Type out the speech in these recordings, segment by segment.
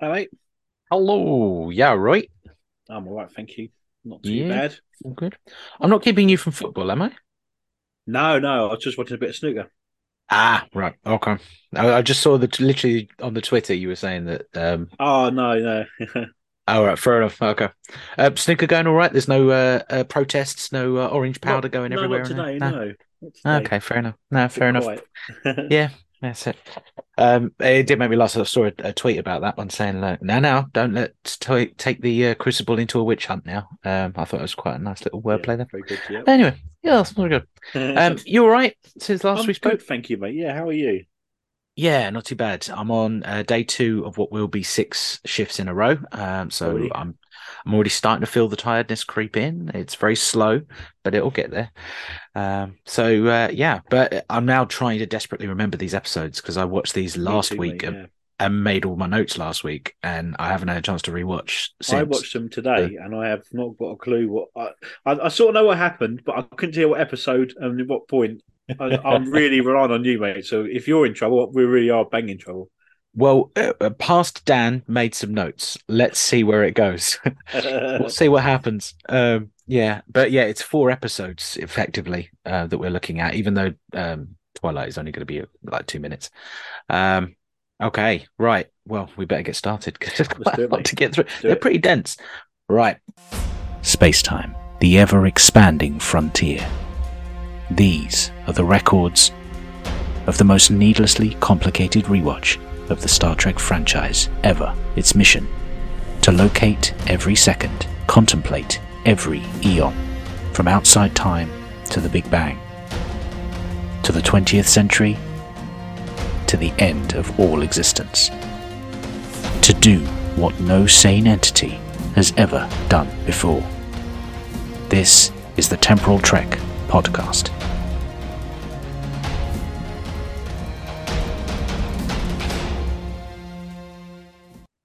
All right. Hello. Yeah, right. I'm all right, thank you. Not too Yeah. bad. All good. I'm not keeping you from football, am I? No, no, I was just watching a bit of snooker. Ah, right. Okay. I, I just saw that literally on the Twitter you were saying that. Um, Oh no, no. all right, fair enough. Okay. Uh, snooker going all right. There's no uh, uh, protests, no uh, orange powder Not- going no, everywhere. Not today, no. Not today. Okay, fair enough. No, fair enough. Yeah, that's it. Um, it did make me laugh. I saw a, a tweet about that one saying, like, "No, no, don't let to- take the uh, crucible into a witch hunt." Now, um, I thought it was quite a nice little Yeah, wordplay there. Very good. Yeah. Anyway, yeah, that's very good. Um, you all right since last I'm we spoke? good, thank you, mate. Yeah, how are you? Yeah, not too bad. I'm on uh, day two of what will be six shifts in a row. Um, so Already? I'm I'm already starting to feel the tiredness creep in. It's very slow, but it'll get there. Um, so uh, yeah, but I'm now trying to desperately remember these episodes because I watched these last too, week mate, and, yeah. and made all my notes last week, and I haven't had a chance to rewatch since. I watched them today, and I have not got a clue what. I, I, I sort of know what happened, but I couldn't tell what episode and at what point. I, I'm really relying on you, mate. So if you're in trouble, we really are banging trouble. Well, uh, uh, past Dan made some notes. Let's see where it goes. we'll see what happens. Um, yeah, but yeah, it's four episodes effectively uh, that we're looking at, even though um, Twilight is only going to be like two minutes. Um, okay, right. Well, we better get started because there's quite a lot to get through. do They're pretty dense. Right. Space time, the ever expanding frontier. These are the records of the most needlessly complicated rewatch of the Star Trek franchise ever. Its mission to locate every second, contemplate every eon, from outside time to the Big Bang, to the 20th century, to the end of all existence. To do what no sane entity has ever done before. This is the Temporal Trek podcast.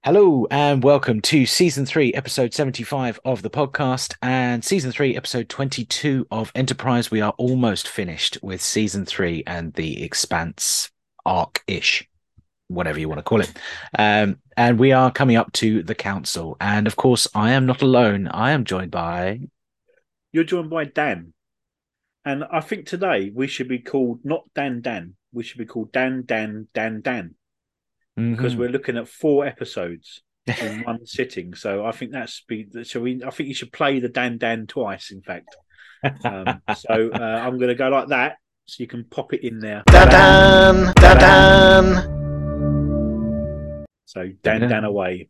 Hello and welcome to season three, episode 75 of the podcast, and season three, episode 22 of Enterprise. We are almost finished with season three and the Expanse arc ish, whatever you want to call it. Um, and we are coming up to the council. And of course, I am not alone. I am joined by. You're joined by Dan. And I think today we should be called not Dan Dan. We should be called Dan Dan Dan Dan because Mhm. we're looking at four episodes in one sitting. So I think that's be so we I think you should play the Dan Dan twice, in fact. Um, so uh, I'm going to go like that so you can pop it in there. Da-dan, da-dan. So Dan Da-dan. Away.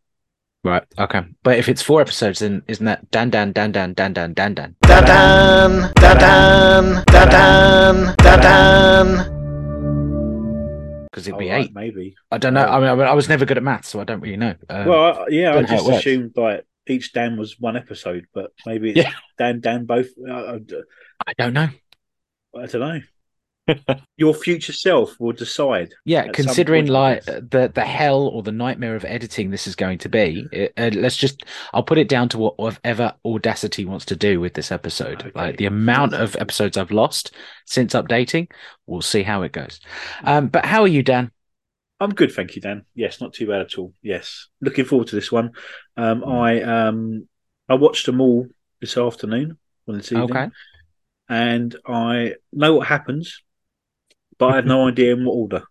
Right. Okay. But if it's four episodes, then isn't that Dan Dan Dan Dan Dan Dan Dan Dan? Da Dan da Dan da Dan da Dan. Because it'd be Oh, right, eight. maybe. I don't know. I mean, I mean, I was never good at maths, so I don't really know. Um, well, I, yeah, I don't know how just assumed like each Dan was one episode, but maybe it's Yeah. Dan Dan both. Uh, I, I don't know. I don't know. Your future self will decide. Yeah, considering like the the hell or the nightmare of editing this is going to be, it, uh, let's just I'll put it down to what whatever Audacity wants to do with this episode. Okay. Like the amount of episodes I've lost since updating, we'll see how it goes. Um, but how are you, Dan? I'm good, thank you, Dan. Yes, not too bad at all. Yes, looking forward to this one. Um, I um, I watched them all this afternoon, well, this evening, Okay. and I know what happens, but I have no idea in what order.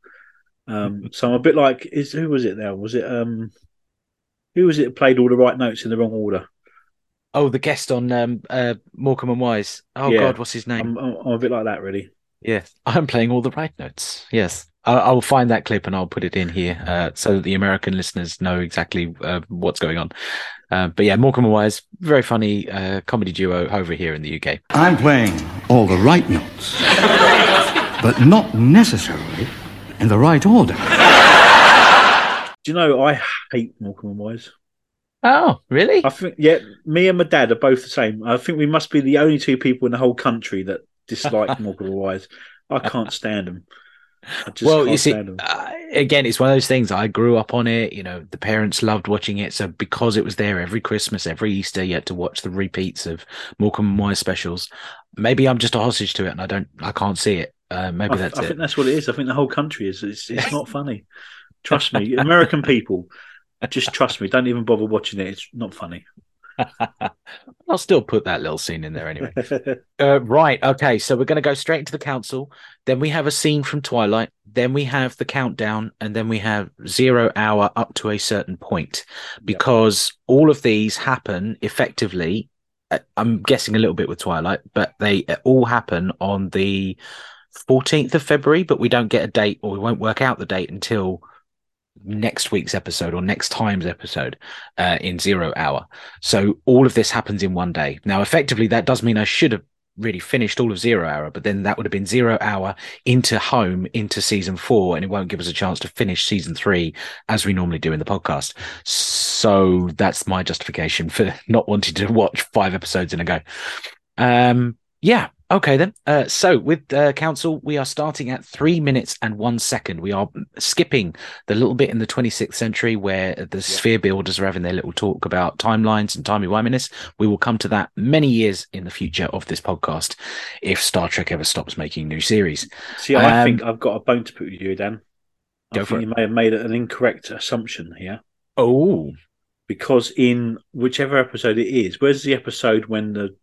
Um, so I'm a bit like, is who was it now? Was it um, who was it that played all the right notes in the wrong order? Oh, the guest on um uh Morecambe and Wise. Oh Yeah. God, what's his name? I'm, I'm, I'm a bit like that, really. Yes, I'm playing all the right notes. Yes, I'll, I'll find that clip and I'll put it in here uh, so that the American listeners know exactly uh, what's going on. Uh, but yeah, Morecambe and Wise, very funny uh, comedy duo over here in the UK. I'm playing all the right notes, but not necessarily in the right order. Do you know I hate Morecambe and Wise? Oh, really? I think yeah, me and my dad are both the same. I think we must be the only two people in the whole country that dislike Morecambe and Wise. I can't stand them. I just well, you see, uh, again, it's one of those things. I grew up on it. You know, the parents loved watching it, so because it was there every Christmas, every Easter, you had to watch the repeats of Morecambe and Wise specials. Maybe I'm just a hostage to it, and I don't, I can't see it. Uh, maybe I, that's I it. think that's what it is. I think the whole country is. It's, it's not funny. Trust me, American people. Just trust me. Don't even bother watching it. It's not funny. I'll still put that little scene in there anyway. uh, right. Okay. So we're going to go straight into the council. Then we have a scene from Twilight. Then we have the countdown. And then we have zero hour up to a certain point because yep. all of these happen effectively. uh, I'm guessing a little bit with Twilight, but they all happen on the 14th of February, but we don't get a date or we won't work out the date until next week's episode or next time's episode uh, in zero hour. So all of this happens in one day. Now, effectively, that does mean I should have really finished all of zero hour, but then that would have been zero hour into home into season four, and it won't give us a chance to finish season three as we normally do in the podcast. So that's my justification for not wanting to watch five episodes in a go. Um, yeah, Okay, then. Uh, so with uh, council, we are starting at three minutes and one second. We are skipping the little bit in the 26th century where the yeah. sphere builders are having their little talk about timelines and timey wiminess. We will come to that many years in the future of this podcast if Star Trek ever stops making new series. See, I um, think I've got a bone to put with you, Dan. I think you may have made an incorrect assumption here. Oh, because in whichever episode it is, where's the episode when the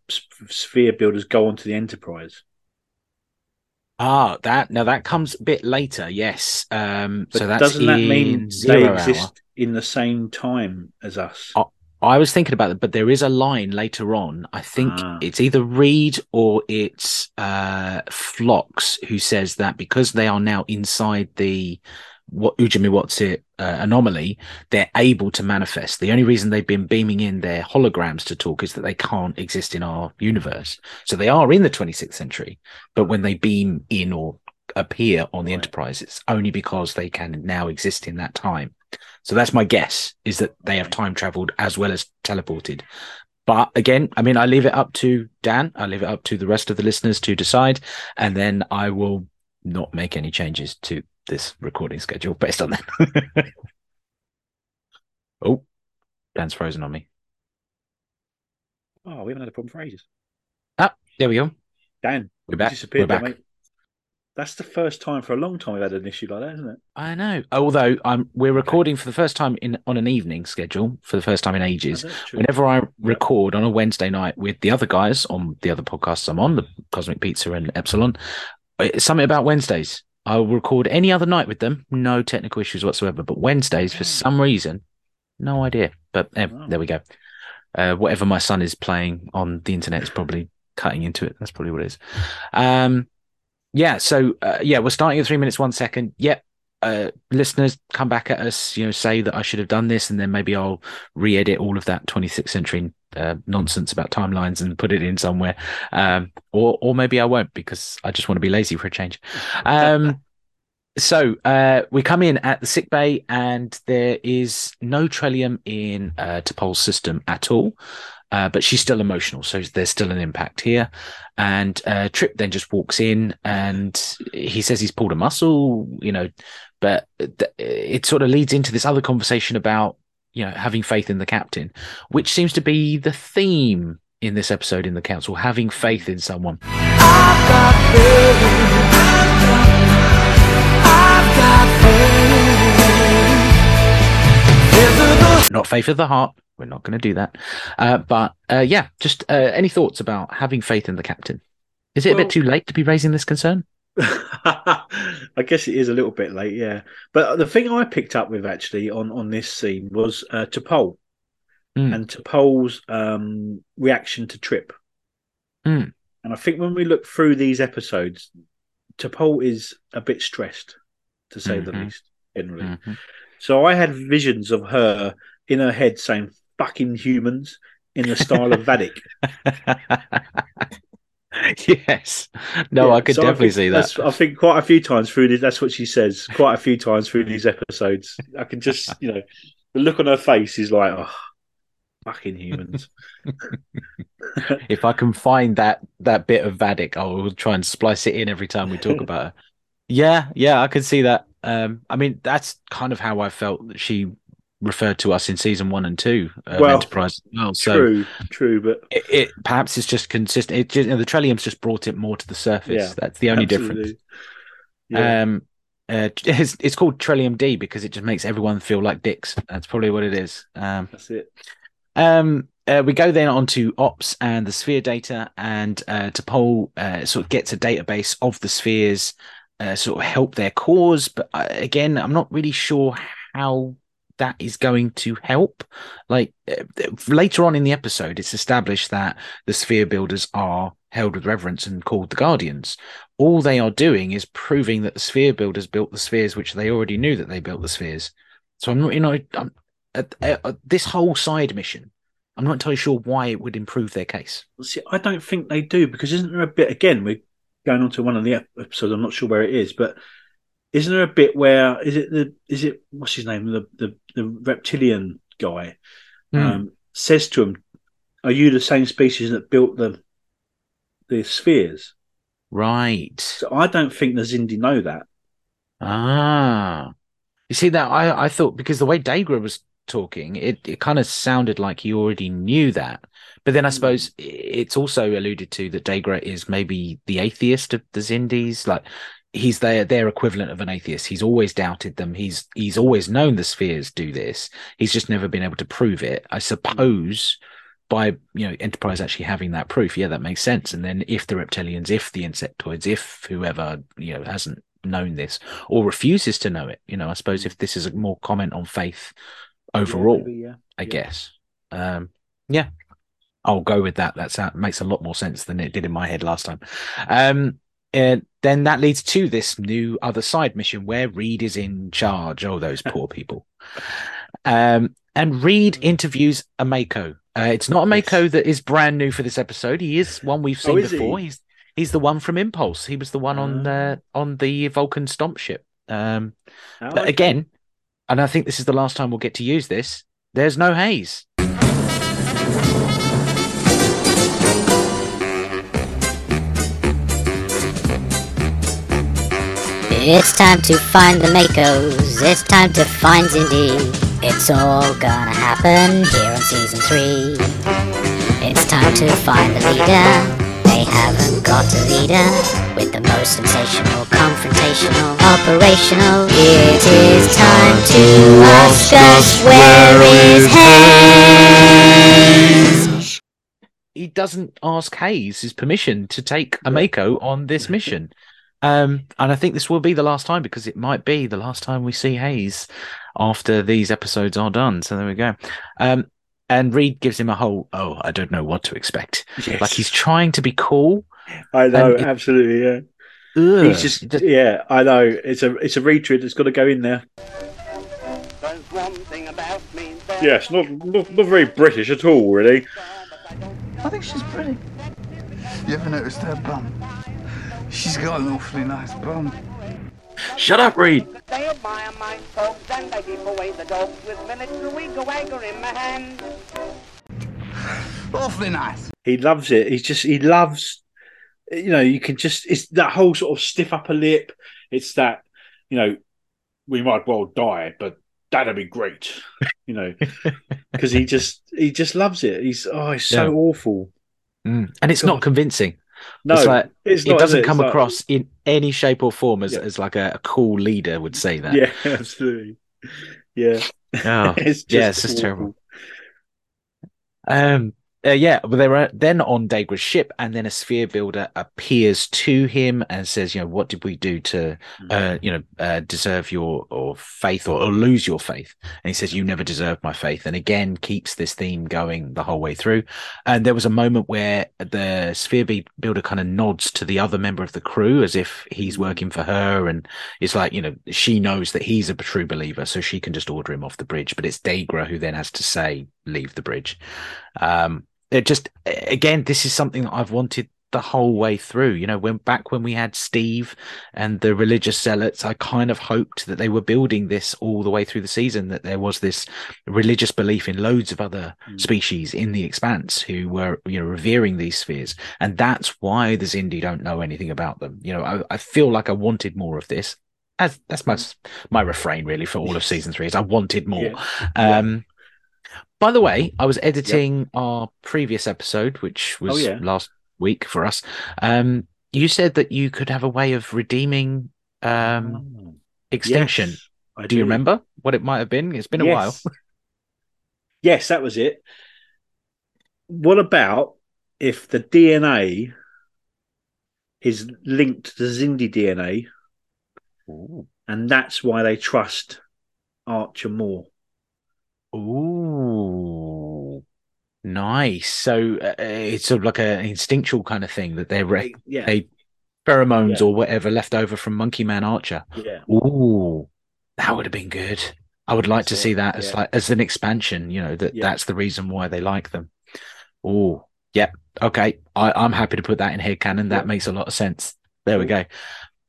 sphere builders go onto the Enterprise? Ah, that now that comes a bit later. Yes, um, but so that's doesn't that mean they exist hour. in the same time as us? I, I was thinking about it, but there is a line later on. I think ah. it's either Reed or it's uh, Phlox who says that because they are now inside the what Ujimi what's Mewatsi uh, anomaly, they're able to manifest. The only reason they've been beaming in their holograms to talk is that they can't exist in our universe. So they are in the 26th century, but when they beam in or appear on the right. Enterprise, it's only because they can now exist in that time. So that's my guess is that they have time traveled as well as teleported. But again, I mean, I leave it up to Dan. I leave it up to the rest of the listeners to decide, and then I will not make any changes to this recording schedule based on that. oh, Dan's frozen on me. Oh, we haven't had a problem for ages. Ah, there we go. Dan, we're back. We're back. There, That's the first time for a long time we've had an issue like that, isn't it? I know. Although I'm, we're recording for the first time in on an evening schedule for the first time in ages. Whenever I record on a Wednesday night with the other guys on the other podcasts I'm on, the Cosmic Pizza and Epsilon, it's something about Wednesdays. I'll record any other night with them, no technical issues whatsoever. But Wednesdays, for some reason, no idea. But eh, oh. there we go. Uh, whatever my son is playing on the internet is probably cutting into it. That's probably what it is. Um, yeah. So uh, yeah, we're starting at three minutes one second. Yep. Uh, listeners come back at us, you know, say that I should have done this, and then maybe I'll re-edit all of that 26th century uh, nonsense about timelines and put it in somewhere, um, or or maybe I won't because I just want to be lazy for a change. Um, so uh, we come in at the sick bay, and there is no Trellium in uh, T'Pol's system at all. Uh, but she's still emotional, so there's still an impact here. And uh, Trip then just walks in, and he says he's pulled a muscle, you know, but it sort of leads into this other conversation about you know having faith in the captain, which seems to be the theme in this episode in the council, having faith in someone. Not faith of the heart, we're not going to do that. Uh, but uh, yeah, just uh, any thoughts about having faith in the captain? Is it well, a bit too late to be raising this concern? I guess it is a little bit late, yeah. But the thing I picked up with actually on on this scene was uh, T'Pol mm. and T'Pol's um, reaction to Trip. Mm. And I think when we look through these episodes, T'Pol is a bit stressed, to say mm-hmm. the least, generally. Mm-hmm. So I had visions of her in her head saying fucking humans in the style of Vadic. yes. No, yeah, I could so definitely I see that. I think quite a few times through this, that's what she says quite a few times through these episodes. I can just, you know, the look on her face is like, oh, fucking humans. if I can find that that bit of Vadic, I will try and splice it in every time we talk about her. Yeah, yeah, I can see that. Um, I mean, that's kind of how I felt that she referred to us in season one and two of well, Enterprise. Well, so true, true, but it, it, perhaps it's just consistent. It just, you know, the Trellium's just brought it more to the surface. Yeah, That's the only absolutely. difference. Yeah. Um, Uh, it's, it's called Trellium D because it just makes everyone feel like dicks. That's probably what it is. Um, That's it. um, uh, we go then on to ops and the sphere data, and uh, T'Pol uh, sort of gets a database of the spheres, uh, sort of help their cause. But uh, again, I'm not really sure how that is going to help. Like uh, later on in the episode, it's established that the sphere builders are held with reverence and called the Guardians. All they are doing is proving that the sphere builders built the spheres, which they already knew that they built the spheres. So I'm not, you know, I'm, at, at this whole side mission I'm not entirely sure why it would improve their case. See, I don't think they do because isn't there a bit again? We're going on to one of the episodes. I'm not sure where it is, but isn't there a bit where is it the is it what's his name the the, the reptilian guy Hmm. um, says to him, "Are you the same species that built the the spheres?" Right. So I don't think the Xindi know that. Ah. You see that I, I thought because the way Degra was talking, it, it kind of sounded like he already knew that. But then I Hmm. suppose it's also alluded to that Degra is maybe the atheist of the Xindis. Like he's their their equivalent of an atheist. He's always doubted them. He's he's always known the spheres do this. He's just never been able to prove it. I suppose by you know Enterprise actually having that proof, yeah, that makes sense. And then if the reptilians, if the insectoids, if whoever you know hasn't known this or refuses to know it, you know, I suppose if this is a more comment on faith overall, Yeah, maybe, yeah. I yeah. guess. Um, yeah, I'll go with that. That sound, makes a lot more sense than it did in my head last time. Um, and then that leads to this new other side mission where Reed is in charge. Oh, those poor people. Um, and Reed interviews a MACO. Uh, it's not a MACO that is brand new for this episode. He is one we've Oh, seen he? before. He's he's the one from Impulse. He was the one on uh, on the Vulcan stomp ship. Um, Oh, but okay. again, and I think this is the last time we'll get to use this. There's no haze. It's time to find the MACOs. It's time to find Xindi. It's all gonna happen here on season three. It's time to find the leader. They haven't got a leader. With the most sensational, confrontational, operational. It is time to ask us where is Hayes? He doesn't ask Hayes his permission to take a MACO on this mission. Um, and I think this will be the last time because it might be the last time we see Hayes after these episodes are done. So there we go. Um, and Reed gives him a whole, oh, I don't know what to expect. Yes. Like he's trying to be cool. I know, it- absolutely, yeah. Ugh. He's just, Just- yeah, I know. It's a, it's a retread that's got to go in there. There's one thing about me Yes, not, not, not very British at all, really. I think she's pretty. You ever noticed her bum? She's got an awfully nice bum. Shut up, Reed. they admire my folks and they keep away the dogs with military wagger in my hand. Awfully nice. He loves it. He's just, he loves, you know, you can just, it's that whole sort of stiff upper lip. It's that, you know, we might well die, but that'd be great, you know, because he just, he just loves it. He's, oh, he's so Yeah. awful. Mm. And it's not convincing. No, it's like it's it not, is doesn't It's come like- across in any shape or form as, Yeah. as like a, a cool leader would say that. Yeah, absolutely. Yeah, Oh, it's just yeah, it's just terrible. Um, uh, yeah, but they were then on Degra's ship, and then a sphere builder appears to him and says, "You know, what did we do to, Mm. uh, you know, uh, deserve your or faith or, or lose your faith?" And he says, "You never deserved my faith." And again, keeps this theme going the whole way through. And there was a moment where the sphere be- builder kind of nods to the other member of the crew as if he's Mm. working for her, and it's like you know she knows that he's a true believer, so she can just order him off the bridge. But it's Degra who then has to say, "Leave the bridge." Um, it just again, this is something that I've wanted the whole way through. You know, when back when we had Steve and the religious zealots, I kind of hoped that they were building this all the way through the season. That there was this religious belief in loads of other Mm. species in the expanse who were, you know, revering these spheres, and that's why the Xindi don't know anything about them. You know, I, I feel like I wanted more of this. As that's my my refrain really for all of season three is I wanted more. Yeah. Yeah. By the way, I was editing our previous episode, which was Oh, yeah. last week for us. Um, you said that you could have a way of redeeming um, Extinction. Yes, I do you remember what it might have been? It's been a Yes. while. yes, that was it. What about if the DNA is linked to Xindi DNA, and that's why they trust Archer more? Ooh, nice. So uh, it's sort of like an instinctual kind of thing that they're re- Yeah, they pheromones Yeah. or whatever left over from Monkey Man Archer. yeah, Ooh, that would have been good. I would like to see that as yeah. like as an expansion. You know that Yeah. that's the reason why they like them. Oh, yeah. Okay, I, I'm happy to put that in here, canon. That makes a lot of sense. There we go.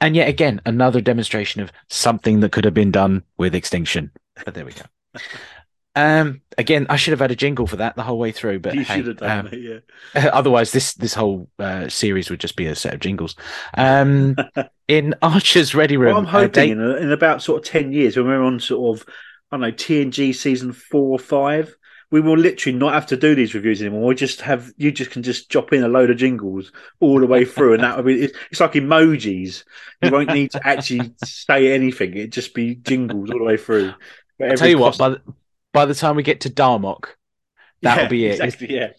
And yet again, another demonstration of something that could have been done with extinction. But there we go. Um, again, I should have had a jingle for that the whole way through, but you hey, should have done um, it. Yeah, otherwise this this whole uh, series would just be a set of jingles. Um, in Archer's Ready Room, Well, I'm uh, hoping Dave- in, in about sort of 10 years, when we're on sort of, I don't know, TNG season four or five, we will literally not have to do these reviews anymore. We'll just have, you just can just drop in a load of jingles all the way through. and that would be, it's, it's like emojis. You won't need to actually say anything. It'd just be jingles all the way through. But tell you what, by the, by the time we get to Darmok, that'll Yeah, be it. Exactly, yeah.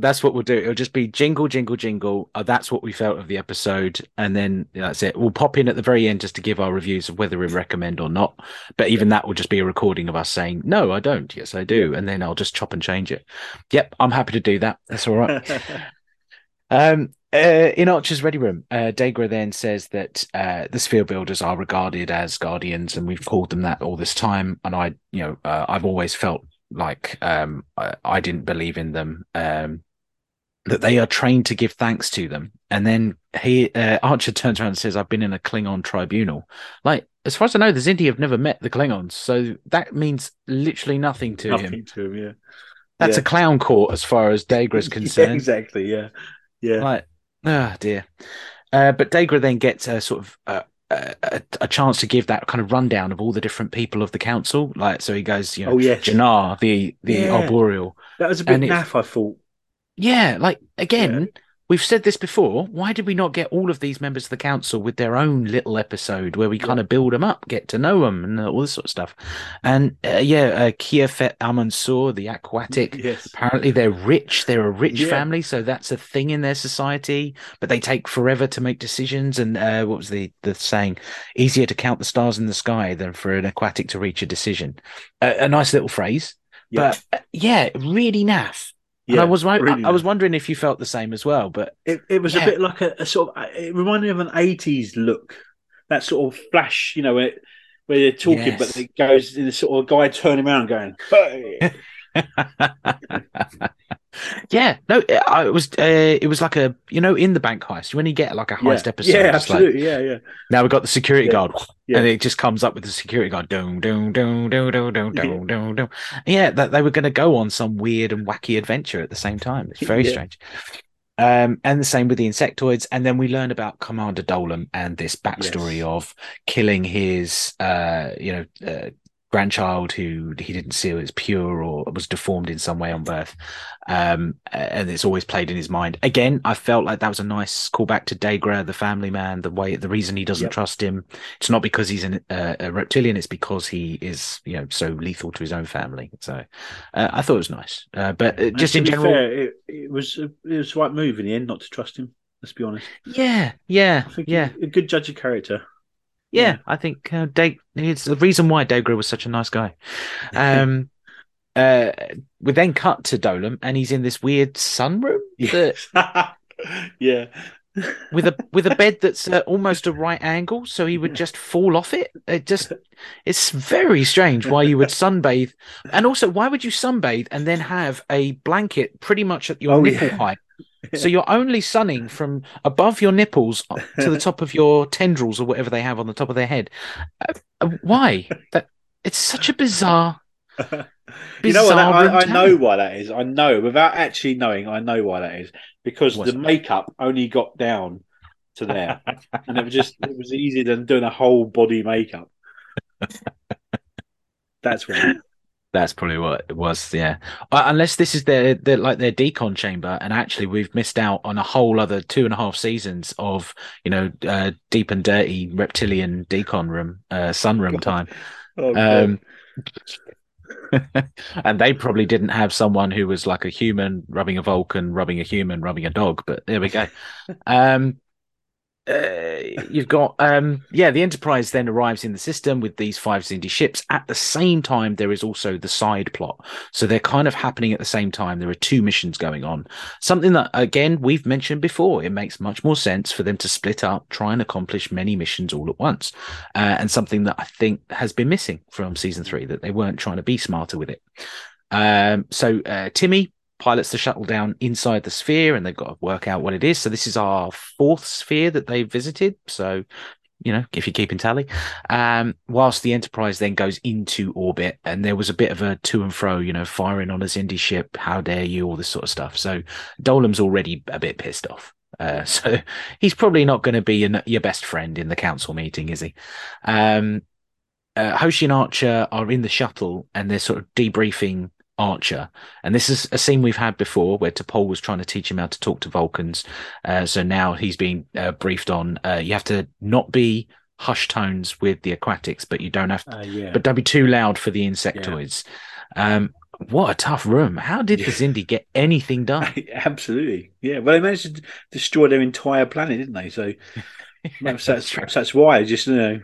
That's what we'll do. It'll just be jingle, jingle, jingle. Uh, that's what we felt of the episode, and then that's it. We'll pop in at the very end just to give our reviews of whether we recommend or not. But even that will just be a recording of us saying, "No, I don't. Yes, I do," and then I'll just chop and change it. Yep, I'm happy to do that. That's all right. Um, uh, in Archer's Ready Room, uh, Degra then says that uh, the Sphere Builders are regarded as guardians, and we've called them that all this time. And I, you know, uh, I've always felt like um, I, I didn't believe in them. Um, that they are trained to give thanks to them, and then he uh, Archer turns around and says, "I've been in a Klingon tribunal." Like, as far as I know, the Xindi have never met the Klingons, so that means literally nothing to him. Nothing to him, yeah. That's yeah. a clown court as far as Degra's Yeah, concerned. exactly, yeah. Yeah. Like, oh dear. Uh, but Degra then gets a sort of uh, a, a, a chance to give that kind of rundown of all the different people of the council. Like, so he goes, you know, Oh, yes. Jannar, the the Yeah. arboreal. That was a bit and naff, I thought. Yeah, like again, we've said this before. Why did we not get all of these members of the council with their own little episode where we kind of build them up, get to know them, and all this sort of stuff? And uh, yeah, uh, Kiaphet Amman'sor, the aquatic. Yes. Apparently, they're rich. They're a rich Yeah. family, so that's a thing in their society. But they take forever to make decisions. And uh, what was the the saying? Easier to count the stars in the sky than for an aquatic to reach a decision. Uh, a nice little phrase, Yeah. but uh, yeah, really naff. And Yeah, I was really I, I was wondering if you felt the same as well. But It, it was Yeah. a bit like a, a sort of it reminded me of an eighties look, that sort of flash, you know, where where they're talking, but it goes in the sort of guy turning around going, "Hey." yeah, no, it, I- it was uh, it was like a you know in the bank heist when you get like a heist yeah, episode. yeah, it's like, absolutely, yeah, yeah, now we've got the security Yeah. guard, Yeah. and it just comes up with the security guard. Doom, doom, doom, doom, doom, doom, Yeah. doom, doom, doom. Yeah, that they were going to go on some weird and wacky adventure at the same time. It's very strange. Um, and the same with the insectoids, and then we learn about Commander Dolim and this backstory Yes. of killing his, uh, you know, uh, grandchild who he didn't see as pure or was deformed in some way on birth. Um, and it's always played in his mind. Again, I felt like that was a nice callback to Degra, the family man, the way, the reason he doesn't Yep. trust him. It's not because he's an, uh, a reptilian, it's because he is, you know, so lethal to his own family. So uh, I thought it was nice. Uh, but uh, just in general, fair, it, it was it was the right move in the end not to trust him. Let's be honest. yeah, yeah, I think yeah. a good judge of character. Yeah, Yeah. I think uh, it's the reason why Degra was such a nice guy. Um, uh, we then cut to Dolim, and he's in this weird sunroom that, yeah, with a with a bed that's uh, almost a right angle, so he would just fall off it. It just it's very strange why you would sunbathe, and also why would you sunbathe and then have a blanket pretty much at your Oh, nipple yeah. height. So you're only sunning from above your nipples to the top of your tendrils or whatever they have on the top of their head. Uh, uh, why? That it's such a bizarre. you know what? bizarre I, I know why that is. I know without actually knowing. I know why that is because What's the that? makeup only got down to there, and it was just it was easier than doing a whole body makeup. That's why. That's probably what it was. Yeah, uh, unless this is their, their like their decon chamber, and actually we've missed out on a whole other two and a half seasons of you know uh, deep and dirty reptilian decon room, uh, sunroom time. Oh, Um, and they probably didn't have someone who was like a human rubbing a Vulcan, rubbing a human, rubbing a dog. But there we go. Um, uh, you've got um yeah the enterprise then arrives in the system with these five Xindi ships. At the same time there is also the side plot. So they're kind of happening at the same time. There are two missions going on. Something that again we've mentioned before it makes much more sense for them to split up try and accomplish many missions all at once. Uh, and something that i think has been missing from season three that they weren't trying to be smarter with it. Um so uh, timmy pilots the shuttle down inside the sphere and they've got to work out what it is. So this is our fourth sphere that they've visited. So, you know, if you're keeping tally, um, whilst the Enterprise then goes into orbit and there was a bit of a to and fro, you know, firing on a Xindi ship, how dare you, all this sort of stuff. So Dolim's already a bit pissed off. Uh, so he's probably not going to be your, your best friend in the council meeting, is he? Um, uh, Hoshi and Archer are in the shuttle and they're sort of debriefing Archer. And this is a scene we've had before where T'Pol was trying to teach him how to talk to Vulcans. Uh, so now he's being uh, briefed on uh, you have to not be hush tones with the aquatics, but you don't have to, Uh, yeah. but don't be too loud for the insectoids. Um, what a tough room. How did the Xindi get anything done? Absolutely. Yeah. Well, they managed to destroy their entire planet, didn't they? So perhaps that's, perhaps that's why. I just, you know,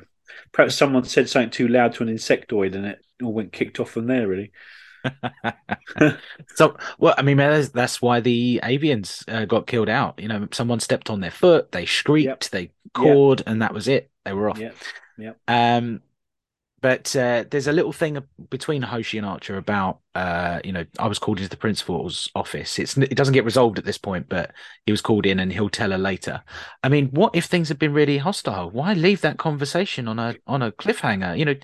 perhaps someone said something too loud to an insectoid and it all went kicked off from there, really. So, well, I mean, that's, that's why the avians uh, got killed out. You know, someone stepped on their foot, they shrieked, they cawed, and that was it. They were off. Yeah. Yep. Um, but uh, there's a little thing between Hoshi and Archer about, uh, you know, I was called into the principal's office. It's it doesn't get resolved at this point, but he was called in, and he'll tell her later. I mean, what if things have been really hostile? Why leave that conversation on a on a cliffhanger? You know,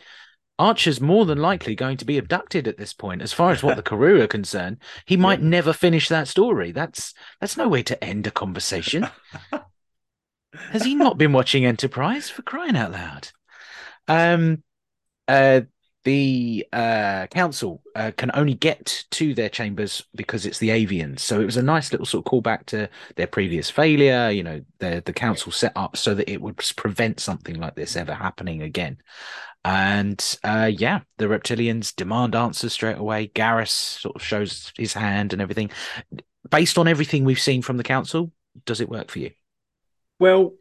Archer's more than likely going to be abducted at this point. As far as what the crew are concerned, he might never finish that story. That's that's no way to end a conversation. Has he not been watching Enterprise for crying out loud? Um, uh, the uh, council uh, can only get to their chambers because it's the avians. So it was a nice little sort of callback to their previous failure. You know, the the council set up so that it would prevent something like this ever happening again. And uh, yeah, the reptilians demand answers straight away. Garrus sort of shows his hand and everything. Based on everything we've seen from the council, does it work for you? Well,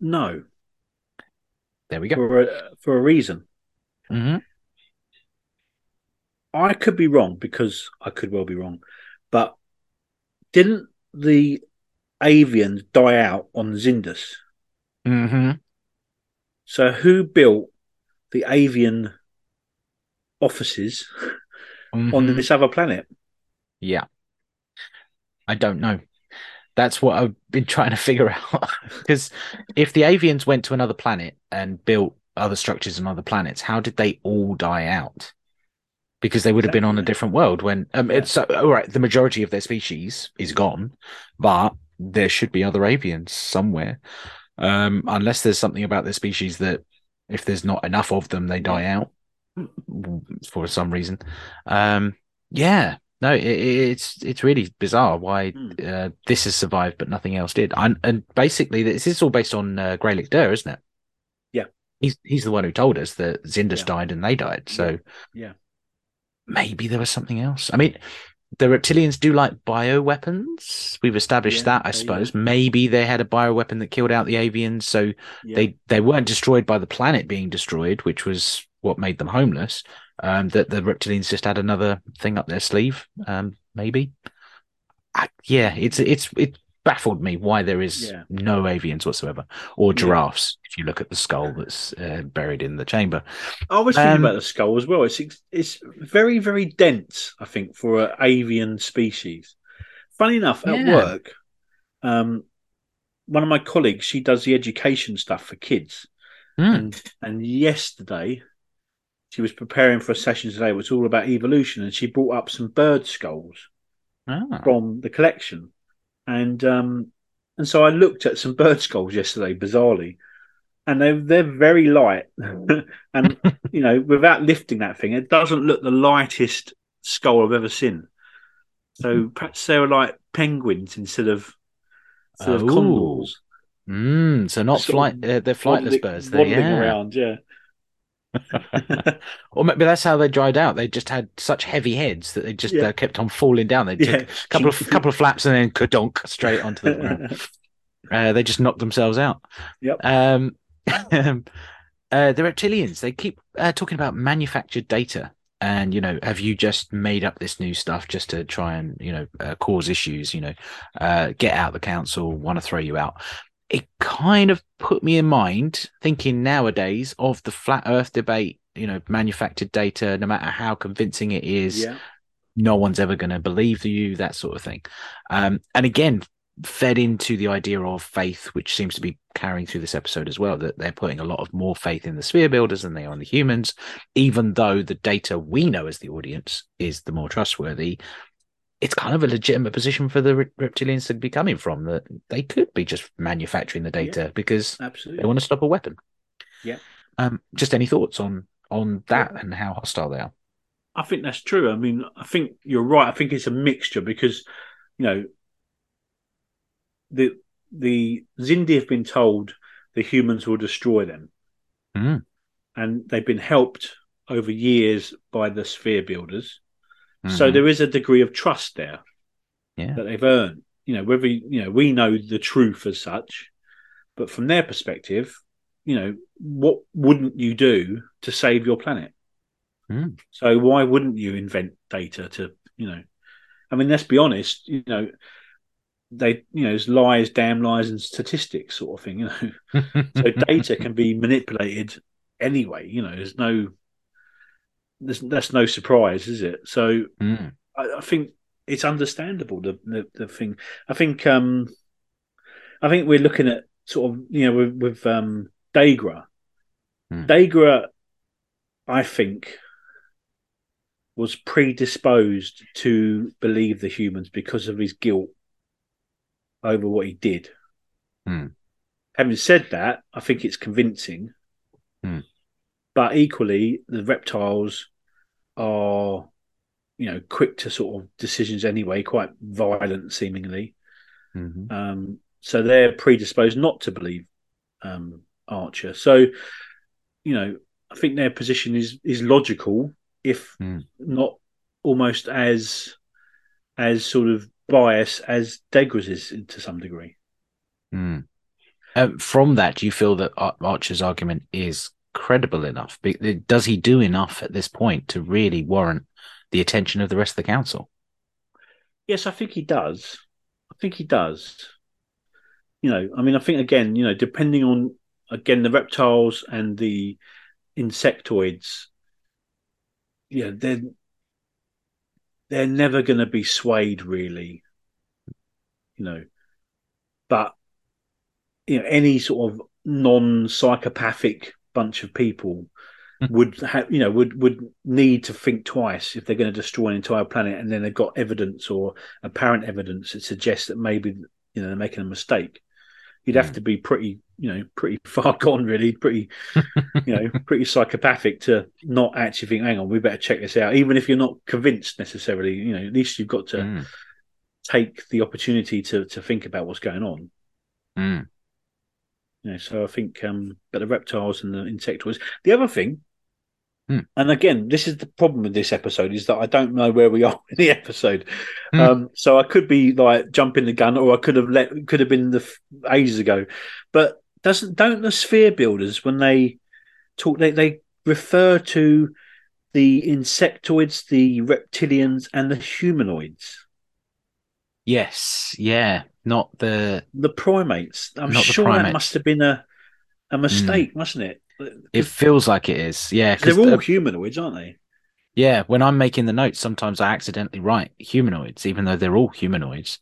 no, There we go. for a, for a reason. hmm I could be wrong because I could well be wrong, but didn't the avians die out on Xindus? hmm So who built the avian offices on Mhm. this other planet? Yeah. I don't know. That's what I've been trying to figure out. Because if the avians went to another planet and built other structures on other planets, how did they all die out? Because they would have been on a different world when um, it's so, all right, the majority of their species is gone, but there should be other avians somewhere. Um, unless there's something about their species that if there's not enough of them, they die out for some reason. Um, yeah, no, it, it- it's it's really bizarre why Hmm. uh, this has survived but nothing else did. And, and basically, this is all based on uh, Gralik isn't it? Yeah. he's he's the one who told us that Xindus Yeah. died and they died. So Yeah. maybe there was something else. I mean, the reptilians do like bioweapons. We've established Yeah, that, I suppose. Maybe they had a bioweapon that killed out the avians, so Yeah. they they weren't destroyed by the planet being destroyed, which was what made them homeless. Um, that the reptilians just had another thing up their sleeve. Um, maybe. I, yeah, it's it's it baffled me why there is Yeah. no avians whatsoever or Yeah. giraffes. If you look at the skull that's uh, buried in the chamber, I was thinking Um, about the skull as well. It's it's very very dense. I think for an avian species. Funny enough, at Yeah. work, um, one of my colleagues she does the education stuff for kids, Hmm. and and yesterday she was preparing for a session today. It was all about evolution, and she brought up some bird skulls Ah. from the collection, and um, and so I looked at some bird skulls yesterday, bizarrely, and they're they're very light, and you know, without lifting that thing, it doesn't look the lightest skull I've ever seen. So perhaps they were like penguins instead of instead of Oh. condors. Mm, so not Sort flight. of Uh, they're flightless waddling- birds. There, waddling yeah. around, yeah. or maybe that's how they dried out. They just had such heavy heads that they just Yeah. uh, kept on falling down. They took Yeah. a couple of couple of flaps and then kadonk straight onto the ground. Uh, they just knocked themselves out. Yep. Um, uh, the reptilians. They keep uh, talking about manufactured data, and you know, have you just made up this new stuff just to try and you know uh, cause issues? You know, uh, get out the council, want to throw you out. It kind of put me in mind thinking nowadays of the flat Earth debate. You know, manufactured data, no matter how convincing it is, yeah. no one's ever going to believe you, that sort of thing. Um, and again, fed into the idea of faith, which seems to be carrying through this episode as well, that they're putting a lot of more faith in the sphere builders than they are in the humans, even though the data we know as the audience is the more trustworthy. It's kind of a legitimate position for the reptilians to be coming from that they could be just manufacturing the data because Absolutely. they want to stop a weapon. Yeah. Um, just any thoughts on on that and how hostile they are? I think that's true. I mean, I think you're right. I think it's a mixture because, you know, the the Xindi have been told the humans will destroy them, Mm. and they've been helped over years by the sphere builders. So Mhm. there is a degree of trust there Yeah. that they've earned. You know, whether you know we know the truth as such, but from their perspective, you know, what wouldn't you do to save your planet? Mm. So why wouldn't you invent data to, you know, I mean, let's be honest, you know, they, you know, it's lies, damn lies, and statistics sort of thing, you know. so data can be manipulated anyway, you know. There's no, that's no surprise, is it? So Mm. I, I think it's understandable the, the the thing. I think um, I think we're looking at sort of you know with, with um Degra. Degra, I think, was predisposed to believe the humans because of his guilt over what he did. Hmm. Having said that, I think it's convincing. But equally, the reptiles are, you know, quick to sort of decisions anyway, quite violent seemingly. Mhm. Um, so they're predisposed not to believe um, Archer. So, you know, I think their position is is logical, if Hmm. not almost as as sort of biased as Degra's is to some degree. Mm. Um, from that, do you feel that Archer's argument is credible enough? Does he do enough at this point to really warrant the attention of the rest of the council? Yes, I think he does. I think he does. You know, I mean, I think again, you know, depending on again the reptiles and the insectoids, yeah, they're they're never going to be swayed, really. You know, but you know, any sort of non-psychopathic bunch of people would have, you know, would would need to think twice if they're going to destroy an entire planet, and then they've got evidence or apparent evidence that suggests that maybe you know they're making a mistake. You'd have Mm. to be pretty, you know, pretty far gone, really, pretty, you know, pretty psychopathic to not actually think, hang on, we better check this out, even if you're not convinced necessarily. You know, at least you've got to Mm. take the opportunity to to think about what's going on. Mm. You know, so I think, um, but the reptiles and the insectoids. The other thing, Hmm. and again, this is the problem with this episode is that I don't know where we are in the episode. Hmm. Um, so I could be like jumping the gun, or I could have let could have been the f- ages ago. But doesn't don't the sphere builders when they talk they they refer to the insectoids, the reptilians, and the humanoids, Yes, yeah, not the. the primates. I'm Not the sure that must have been a a mistake, mustn't it? It feels like it is, yeah. they're all humanoids, aren't they? yeah, when I'm making the notes, sometimes I accidentally write humanoids, even though they're all humanoids.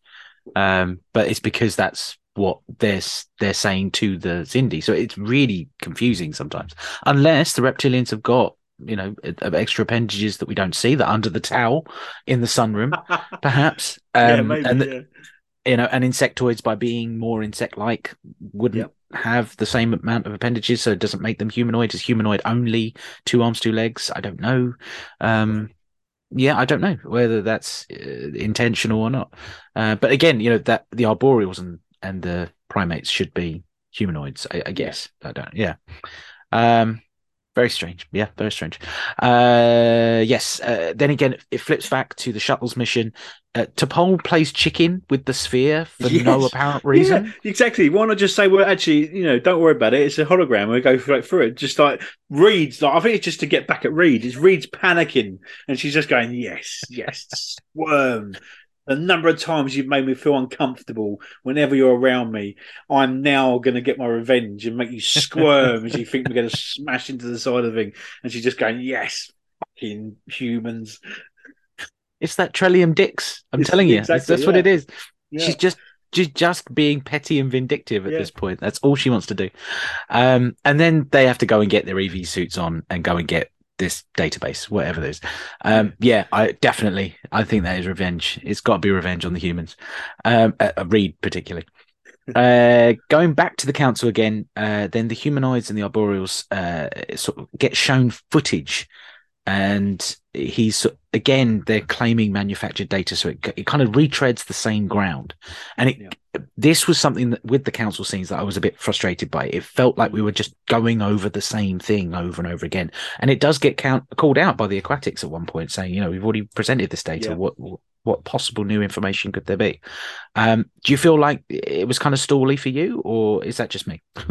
Um, but it's because that's what they're they're saying to the Xindi. So it's really confusing sometimes, unless the reptilians have got you know extra appendages that we don't see that under the towel in the sunroom, perhaps. Um, yeah, maybe. and yeah. You know, and insectoids by being more insect-like wouldn't Yep. have the same amount of appendages, so it doesn't make them humanoid. Is humanoid only two arms, two legs? I don't know. Um, yeah, I don't know whether that's uh, intentional or not. Uh, but again, you know that the arboreals and and the primates should be humanoids. I, I guess I don't. Yeah. Um, very strange. Yeah, very strange. Uh, yes. Uh, then again, it flips back to the shuttle's mission. Uh, T'Pol plays chicken with the sphere for no apparent reason. Yeah, exactly. Why not just say, well, actually, you know, don't worry about it. It's a hologram. We go right through it. Just like Reed's, like I think it's just to get back at Reed. It's Reed's panicking, and she's just going, "Yes, yes, squirm." The number of times you've made me feel uncomfortable whenever you're around me, I'm now going to get my revenge and make you squirm as you think we're going to smash into the side of the thing. And she's just going, "Yes, fucking humans." It's that Trellium Dix. I'm It's- telling you, exactly, that's what yeah. it is. Yeah. She's just she's just being petty and vindictive at Yeah. this point. That's all she wants to do. Um, and then they have to go and get their EV suits on and go and get this database, whatever it is. Um, yeah, I definitely I think that is revenge. It's got to be revenge on the humans. Um, uh, uh, Reed particularly. Uh, going back to the council again, uh, then the humanoids and the arboreals uh, sort of get shown footage, and he's again they're claiming manufactured data, so it, it kind of retreads the same ground. And it Yeah. this was something that with the council scenes that I was a bit frustrated by. It felt like we were just going over the same thing over and over again, and it does get count, called out by the aquatics at one point, saying, you know, we've already presented this data. Yeah. What what possible new information could there be? Um, do you feel like it was kind of stally for you, or is that just me?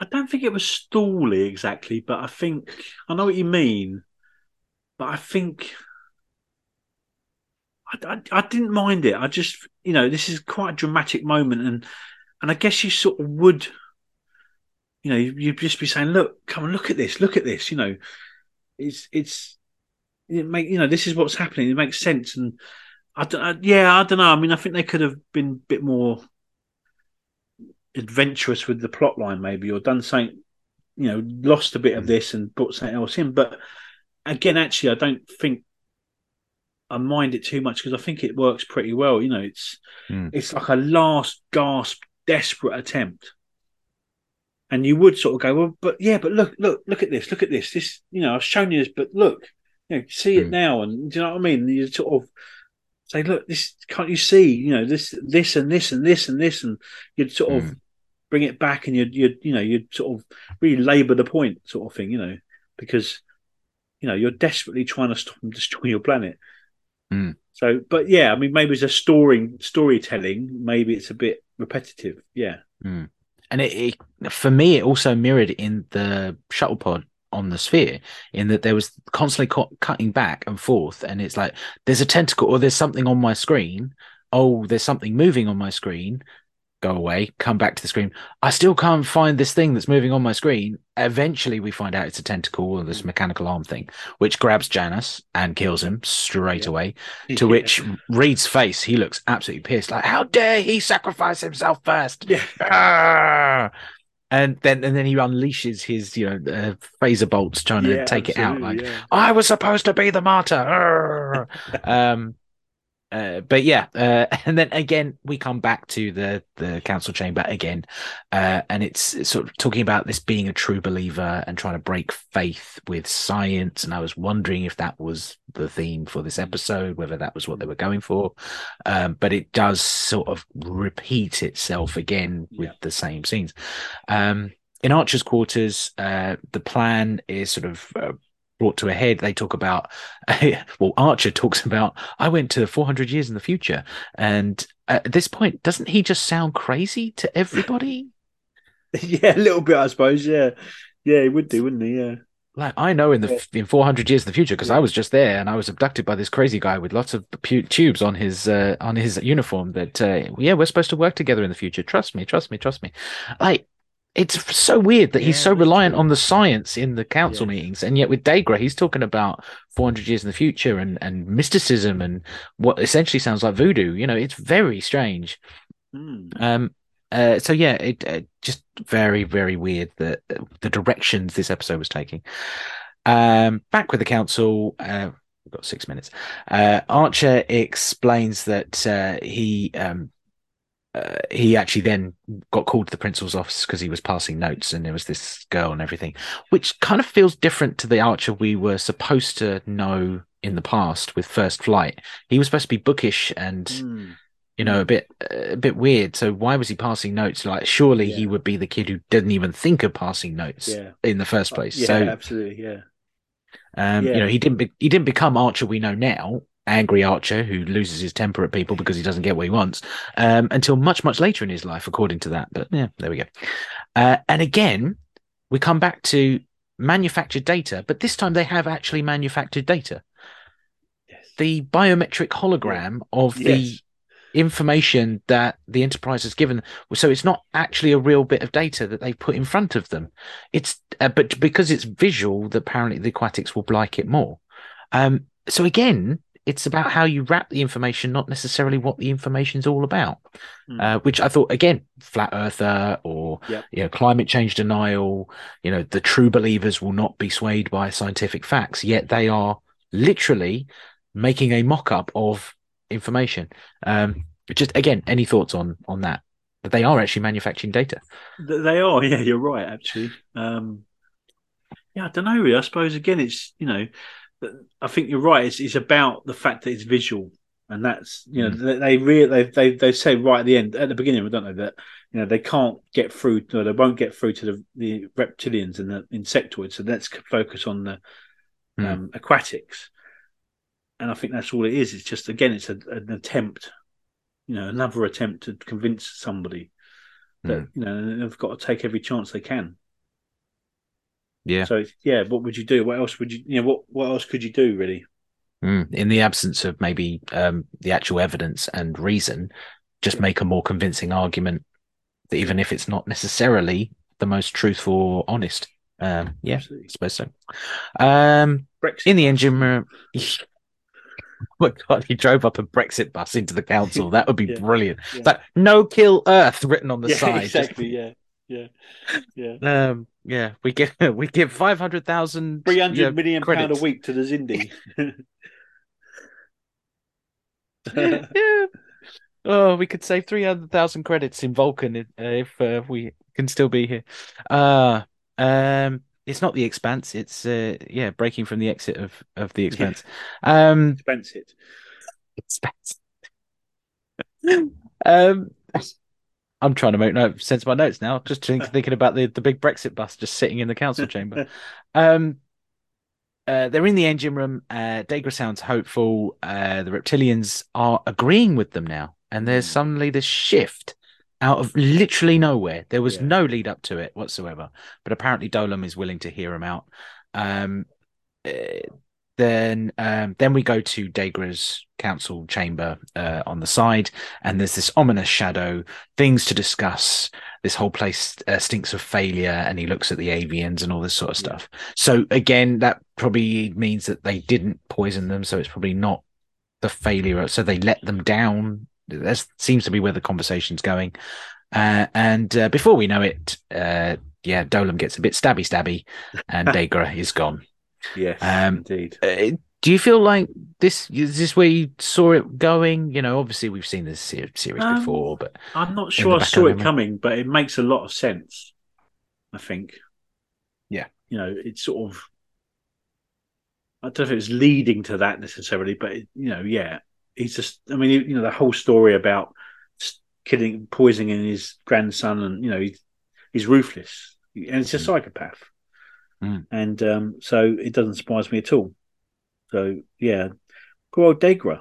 I don't think it was stally exactly, but I think I know what you mean. But I think I, I, I didn't mind it. I just, you know, this is quite a dramatic moment, and and I guess you sort of would, you know, you'd just be saying, "Look, come and look at this, look at this." You know, it's it's it make you know this is what's happening. It makes sense, and I don't, I, yeah, I don't know. I mean, I think they could have been a bit more adventurous with the plot line, maybe, or done something, you know, lost a bit of hmm. this and brought something else in. But again, actually, I don't think I mind it too much because I think it works pretty well. You know, it's Mm. it's like a last gasp, desperate attempt. And you would sort of go, well, but yeah, but look, look, look at this, look at this. This, you know, I've shown you this, but look, you know, see it Mm. now, and do you know what I mean? You sort of say, look, this can't you see? You know, this, this, and this, and this, and this, and you'd sort of bring it back, and you'd, you'd, you know, you'd sort of really labour the point, sort of thing, you know, because you know you're desperately trying to stop them destroying your planet. Mm. So, but yeah, I mean, maybe it's a story storytelling. Maybe it's a bit repetitive. Yeah, and it, it for me it also mirrored in the shuttle pod on the sphere in that there was constantly cu- cutting back and forth and it's like there's a tentacle or there's something on my screen oh there's something moving on my screen go away come back to the screen i still can't find this thing that's moving on my screen eventually we find out it's a tentacle or this mechanical arm thing which grabs janus and kills him straight Yeah. away to which reed's face he looks absolutely pissed like how dare he sacrifice himself first yeah, Ah! and then and then he unleashes his you know uh, phaser bolts trying to take it out like yeah. I was supposed to be the martyr. Um, uh, but yeah, uh, and then again we come back to the the council chamber again, uh, and it's, it's sort of talking about this being a true believer and trying to break faith with science. And I was wondering if that was the theme for this episode, whether that was what they were going for. Um, but it does sort of repeat itself again with Yeah. the same scenes. Um, in Archer's quarters, uh, the plan is sort of uh, brought to a head. They talk about, well, Archer talks about, I went to 400 years in the future. And at this point, doesn't he just sound crazy to everybody? yeah, a little bit, I suppose. Yeah, yeah, he would do, wouldn't he? Yeah, Like I know in the Yeah. in 400 years in the future because Yeah. I was just there and I was abducted by this crazy guy with lots of pu- tubes on his uh, on his uniform. That uh, yeah, we're supposed to work together in the future. Trust me, trust me, trust me. Like it's so weird that he's so reliant on the science in the council Yeah. meetings, and yet with Degra, he's talking about 400 years in the future and and mysticism and what essentially sounds like voodoo. You know, it's very strange. Hmm. Um, uh, so yeah, it uh, just very very weird that uh, the directions this episode was taking. Um, back with the council. Uh, we've got six minutes. Uh, Archer explains that uh, he um, uh, he actually then got called to the principal's office because he was passing notes and there was this girl and everything, which kind of feels different to the Archer we were supposed to know in the past with First Flight. He was supposed to be bookish and Mm. you know a bit a bit weird. So why was he passing notes? Like surely he would be the kid who didn't even think of passing notes Yeah. in the first place. Yeah, so absolutely. Yeah. um, Yeah. you know he didn't be- he didn't become Archer we know now. Angry Archer who loses his temper at people because he doesn't get what he wants um, until much much later in his life, according to that. But yeah, there we go. Uh, and again, we come back to manufactured data, but this time they have actually manufactured data. Yes. The biometric hologram of the information that the enterprise has given so it's not actually a real bit of data that they've put in front of them it's uh, but because it's visual that apparently the aquatics will like it more um so again it's about how you wrap the information not necessarily what the information's all about Hmm. uh, which i thought again flat earther or Yep. you know climate change denial you know the true believers will not be swayed by scientific facts yet they are literally making a mock-up of information um just again any thoughts on on that that they are actually manufacturing data They are, yeah, you're right, actually. Um, yeah, I don't know. Really. I suppose again, it's you know, I think you're right. It's, it's about the fact that it's visual, and that's you know Mm. they, they really they, they they say right at the end at the beginning, I don't know that you know they can't get through, no, they won't get through to the, the reptilians and the insectoids. So let's focus on the Mm. um, aquatics, and I think that's all it is. It's just again, it's a, an attempt, you know, another attempt to convince somebody that you know they've got to take every chance they can. Yeah So yeah, what would you do? What else would you you know what what else could you do really? Mm. in the absence of maybe um the actual evidence and reason just make a more convincing argument that even if it's not necessarily the most truthful or honest um yeah I suppose so um Brexit. in the engine room Oh my god, he drove up a Brexit bus into the council. That would be Yeah. brilliant. Yeah. Like no kill Earth written on the yeah, side. exactly. Yeah, yeah, yeah. Um, yeah, we give we give five hundred thousand Three hundred million pound a week to the Xindi. yeah. Oh, we could save three hundred thousand credits in Vulcan if, uh, if uh, we can still be here. Uh um, it's not the Expanse. It's uh, yeah, breaking from the exit of of the Expanse. Um, Expensive. Expanse. um, I'm trying to make no sense of my notes now. Just think, thinking about the the big Brexit bus just sitting in the council chamber. Um, uh, they're in the engine room. Uh, Degra sounds hopeful. Uh, the reptilians are agreeing with them now, and there's Mm. suddenly this shift out of literally nowhere. There was Yeah. no lead up to it whatsoever, but apparently Dolim is willing to hear him out. Um, uh, then, um, then we go to Degra's council chamber uh, on the side, and there's this ominous shadow, things to discuss. This whole place uh, stinks of failure, and he looks at the avians and all this sort of stuff. So again, that probably means that they didn't poison them, so it's probably not the failure. So they let them down. That seems to be where the conversation's going. Uh, and uh, before we know it, uh, yeah, Dolim gets a bit stabby stabby, and Degra is gone. Yes, Um, indeed. Uh, do you feel like this is this where you saw it going? You know, obviously we've seen this se- series Um, before, but I'm not sure I saw it coming, but it makes a lot of sense. I think. Yeah. You know, it's sort of. I don't know if it's leading to that necessarily, but it, you know, yeah, he's just. I mean, you know, the whole story about killing, poisoning his grandson, and you know, he's he's ruthless, and he's a Mm. psychopath, Mm. and um, so it doesn't surprise me at all. So yeah, poor old Degra.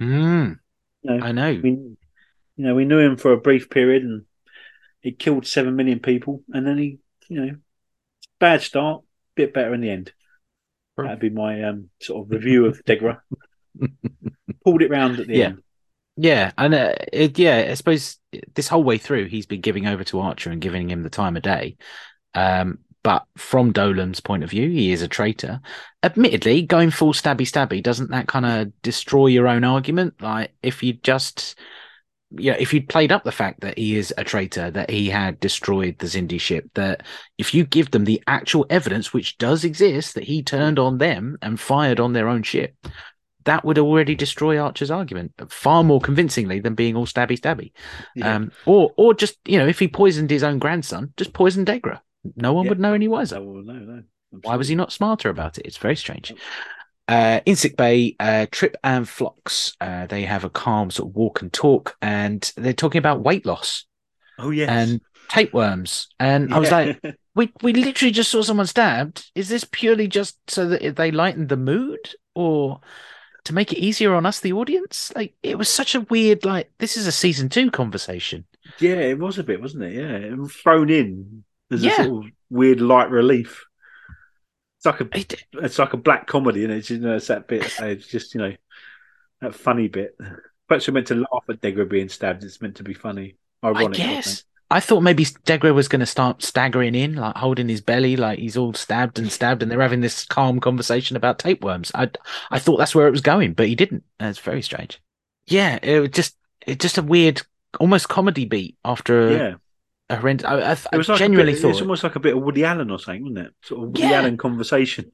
Mm, You know, I know. we, you know, we knew him for a brief period, and he killed seven million people, and then he, you know, bad start, bit better in the end. That'd be my um, sort of review of Degra. Pulled it round at the Yeah. end. Yeah, and uh, it, yeah, I suppose this whole way through he's been giving over to Archer and giving him the time of day. Um, but from Dolim's point of view, he is a traitor. Admittedly, going full stabby stabby doesn't that kind of destroy your own argument? Like if you just, yeah, if you'd played up the fact that he is a traitor, that he had destroyed the Xindi ship, that if you give them the actual evidence, which does exist, that he turned on them and fired on their own ship, that would already destroy Archer's argument far more convincingly than being all stabby stabby. Yeah. Um, or or just you know, if he poisoned his own grandson, just poison Degra. No one Yeah. would know any wiser. Well, no, no. Why was he not smarter about it? It's very strange. Uh, in sick bay, uh, Trip and Phlox, uh, they have a calm sort of walk and talk, and they're talking about weight loss Oh yes. and tapeworms. And I was like, we we literally just saw someone stabbed. Is this purely just so that they lighten the mood, or to make it easier on us, the audience? Like, it was such a weird. Like, this is a season two conversation. yeah, it was a bit, wasn't it? Yeah, it thrown in as Yeah. a sort of weird light relief. It's like a It, it's like a black comedy, and it's you know it's that bit. It's just you know that funny bit. Perhaps we're meant to laugh at Degra being stabbed. It's meant to be funny, I ironic. I guess. I thought maybe Degra was going to start staggering in, like holding his belly, like he's all stabbed and stabbed, and they're having this calm conversation about tapeworms. I, I thought that's where it was going, but he didn't. That's very strange. Yeah, it was just, it just a weird, almost comedy beat after a, Yeah, horrendous. I, I, it I was like genuinely bit, thought, it's almost like a bit of Woody Allen or something, wasn't it? Sort of Woody Yeah. Allen conversation.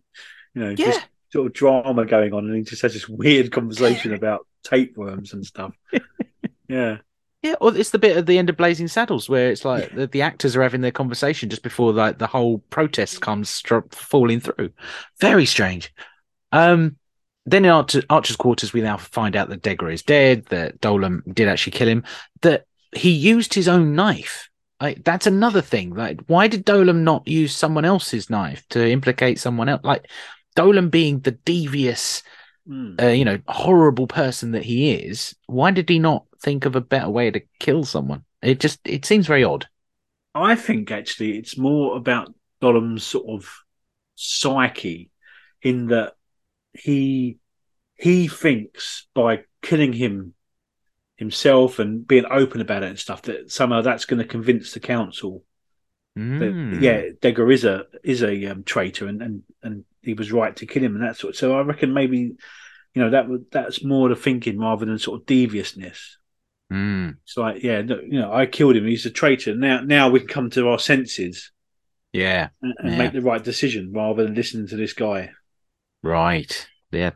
You know, yeah, just sort of drama going on, and he just has this weird conversation about tapeworms and stuff. yeah, yeah. Or it's the bit at the end of Blazing Saddles where it's like the, the actors are having their conversation just before like the whole protest comes stro- falling through. Very strange. Um, then in Archer, Archer's quarters, we now find out that Degra is dead, that Dolim did actually kill him, that he used his own knife. Like that's another thing. Like, why did Dolim not use someone else's knife to implicate someone else? Like Dolim being the devious, Mm. uh, you know, horrible person that he is, why did he not think of a better way to kill someone? It just it seems very odd. I think actually it's more about Gollum's sort of psyche, in that he he thinks by killing him himself and being open about it and stuff that somehow that's going to convince the council that Mm. yeah, Degra is a is a um, traitor and, and and he was right to kill him and that sort. So I reckon maybe you know that that's more the thinking rather than sort of deviousness. Mm. It's like yeah, you know, I killed him. He's a traitor. Now now we can come to our senses Yeah. and, and Yeah. make the right decision rather than listening to this guy. Right. Yeah.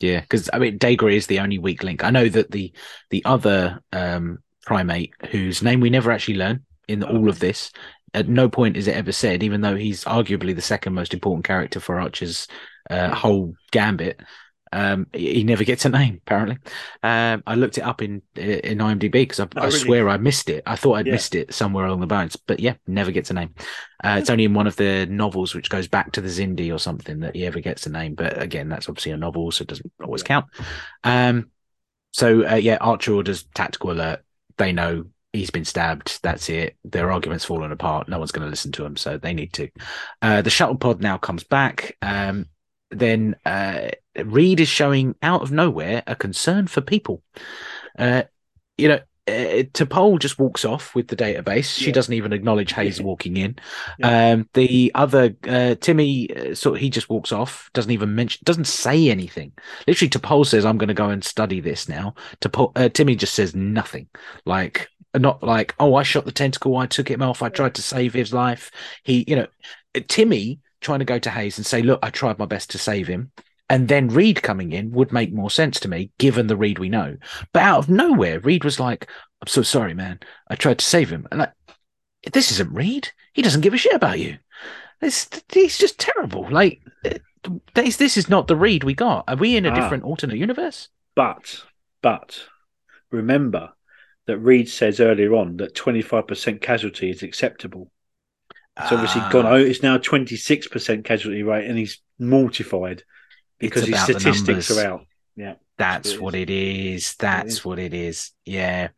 Yeah. Because I mean, Degra is the only weak link. I know that the the other um, primate, whose name we never actually learn in all of this, at no point is it ever said, even though he's arguably the second most important character for Archer's uh, whole gambit. Um, he never gets a name. Apparently, um, I looked it up in in IMDb because I, Oh, I really? swear I missed it. I thought I'd Yeah. missed it somewhere along the bones, but yeah, never gets a name. Uh, it's only in one of the novels, which goes back to the Xindi or something, that he ever gets a name. But again, that's obviously a novel, so it doesn't always count. Um, so uh, yeah, Archer orders tactical alert. They know he's been stabbed. That's it. Their argument's fallen apart. No one's going to listen to him, so they need to. Uh, the shuttle pod now comes back. Um, then uh, Reed is showing out of nowhere a concern for people. Uh, you know, uh, T'Pol just walks off with the database. She Yeah. doesn't even acknowledge Hayes walking in. Yeah. Um, the other uh, Timmy, uh, sort of, he just walks off. Doesn't even mention. Doesn't say anything. Literally, T'Pol says, "I'm going to go and study this now." T'Pol, uh, Timmy just says nothing. Like not like, "Oh, I shot the tentacle. I took him off. I tried to save his life." He, you know, uh, Timmy trying to go to Hayes and say, "Look, I tried my best to save him." And then Reed coming in would make more sense to me, given the Reed we know. But out of nowhere, Reed was like, "I'm so sorry, man. I tried to save him." And like, this isn't Reed. He doesn't give a shit about you. This he's just terrible. Like, this this is not the Reed we got. Are we in a Ah. different alternate universe? But but remember that Reed says earlier on that twenty five percent casualty is acceptable. It's obviously Ah, gone. out. it's now twenty six percent casualty rate, and he's mortified because his statistics are out. Yeah, That's it what it is. That's is. what it is. Yeah,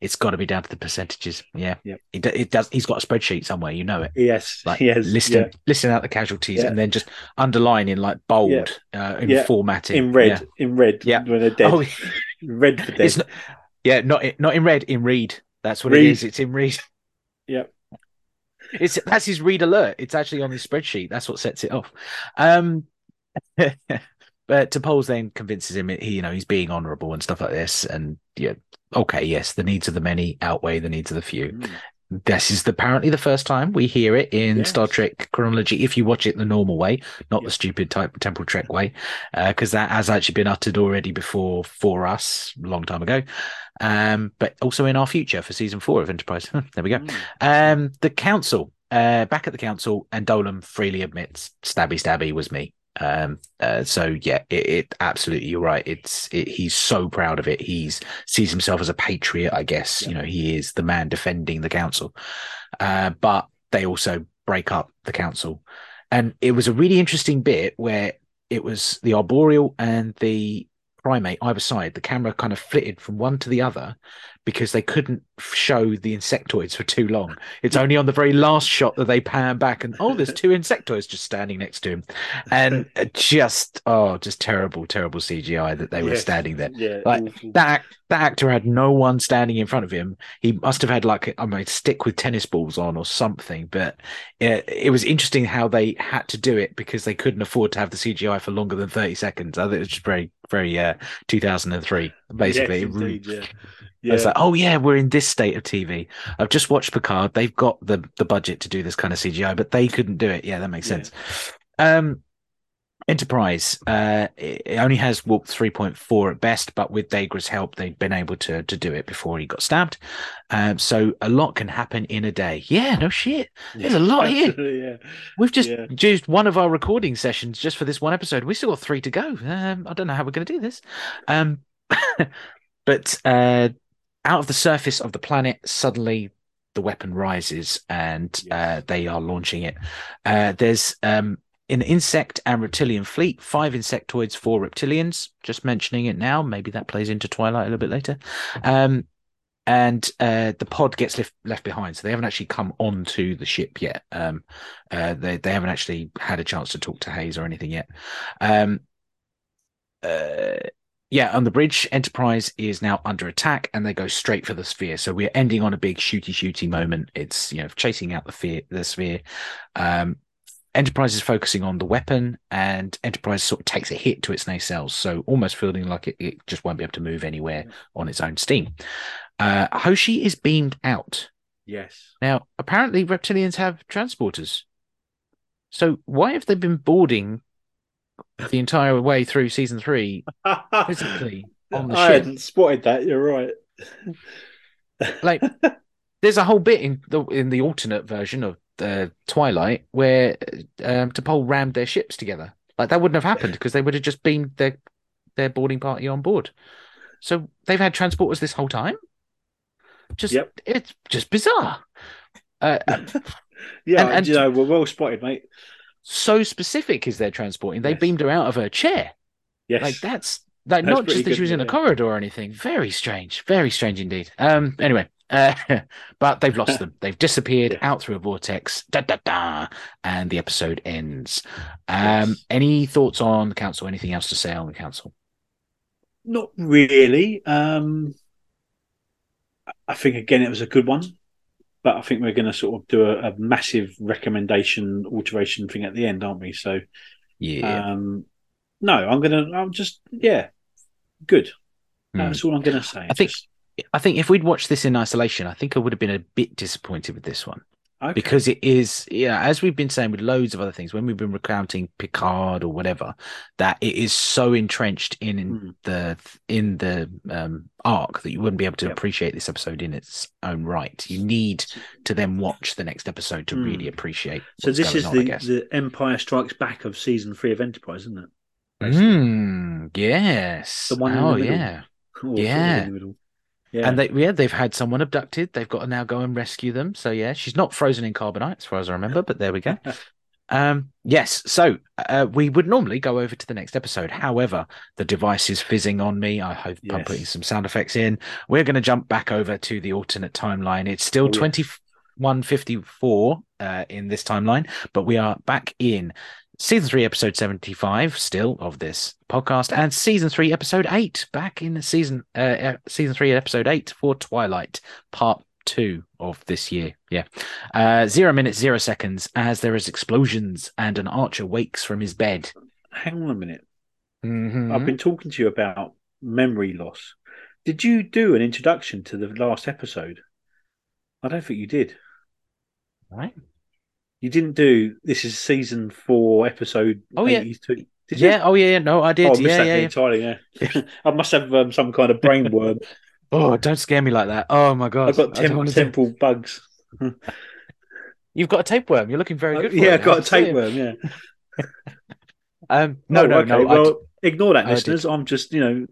it's got to be down to the percentages. Yeah, Yep. It, it does. He's got a spreadsheet somewhere. You know it. yes, Like yes, listing yeah. listing out the casualties Yeah. and then just underlining like bold uh, in Yeah. formatting in red, Yeah. in red, Yeah. when they're dead. Oh, red for dead. not, yeah, not in- not in red. In read. That's what Read. it is. It's in read. Yep. It's that's his read alert. It's actually on his spreadsheet. That's what sets it off. Um, but T'Pol's then convinces him he, you know, he's being honourable and stuff like this. And yeah, okay, yes, the needs of the many outweigh the needs of the few. Mm. This is the, apparently the first time we hear it in Yes. Star Trek chronology. If you watch it the normal way, not Yeah. the stupid type Temporal Trek way, because that has actually been uttered already before for us a long time ago. Um, but also in our future for season four of Enterprise. there we go. Mm. Um, the council, uh, back at the council, and Dolim freely admits stabby stabby was me. Um, uh, so yeah, it, it absolutely, you're right. It's it, he's so proud of it. He's sees himself as a patriot, I guess. You know, he is the man defending the council. Uh, but they also break up the council, and it was a really interesting bit where it was the arboreal and the primate either side. The camera kind of flitted from one to the other because they couldn't show the insectoids for too long. It's only on the very last shot that they pan back and oh, there's two insectoids just standing next to him, and just oh, just terrible, terrible CGI that they were Yes. standing there. Yeah, Like that, that actor had no one standing in front of him. He must have had like I mean, a stick with tennis balls on or something. But it, it was interesting how they had to do it because they couldn't afford to have the CGI for longer than thirty seconds. I think it was just very, very uh, 2003. Basically, Yes, It indeed, yeah. I was like, oh yeah, we're in this state of TV. I've just watched Picard. They've got the the budget to do this kind of CGI, but they couldn't do it. Yeah, that makes Yeah. sense. Um, Enterprise, uh, it only has warp 3.4 at best, but with Degra's help, they've been able to to do it before he got stabbed. Um, so a lot can happen in a day. Yeah, no shit. There's a lot here. Yeah. We've just Yeah. used one of our recording sessions just for this one episode. We still got three to go. Um, I don't know how we're going to do this. Um, but uh, out of the surface of the planet, suddenly the weapon rises and uh, they are launching it. Uh, there's um, an insect and reptilian fleet, five insectoids, four reptilians. Just mentioning it now. Maybe that plays into Twilight a little bit later. Um, and uh, the pod gets left left behind, so they haven't actually come onto the ship yet. Um, uh, they they haven't actually had a chance to talk to Hayes or anything yet. Um, uh, yeah, on the bridge, Enterprise is now under attack, and they go straight for the sphere. So we're ending on a big shooty shooty moment. It's you know chasing out the fear, the sphere. Um, Enterprise is focusing on the weapon, and Enterprise sort of takes a hit to its nacelles, so almost feeling like it, it just won't be able to move anywhere on its own steam. Uh, Hoshi is beamed out. Yes. Now, apparently, reptilians have transporters. So why have they been boarding the entire way through season three physically on the I ship? I hadn't spotted that. You're right. Like, there's a whole bit in the in the alternate version of uh, Twilight where um, T'Pol rammed their ships together. Like that wouldn't have happened because they would have just beamed their their boarding party on board. So they've had transporters this whole time. Just Yep. it's just bizarre. Uh, yeah, And- and- you know, well, well spotted, mate. so specific is their transporting. They Yes. beamed her out of her chair. Yes. Like that's like That's not just that she was in a corridor or anything. Very strange. Very strange indeed. Um. Anyway. Uh, but they've lost them. They've disappeared Yeah. out through a vortex. Da da da. And the episode ends. Um. Yes. Any thoughts on the council? Anything else to say on the council? Not really. Um, I think again it was a good one, but I think we're going to sort of do a, a massive recommendation alteration thing at the end, aren't we? So, Yeah. um, no, I'm gonna. I'm just yeah, good. Hmm. That's all I'm gonna say. I think- Just- I think if we'd watched this in isolation, I think I would have been a bit disappointed with this one. okay. because it is yeah as we've been saying with loads of other things when we've been recounting picard or whatever that it is so entrenched in, in Mm. the in the um arc that you wouldn't be able to Yep. appreciate this episode in its own right you need to then watch the next episode to Mm. really appreciate so this is on, the, the Empire Strikes Back of season three of Enterprise, isn't it? Mm, yes The one oh yeah Or Yeah. In the middle. Yeah. And they, yeah, they've had someone abducted. They've got to now go and rescue them. So yeah, she's not frozen in carbonite, as far as I remember. But there we go. Um, yes. So uh, we would normally go over to the next episode. However, the device is fizzing on me. I hope I'm putting some sound effects in. We're going to jump back over to the alternate timeline. It's still Oh, yes. 2154 uh, in this timeline, but we are back in season three, episode 75, still of this podcast, and season three, episode eight, back in season uh, season three, episode eight for Twilight, part two of this year. Yeah. Uh, zero minutes, zero seconds, as there is explosions and an archer wakes from his bed. Hang on a minute. Mhm. I've been talking to you about memory loss. Did you do an introduction to the last episode? I don't think you did. Right? You didn't do. This is season four, episode. Oh, yeah. 82. Did you? Yeah. Oh yeah. No, I did. Oh, I yeah, yeah, yeah. entirely. Yeah, I must have um, some kind of brain worm. Oh, don't scare me like that. Oh my god. I've got I don't tem- wanna do- bugs. You've got a tapeworm. You're looking very good. For Uh, yeah, I've got a can see it. tapeworm. Yeah. Um, no, Oh, no, okay, no. Well, d- ignore that, I did. listeners. I'm just, you know,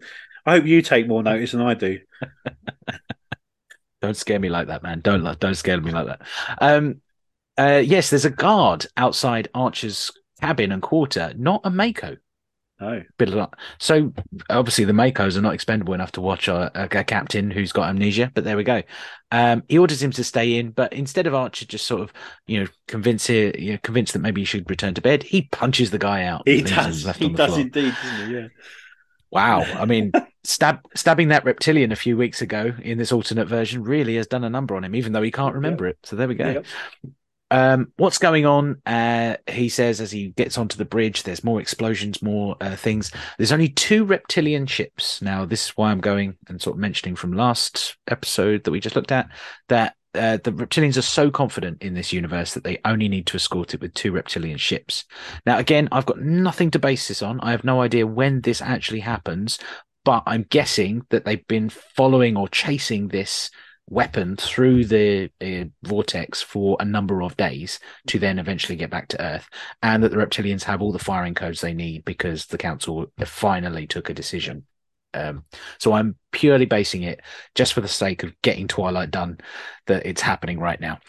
I hope you take more notice than I do. don't scare me like that, man. Don't don't scare me like that. Um, uh, yes, there's a guard outside Archer's cabin and quarter, not a MACO. No. Bit. So obviously the MACOs are not expendable enough to watch a, a, captain who's got amnesia. But there we go. Um, he orders him to stay in, but instead of Archer just sort of you know convince him, you know, convinced that maybe he should return to bed, he punches the guy out. He does. He does floor. indeed, doesn't he? Yeah. Wow. I mean, stab stabbing that reptilian a few weeks ago in this alternate version really has done a number on him, even though he can't remember it. So there we go. Um, what's going on? Uh, he says as he gets onto the bridge, there's more explosions, more uh, things. There's only two reptilian ships. Now, this is why I'm going and sort of mentioning from last episode that we just looked at that uh, the reptilians are so confident in this universe that they only need to escort it with two reptilian ships. Now, again, I've got nothing to base this on. I have no idea when this actually happens, but I'm guessing that they've been following or chasing this weapon through the uh, vortex for a number of days to then eventually get back to Earth, and that the reptilians have all the firing codes they need because the council finally took a decision. Um, so I'm purely basing it just for the sake of getting Twilight done, that it's happening right now.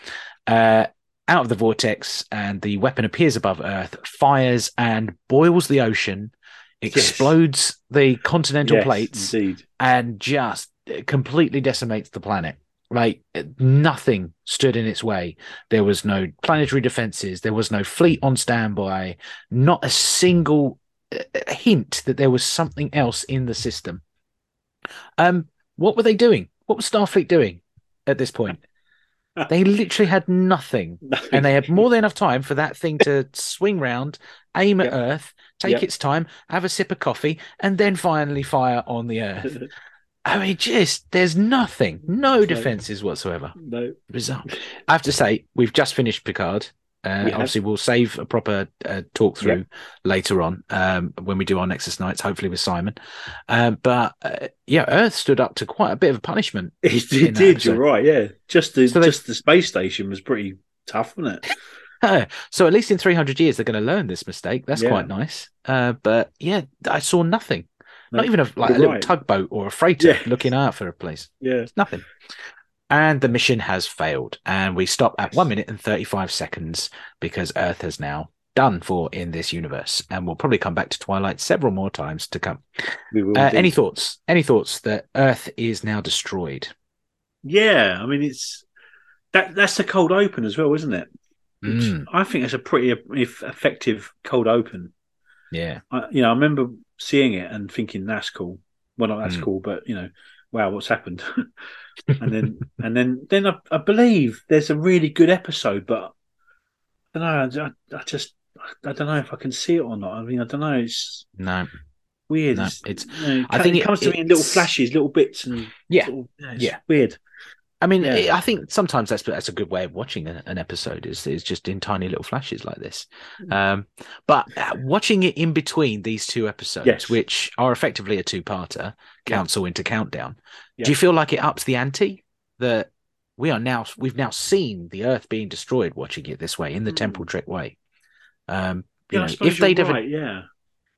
Uh, out of the vortex, and the weapon appears above Earth, fires and boils the ocean, explodes the continental Yes, plates, Indeed. and just completely decimates the planet. Like nothing stood in its way. There was no planetary defenses. There was no fleet on standby. Not a single uh, hint that there was something else in the system. Um, what were they doing? What was Starfleet doing at this point? they literally had nothing, and they had more than enough time for that thing to swing round, aim at Yep. Earth, take Yep. its time, have a sip of coffee, and then finally fire on the Earth. I mean, just there's nothing, no defenses whatsoever. no. Bizarre. I have to say, we've just finished Picard. Uh, We have. obviously, we'll save a proper uh, talk through later on um, when we do our Nexus nights, hopefully with Simon. Um, but uh, yeah, Earth stood up to quite a bit of a punishment. It, it did. episode. You're right. Yeah. Just the So they- just the space station was pretty tough, wasn't it? so at least in 300 years, they're going to learn this mistake. That's Yeah. quite nice. Uh, but yeah, I saw nothing. No, Not even a, like a little right. tugboat or a freighter Yeah. looking out for a place. Yeah. Nothing. And the mission has failed. And we stop at one minute and 35 seconds because Earth has now done for in this universe. And we'll probably come back to Twilight several more times to come. We will Uh, any thoughts? Any thoughts that Earth is now destroyed? Yeah. I mean, it's that that's the cold open as well, isn't it? Mm, I think it's a pretty effective cold open. yeah. I, you know, I remember seeing it and thinking that's cool. Well, not that's Mm. cool, but you know, wow, what's happened? and then, and then, then I, I believe there's a really good episode, but I don't know. I, I just, I don't know if I can see it or not. I mean, I don't know. It's No. weird. No, it's, you know, it I think it it- comes to me in little flashes, little bits, and Yeah. sort of- Yeah. weird. I mean, Yeah. I think sometimes that's that's a good way of watching an episode is is just in tiny little flashes like this. Mm. Um, but uh, watching it in between these two episodes, Yes. which are effectively a two-parter, Council into Countdown, Yeah. do you feel like it ups the ante? That we are now we've now seen the Earth being destroyed. Watching it this way in the Mm. Temporal Trek way. Um, you Yeah, know, if they'd you're ever yeah,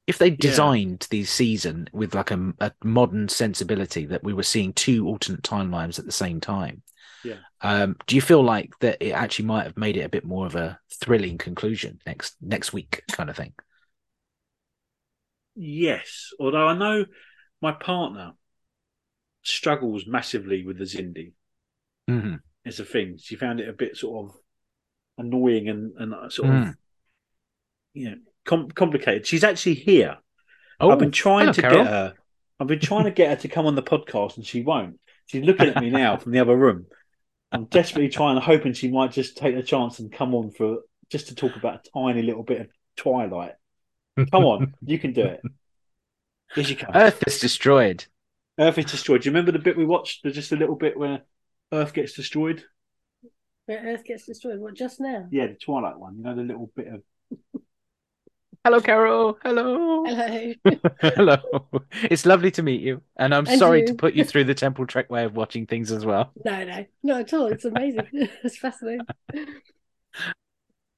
if they designed the season with like a, a modern sensibility that we were seeing two alternate timelines at the same time Yeah. um do you feel like that it actually might have made it a bit more of a thrilling conclusion next next week kind of thing yes. Although I know my partner struggles massively with the Xindi. mm-hmm. It's a thing. She found it a bit sort of annoying and, and sort of, Mm. you know, com- complicated. She's actually here. oh I've been oh, trying hello, to Carol. get her. I've been trying to get her to come on the podcast, and she won't. She's looking at me now from the other room. I'm desperately trying, hoping she might just take the chance and come on for just to talk about a tiny little bit of Twilight. Come on, you can do it. Here she comes. earth is destroyed Earth is destroyed. Do you remember the bit we watched? There's just a little bit where Earth gets destroyed. Where Earth gets destroyed. What just now? Yeah, the Twilight one. You know the little bit of Hello, Carol. Hello. Hello. Hello. It's lovely to meet you. And I'm And sorry you. to put you through the Temporal Trek way of watching things as well. no, no, not at all. It's amazing. it's fascinating.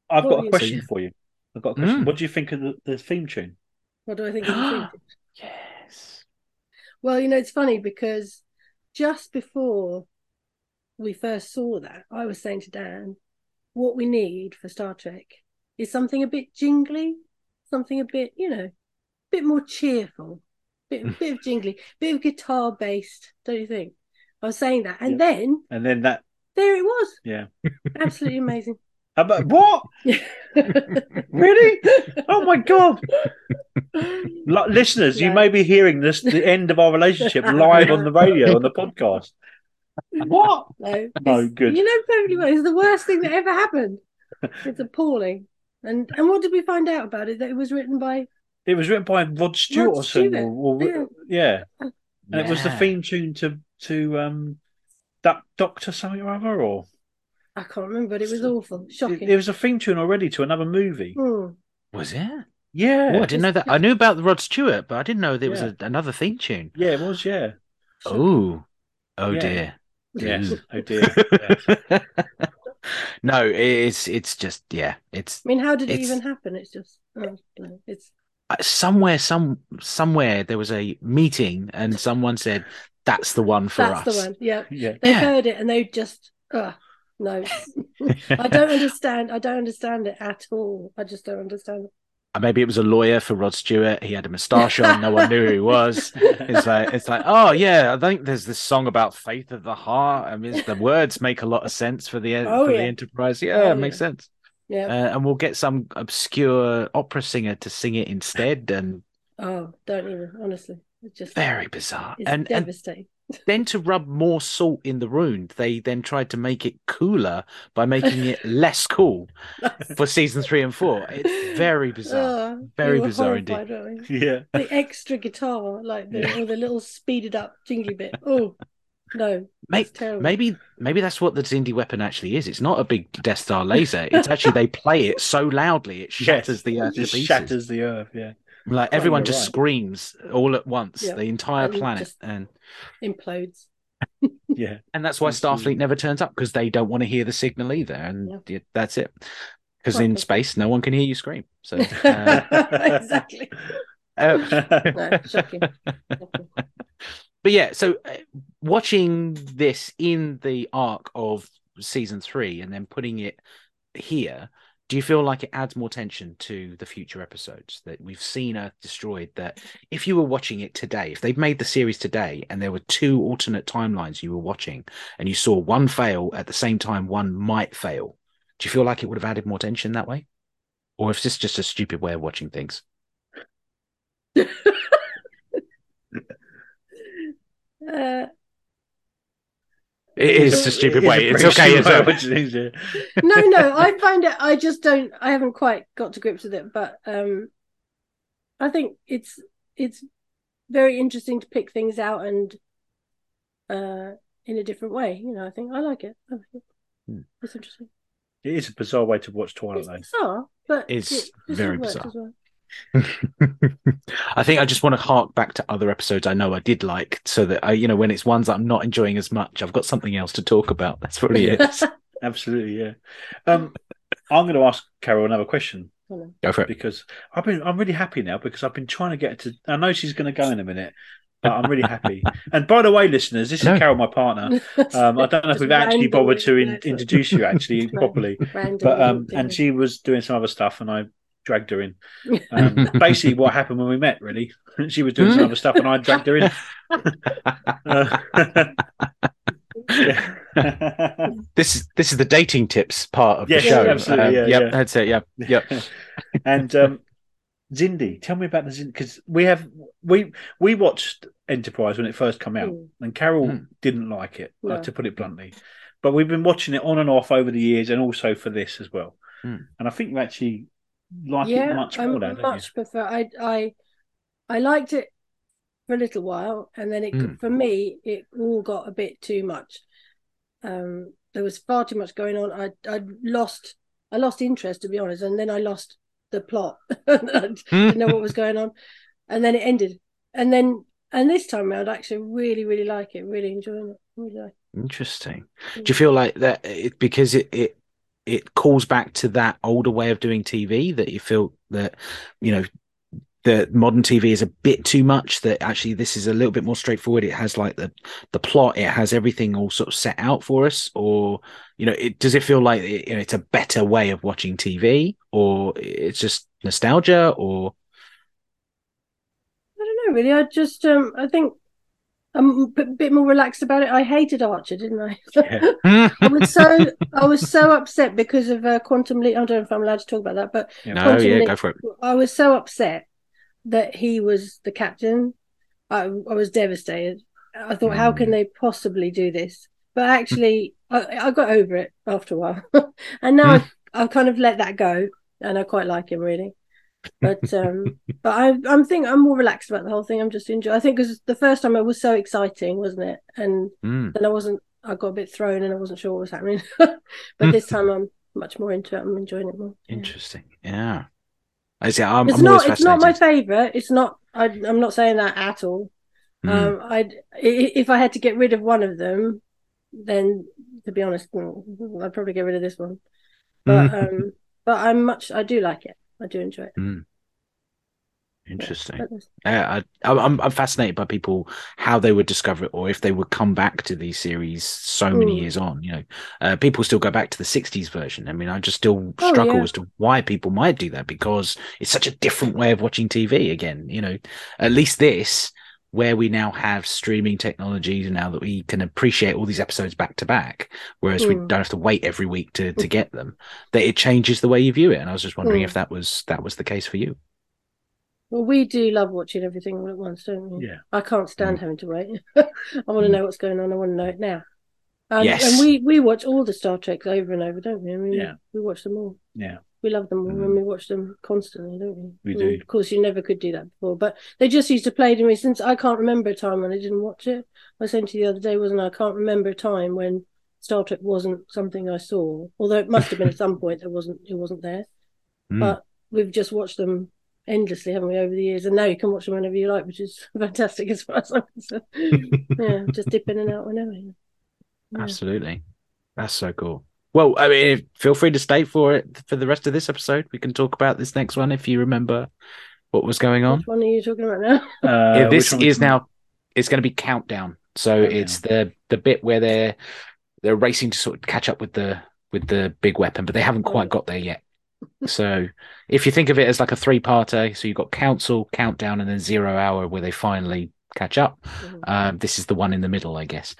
I've What got a question saying? for you. I've got a question. Mm. What do you think of the, the theme tune? What do I think of the theme? Yes. Well, you know, it's funny because just before we first saw that, I was saying to Dan, what we need for Star Trek is something a bit jingly, something a bit, you know, a bit more cheerful, bit, bit of jingly, bit of guitar based, don't you think? I was saying that. And Yeah. then And then that, there it was. yeah. Absolutely amazing. How about what? Really? Oh my god! Like, listeners, you may be hearing this the end of our relationship live on the radio on the podcast. What? No, oh, No, good. You know perfectly well. It's the worst thing that ever happened. It's appalling. And and what did we find out about it? That it was written by It was written by Rod Stewart Rod or something. Stewart, Or, or- yeah. and it was the theme tune to to um, Duck Doctor something or other, or I can't remember, but it was awful, shocking. it was a theme tune already to another movie. Hmm. Was it? Yeah, Oh, I didn't know that. I knew about the Rod Stewart, but I didn't know there was Yeah. a, another theme tune. yeah, it was. Yeah, Oh, oh Yeah. dear. yes. Oh dear. Yes. No, it's it's just yeah, it's I mean, how did it even happen? It's just oh, no, it's uh, somewhere some somewhere there was a meeting and someone said that's the one for that's us. the one. Yeah, Yeah, they Yeah. heard it and they just uh no. I don't understand. I don't understand it at all. I just don't understand it. Uh, Maybe it was a lawyer for Rod Stewart. He had a moustache on. No one knew who he was. It's like it's like oh yeah, I think there's this song about faith of the heart. I mean, the words make a lot of sense for the Oh, for yeah. the Enterprise. Yeah, Oh, it makes yeah. sense. Yeah. Uh, and we'll get some obscure opera singer to sing it instead, and oh, don't even. Honestly, it's just very bizarre. It's And and devastating. Then to rub more salt in the wound, they then tried to make it cooler by making it less cool for season three and four. It's very bizarre. Oh, Very we bizarre indeed. yeah. The extra guitar, like the, or the little speeded up jingly bit. Oh no, May- it's. Maybe maybe that's what the Xindi weapon actually is. It's not a big Death Star laser. It's actually they play it so loudly it shatters the earth to just shatters the earth. Yeah, Like everyone just right. screams all at once, Yeah. the entire And planet, and implodes. yeah. and that's why Absolutely. Starfleet never turns up because they don't want to hear the signal either, and Yeah. yeah, that's it. Because Quite in space, no one can hear you scream. So, uh, exactly. uh, No, shocking. Shocking. but yeah, so uh, watching this in the arc of season three and then putting it here, do you feel like it adds more tension to the future episodes that we've seen Earth destroyed? That if you were watching it today, if they've made the series today and there were two alternate timelines you were watching and you saw one fail at the same time one might fail, do you feel like it would have added more tension that way? Or is this just a stupid way of watching things? Uh, It is a stupid way. a It's okay stupid as way well. of watching things, yeah. no, no, I find it. I just don't. I haven't quite got to grips with it, but um, I think it's it's very interesting to pick things out and uh in a different way. You know, I think I like it. I like it. Hmm. It's interesting. It is a bizarre way to watch Twilight, It's though. bizarre, but It's it, very bizarre. as well. I think I just want to hark back to other episodes I know I did like, so that I, you know, when it's ones that I'm not enjoying as much, I've got something else to talk about. That's probably it. Absolutely, yeah. Um, I'm going to ask Carol another question Go for it. because I've been I'm really happy now because I've been trying to get to. I know she's going to go in a minute, but I'm really happy. and by the way, listeners, this is Carol, my partner. Um, I don't know if we've actually bothered to in, introduce you actually properly, but um, and she was doing some other stuff, and I dragged her in. Um, basically, what happened when we met, really, she was doing some other stuff, and I dragged her in. Uh, yeah. This is this is the dating tips part of Yes, the show. absolutely, Um, yeah, yep, yeah. that's it. Yep, yep. and um, Xindi, tell me about the Xindi because we have we we watched Enterprise when it first came out, Mm. and Carol Mm. didn't like it, uh, No. to put it bluntly. But we've been watching it on and off over the years, and also for this as well. Mm. And I think we actually like it yeah, much I more don't much prefer. I I I liked it for a little while, and then it Mm. for me it all got a bit too much. um, there was far too much going on. I I lost I lost interest to be honest, and then I lost the plot. I didn't know what was going on, and then it ended. And then and this time around, I actually really really like it. Really enjoying it. Really like. It. Interesting. Do you feel like that it, because it it it calls back to that older way of doing TV that you feel that you know the modern TV is a bit too much. That actually this is a little bit more straightforward. It has like the the plot. It has everything all sort of set out for us. Or you know, it, does it feel like it, you know, it's a better way of watching TV, or it's just nostalgia, or I don't know. Really, I just um I think I'm a bit more relaxed about it. I hated Archer, didn't I? Yeah. I was so I was so upset because of uh, Quantum Leap. I don't know if I'm allowed to talk about that, but no, Quantum yeah, Leap, go for it. I was so upset that he was the captain, I, I was devastated. I thought, mm. how can mm. they possibly do this? But actually, I, I, got over it after a while, and now I've, I've, kind of let that go, and I quite like him really. But um, but I, I'm think I'm more relaxed about the whole thing. I'm just enjoying. I think because the first time it was so exciting, wasn't it? And mm. then I wasn't. I got a bit thrown, and I wasn't sure what was happening. but this time I'm much more into it. I'm enjoying it more. Interesting. Yeah. I see I'm, it's I'm not. It's not my favorite. It's not. I, am not saying that at all. Mm. Um, I if I had to get rid of one of them, then to be honest, I'd probably get rid of this one. But mm. um, but I'm much. I do like it. I do enjoy it. Mm. Interesting. Yeah, I, I'm I'm fascinated by people how they would discover it, or if they would come back to these series so many mm. years on. You know, uh, people still go back to the '60s version. I mean, I just still oh, struggle yeah. as to why people might do that because it's such a different way of watching TV. Again, you know, at least this, where we now have streaming technologies, now that we can appreciate all these episodes back to back, whereas mm. we don't have to wait every week to to get them, that it changes the way you view it. And I was just wondering mm. if that was that was the case for you. Well, we do love watching everything all at once, don't we? Yeah. I can't stand mm. having to wait. I want to mm. know what's going on. I want to know it now. Um, yes. And we, we watch all the Star Treks over and over, don't we? I mean, yeah. We watch them all. Yeah. We love them all mm. and we watch them constantly, don't we? We do. of course, you never could do that before, but they just used to play to me since I can't remember a time when I didn't watch it. I was saying to you the other day, wasn't I? I can't remember a time when Star Trek wasn't something I saw, although it must have been at some point it wasn't. It wasn't there, mm. but we've just watched them endlessly, haven't we, over the years? And now you can watch them whenever you like, which is fantastic as far as I'm concerned. yeah, just dip in and out whenever. Yeah. Absolutely, that's so cool. Well, I mean, feel free to stay for it for the rest of this episode. We can talk about this next one if you remember what was going on. Which one are you talking about now? Uh, yeah, this is now. It's going to be countdown. So countdown. it's the the bit where they're they're racing to sort of catch up with the with the big weapon, but they haven't quite got there yet so if you think of it as like a three parter, so you've got Council, Countdown, and then Zero Hour where they finally catch up. Mm-hmm. Um, this is the one in the middle, I guess.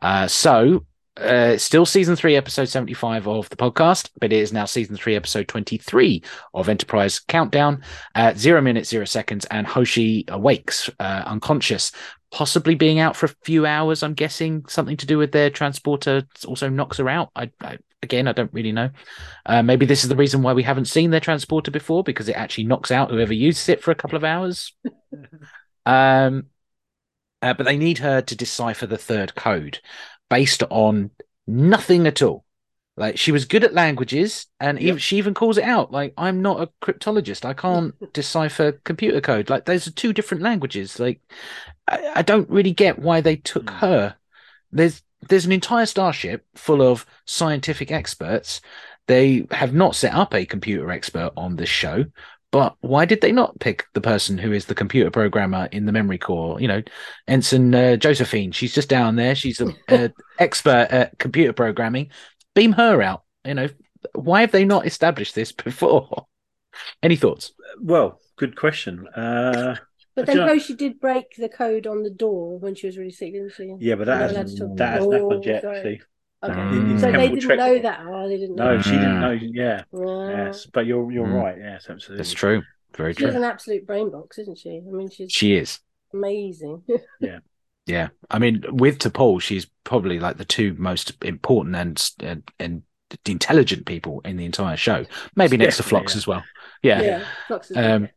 Uh, so uh, still season three, episode 75 of the podcast, but it is now season three, episode 23 of Enterprise Countdown. Uh, zero minutes, zero seconds, and Hoshi awakes uh, unconscious, possibly being out for a few hours. I'm guessing something to do with their transporter also knocks her out. I, I again, I don't really know. Uh, maybe this is the reason why we haven't seen their transporter before because it actually knocks out whoever uses it for a couple of hours. um, uh, but they need her to decipher the third code based on nothing at all. Like she was good at languages, and yep. even, she even calls it out. Like I'm not a cryptologist; I can't decipher computer code. Like those are two different languages. Like I, I don't really get why they took mm. her. There's there's an entire starship full of scientific experts. They have not set up a computer expert on this show, but why did they not pick the person who is the computer programmer in the memory core? You know, Ensign uh, Josephine. She's just down there. She's an expert at computer programming. Beam her out. You know, why have they not established this before? Any thoughts? Well, good question. Uh, but then she did break the code on the door when she was really sick, didn't she? Yeah, but that hasn't that hasn't happened yet. See. Okay. Mm. So they didn't know that. Oh, they didn't know. No, she didn't know. Yeah. Yes, but you're you're mm. right. Yes, absolutely. That's true. Very she's true. She's an absolute brain box, isn't she? I mean, she's she is amazing. yeah. Yeah, I mean, with T'Pol, she's probably like the two most important and and, and intelligent people in the entire show. Maybe next to Phlox yeah. as well. Yeah, yeah. Phlox is um,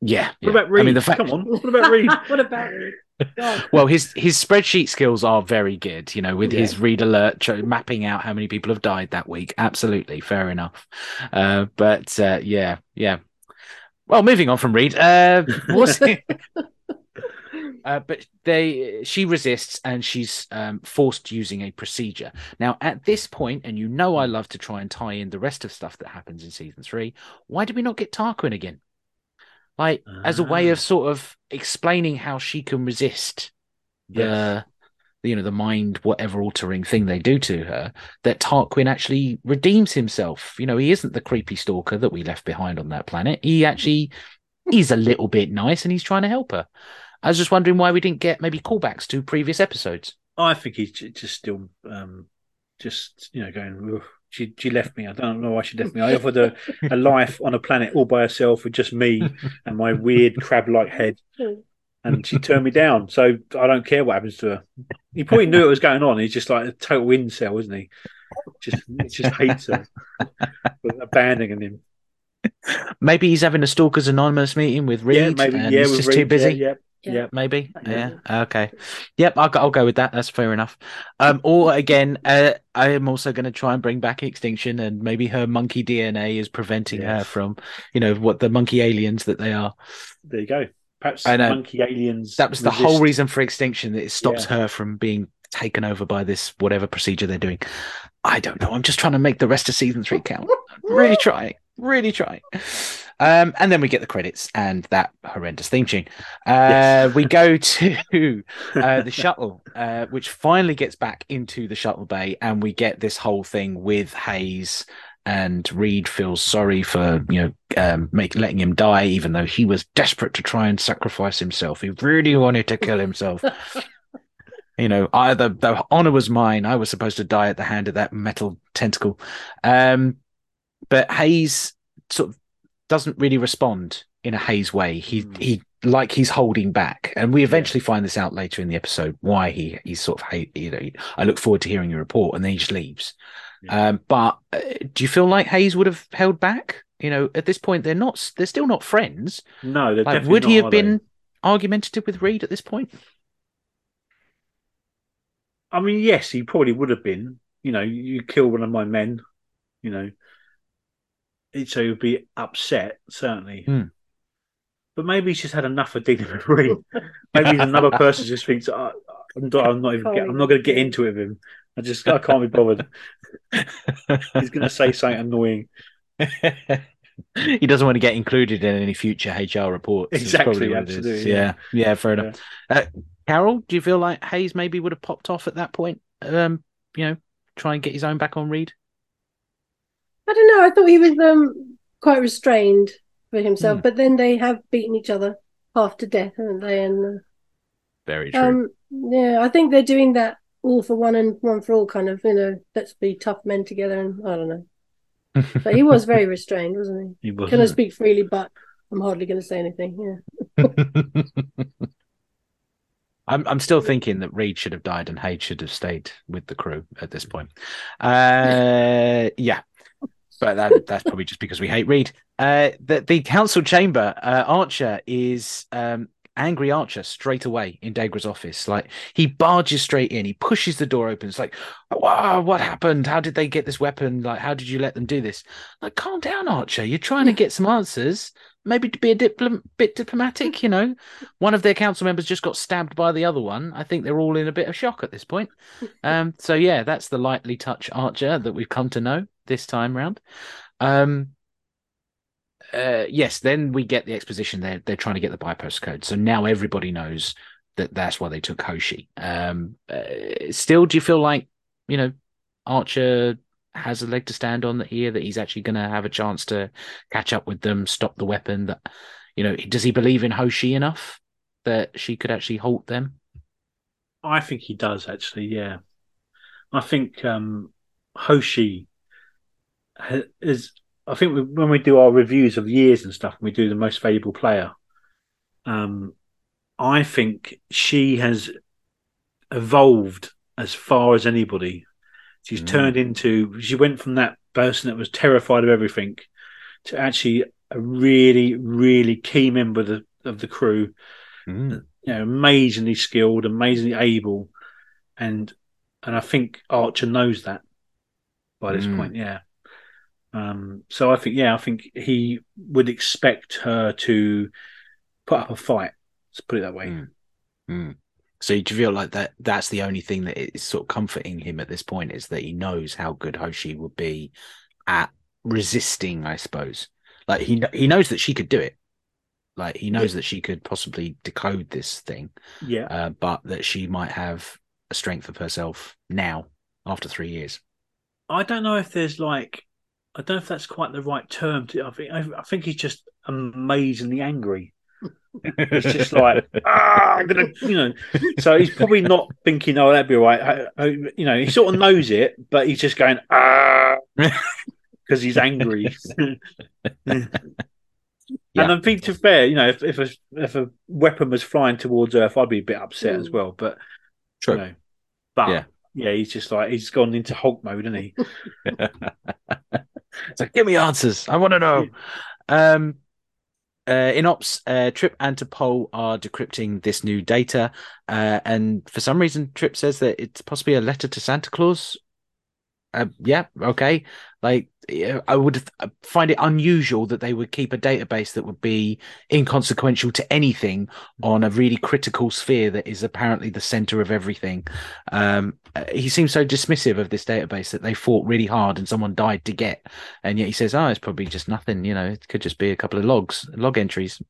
Yeah. What yeah. about Reed? I mean, the fact. Come on. What about Reed? what about Reed? God. Well, his his spreadsheet skills are very good. You know, with Yeah. his read alert tr- mapping out how many people have died that week. Absolutely, fair enough. Uh, but uh, yeah, yeah. Well, moving on from Reed. Uh, what's Uh, but they she resists and she's um, forced using a procedure now at this point and you know i love to try and tie in the rest of stuff that happens in season three why did we not get tarquin again like as a way of Ah. sort of explaining how she can resist Yes. the you know the mind whatever altering thing they do to her that tarquin actually redeems himself you know he isn't the creepy stalker that we left behind on that planet he actually he's a little bit nice and he's trying to help her i was just wondering why we didn't get maybe callbacks to previous episodes I think he's just still, um, just you know, going. "Ugh, She she left me. I don't know why she left me. I offered her a life on a planet all by herself with just me and my weird crab-like head, and she turned me down. So I don't care what happens to her. He probably knew it was going on. He's just like a total incel, isn't he? Just just hates her, for abandoning him. maybe he's having a stalkers anonymous meeting with reed yeah, maybe. and Yeah, he's with just too busy Yeah, yeah, Yeah. yeah. maybe yeah, Yeah. okay yep I'll, go- I'll go with that that's fair enough um or again uh, i am also going to try and bring back extinction and maybe her monkey dna is preventing her from you know what the monkey aliens that they are There you go. Perhaps I know. monkey aliens. that was the whole reason for extinction that it stops Yeah. her from being taken over by this whatever procedure they're doing i don't know i'm just trying to make the rest of season three count really trying really trying um and then we get the credits and that horrendous theme tune uh Yes. we go to uh the shuttle uh which finally gets back into the shuttle bay and we get this whole thing with hayes and Reed feels sorry for you know um, make letting him die, even though he was desperate to try and sacrifice himself. He really wanted to kill himself. you know, I the the honor was mine. I was supposed to die at the hand of that metal tentacle. Um, but Hayes sort of doesn't really respond in a Hayes way. He Hmm. he like he's holding back, and we eventually find this out later in the episode why he he's sort of hate. You know, I look forward to hearing your report, and then he just leaves. Yeah. Um, but uh, do you feel like Hayes would have held back? You know, at this point, they're not. They're still not friends. No, they're Like, definitely would he not, have are they? been argumentative with Reed at this point? I mean, yes, he probably would have been. You know, you kill one of my men. You know, So he'd be upset certainly. Hmm. But maybe he's just had enough of dealing with Reed. maybe he's another person who just thinks, oh, I'm not, I'm not even. Get, I'm not going to get into it with him. I just, I can't be bothered. He's going to say something annoying. he doesn't want to get included in any future HR reports. Exactly, probably what it is. absolutely, Yeah, yeah. yeah, fair enough. Uh, Carol, do you feel like Hayes maybe would have popped off at that point? Um, you know, try and get his own back on Reed. I don't know. I thought he was um quite restrained for himself, Hmm. but then they have beaten each other half to death, haven't they? And Very uh, um, yeah, I think they're doing that all for one and one for all, kind of. You know, let's be tough men together, and I don't know. But he was very restrained, wasn't He he? wasn't. Can I speak freely? But I'm hardly going to say anything. Yeah. I'm I'm still thinking that Reed should have died and Hayes should have stayed with the crew at this point. Uh, yeah, but that, that's probably just because we hate Reed. Uh, the the council chamber, uh, Archer is um angry Archer straight away in Degra's office. Like he barges straight in, he pushes the door open. It's like, wow, what happened? How did they get this weapon? Like, how did you let them do this? Like, calm down, Archer. You're trying to get some answers. Maybe to be a diplom- bit diplomatic, you know. One of their council members just got stabbed by the other one. I think they're all in a bit of shock at this point. Um, so yeah, that's the lightly touch Archer that we've come to know this time round. Um, uh, yes, then we get the exposition. They're they're trying to get the bypost code, so now everybody knows that that's why they took Hoshi. Um, uh, still, do you feel like you know Archer has a leg to stand on here? That he's actually going to have a chance to catch up with them, stop the weapon? That you know, does he believe in Hoshi enough that she could actually halt them? I think he does actually. Yeah, I think um, Hoshi is. I think we, when we do our reviews of years and stuff, we do the most valuable player. Um, I think she has evolved as far as anybody. She's Mm. turned into. She went from that person that was terrified of everything to actually a really, really key member of the of the crew. Mm. You know, amazingly skilled, amazingly able, and and I think Archer knows that by this Mm. point. Yeah. Um. So I think yeah, I think he would expect her to put up a fight. Let's put it that way. Mm. Mm. So do you feel like that that's the only thing that is sort of comforting him at this point is that he knows how good Hoshi would be at resisting, I suppose. Like he he knows that she could do it. Like he knows that she could possibly decode this thing, Yeah. uh, but that she might have a strength of herself now after three years. I don't know if there's like, I don't know if that's quite the right term. To, I think I, I think he's just amazingly angry. It's just like, ah, I'm gonna, you know. So he's probably not thinking, oh, that'd be all right. I, I, you know, he sort of knows it, but he's just going, ah, because he's angry. Yeah. And I think, to fair, you know, if if a if a weapon was flying towards Earth, I'd be a bit upset as Mm. well. But True. you know, but Yeah. Yeah. he's just like he's gone into Hulk mode, isn't he? so give me answers. I want to know. Um, uh, in ops, uh, Trip and T'Pol are decrypting this new data, uh, and for some reason, Trip says that it's possibly a letter to Santa Claus. Uh, yeah, okay. Like, I would uh, find it unusual that they would keep a database that would be inconsequential to anything on a really critical sphere that is apparently the center of everything. Um, uh, he seems so dismissive of this database that they fought really hard and someone died to get, and yet he says, "Oh, it's probably just nothing. You know, it could just be a couple of logs, log entries."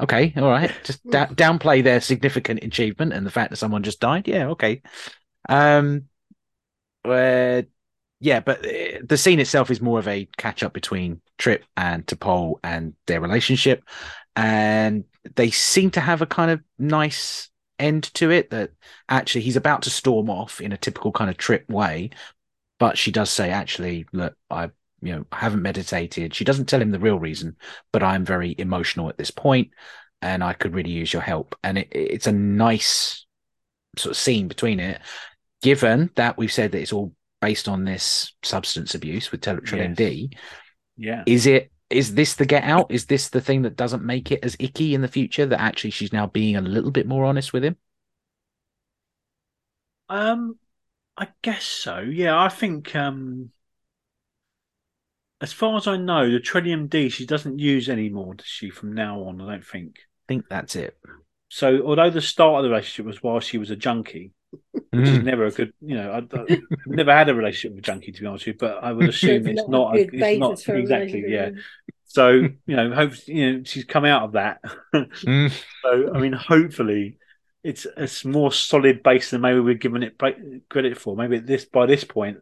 Okay, all right. Just da- downplay their significant achievement and the fact that someone just died. Yeah, okay. Um, uh, yeah, but uh, the scene itself is more of a catch up between Trip and T'Pol and their relationship, and they seem to have a kind of nice end to it. That actually he's about to storm off in a typical kind of Trip way, but she does say, "Actually, look, I." You know, haven't meditated. She doesn't tell him the real reason, but I'm very emotional at this point, and I could really use your help. And it, it's a nice sort of scene between it, given that we've said that it's all based on this substance abuse with Teletrillium Yes. D. Yeah. Is it? Is this the get out? Is this the thing that doesn't make it as icky in the future? That actually she's now being a little bit more honest with him. Um, I guess so. Yeah, I think um, as far as I know, the Trellium D she doesn't use anymore, does she? From now on, I don't think. I think that's it. So, although the start of the relationship was while she was a junkie, which is never a good, you know, I, I've never had a relationship with a junkie to be honest with you, but I would assume it's not, a, it's not a exactly, yeah. So, you know, hope you know she's come out of that. Mm. So, I mean, hopefully, it's it's more solid base than maybe we're giving it credit for. Maybe at this by this point,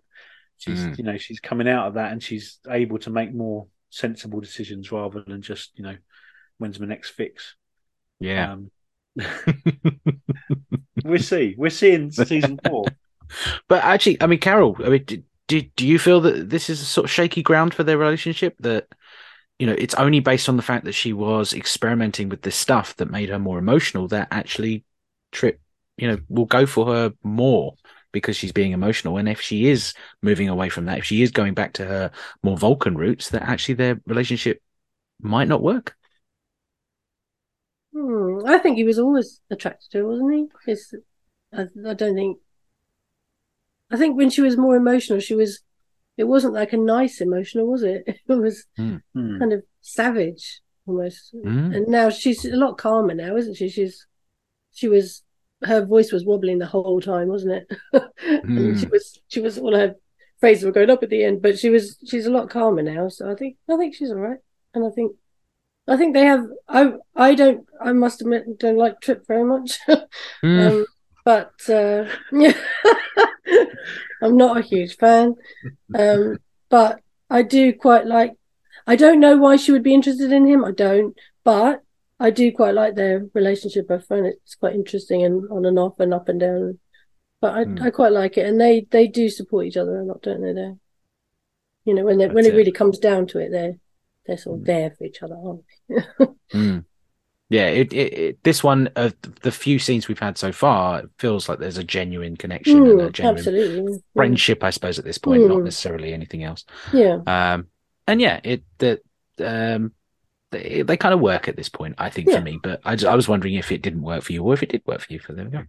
she's Mm. you know she's coming out of that and she's able to make more sensible decisions rather than just you know when's my next fix. Yeah. Um, we'll see. We're seeing season four. But actually, I mean, Carol, I mean, do, do, do you feel that this is a sort of shaky ground for their relationship? That, you know, it's only based on the fact that she was experimenting with this stuff that made her more emotional that actually Trip, you know, will go for her more because she's being emotional. And if she is moving away from that, if she is going back to her more Vulcan roots, that actually their relationship might not work. Hmm, I think he was always attracted to her, wasn't he? It's, I, I don't think. I think when she was more emotional, she was. It wasn't like a nice emotional, was it? It was Hmm. kind of savage almost. Mm. And now she's a lot calmer now, isn't she? She's. She was. Her voice was wobbling the whole time, wasn't it? and she Mm. was. She was. All her phrases were going up at the end, but she was. She's a lot calmer now, so I think. I think she's all right, and I think. I think they have. I I don't. I must admit, don't like Trip very much. Mm. um, but uh, yeah, I'm not a huge fan. Um, but I do quite like. I don't know why she would be interested in him. I don't, but I do quite like their relationship. I find it's quite interesting and on and off and up and down. But I, Hmm. I quite like it, and they they do support each other a lot, don't they? They, you know, when they, when it it. really comes down to it, they're they're sort of Hmm. there for each other, aren't they? Mm. Yeah, it, it, it this one of the few scenes we've had so far it feels like there's a genuine connection and a Mm, genuine absolutely. friendship, I suppose, at this point, not Mm. necessarily anything else. Yeah. Um, and yeah, it that um, they, they kind of work at this point, I think, Yeah. for me. But I, I was wondering if it didn't work for you or if it did work for you. So there we go.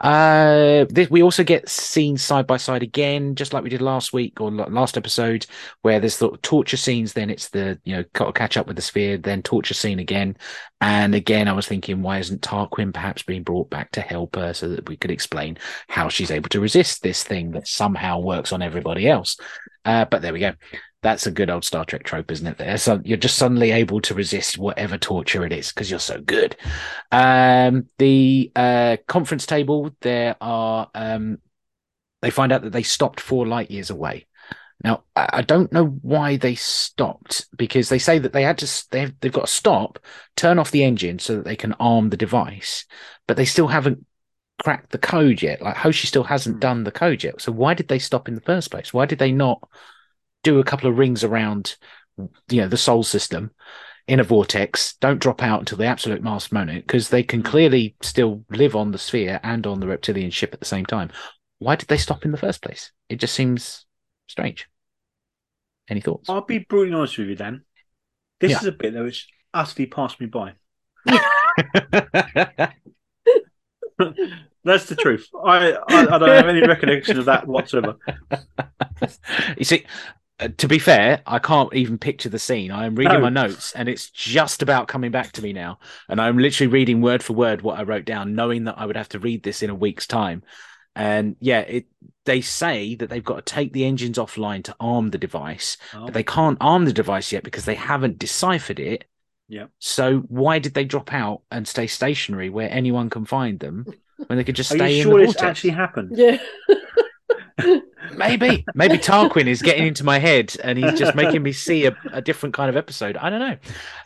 Uh, this, we also get scenes side by side again, just like we did last week or last episode, where there's the torture scenes. Then it's the you know catch up with the sphere, then torture scene again. And again, I was thinking, why isn't Tarquin perhaps being brought back to help her so that we could explain how she's able to resist this thing that somehow works on everybody else? Uh, but there we go. That's a good old Star Trek trope, isn't it? There, so you're just suddenly able to resist whatever torture it is because you're so good. Um, the uh, conference table, there are. Um, they find out that they stopped four light years away. Now, I don't know why they stopped because they say that they had to they've, they've got to stop, turn off the engine so that they can arm the device, but they still haven't cracked the code yet. Like Hoshi still hasn't done the code yet. So why did they stop in the first place? Why did they not do a couple of rings around, you know, the Sol system in a vortex? Don't drop out until the absolute last moment because they can hmm. clearly still live on the sphere and on the reptilian ship at the same time. Why did they stop in the first place? It just seems strange. Any thoughts? I'll be brutally honest with you, Dan. This Yeah. is a bit that which utterly passed me by. That's the truth. I, I I don't have any recollection of that whatsoever. you see, Uh, to be fair, I can't even picture the scene. I am reading No. my notes and it's just about coming back to me now. And I'm literally reading word for word what I wrote down, knowing that I would have to read this in a week's time. And yeah, it they say that they've got to take the engines offline to arm the device, Oh, but they can't arm the device yet because they haven't deciphered it. Yeah. So why did they drop out and stay stationary where anyone can find them when they could just Are stay you in sure the this vortex? actually happened? Yeah. Maybe, maybe Tarquin is getting into my head and he's just making me see a, a different kind of episode. I don't know,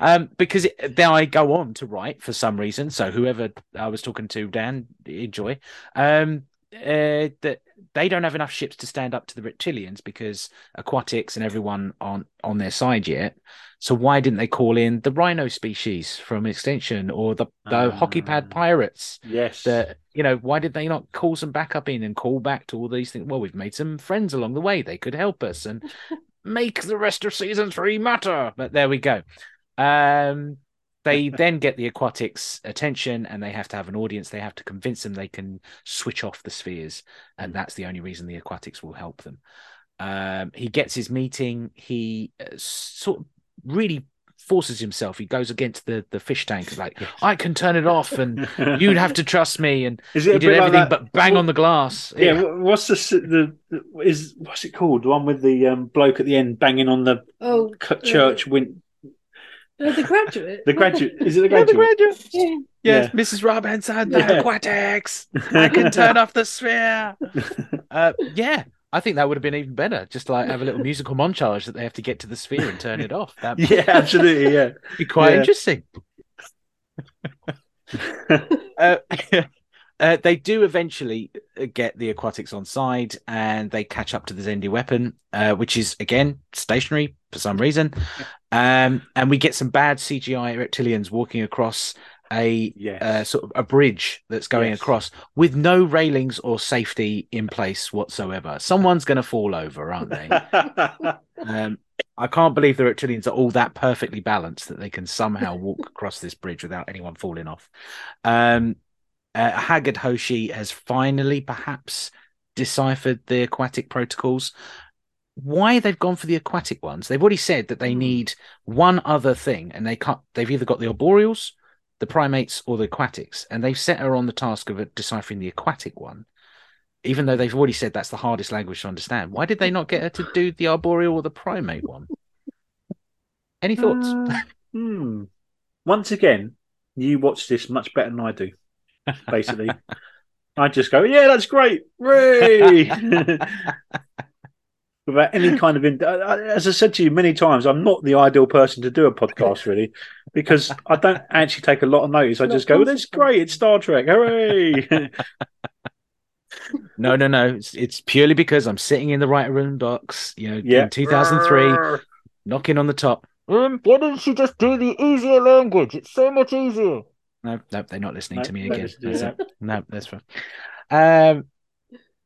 um, because it, then I go on to write for some reason. So whoever I was talking to, Dan, enjoy. Um, uh, that they don't have enough ships to stand up to the reptilians because aquatics and everyone aren't on their side yet. So why didn't they call in the rhino species from Extinction or the, the hockey pad Ah. pirates? Yes. that you know why did they not call some backup in and call back to all these things well we've made some friends along the way they could help us and make the rest of season three matter but there we go um they then get the aquatics attention and they have to have an audience they have to convince them they can switch off the spheres and that's the only reason the aquatics will help them um he gets his meeting he uh, sort of really forces himself he goes against the the fish tank like i can turn it off and you'd have to trust me and Is he it a did bit like everything but bang on the glass Yeah. wh- What's the, the the is what's it called? The one with the um, bloke at the end banging on the Oh, cu- church win. Uh, the graduate. The graduate is it the Yeah, the graduate? graduate. Yeah. Yes, Yeah. Mrs. Robinson, the Yeah. aquatics. I can turn off the sphere. Uh, yeah, I think that would have been even better. Just like have a little musical montage that they have to get to the sphere and turn it off. That'd yeah, absolutely. Yeah. be quite Yeah. interesting. uh, uh, they do eventually uh, get the aquatics on side and they catch up to the Xindi weapon, uh, which is again stationary for some reason. Um, and we get some bad CGI reptilians walking across a Yes. uh, sort of a bridge that's going Yes. across with no railings or safety in place whatsoever. Someone's going to fall over, aren't they? Um, I can't believe the reptilians are all that perfectly balanced that they can somehow walk across this bridge without anyone falling off. Um, uh, Haggard Hoshi has finally perhaps deciphered the aquatic protocols. Why they've gone for the aquatic ones? They've already said that they need one other thing, and they can't. They've either got the arboreals, the primates, or the aquatics, and they've set her on the task of deciphering the aquatic one even though they've already said that's the hardest language to understand. Why did they not get her to do the arboreal or the primate one? Any thoughts? Uh, hmm. Once again, you watch this much better than I do. Basically, I just go, "Yeah, that's great, Ray!" Without any kind of, in- I- I- as I said to you many times, I'm not the ideal person to do a podcast, really, because I don't actually take a lot of notice. I just go, well, "That's concentrate. great! It's Star Trek, hooray!" no, no, no. It's, it's purely because I'm sitting in the right room box, you know, Yeah. in 2003, knocking on the top. Um, why didn't you just do the easier language? It's so much easier. No, no, they're not listening No, to me again. That's No, that's fine. Um,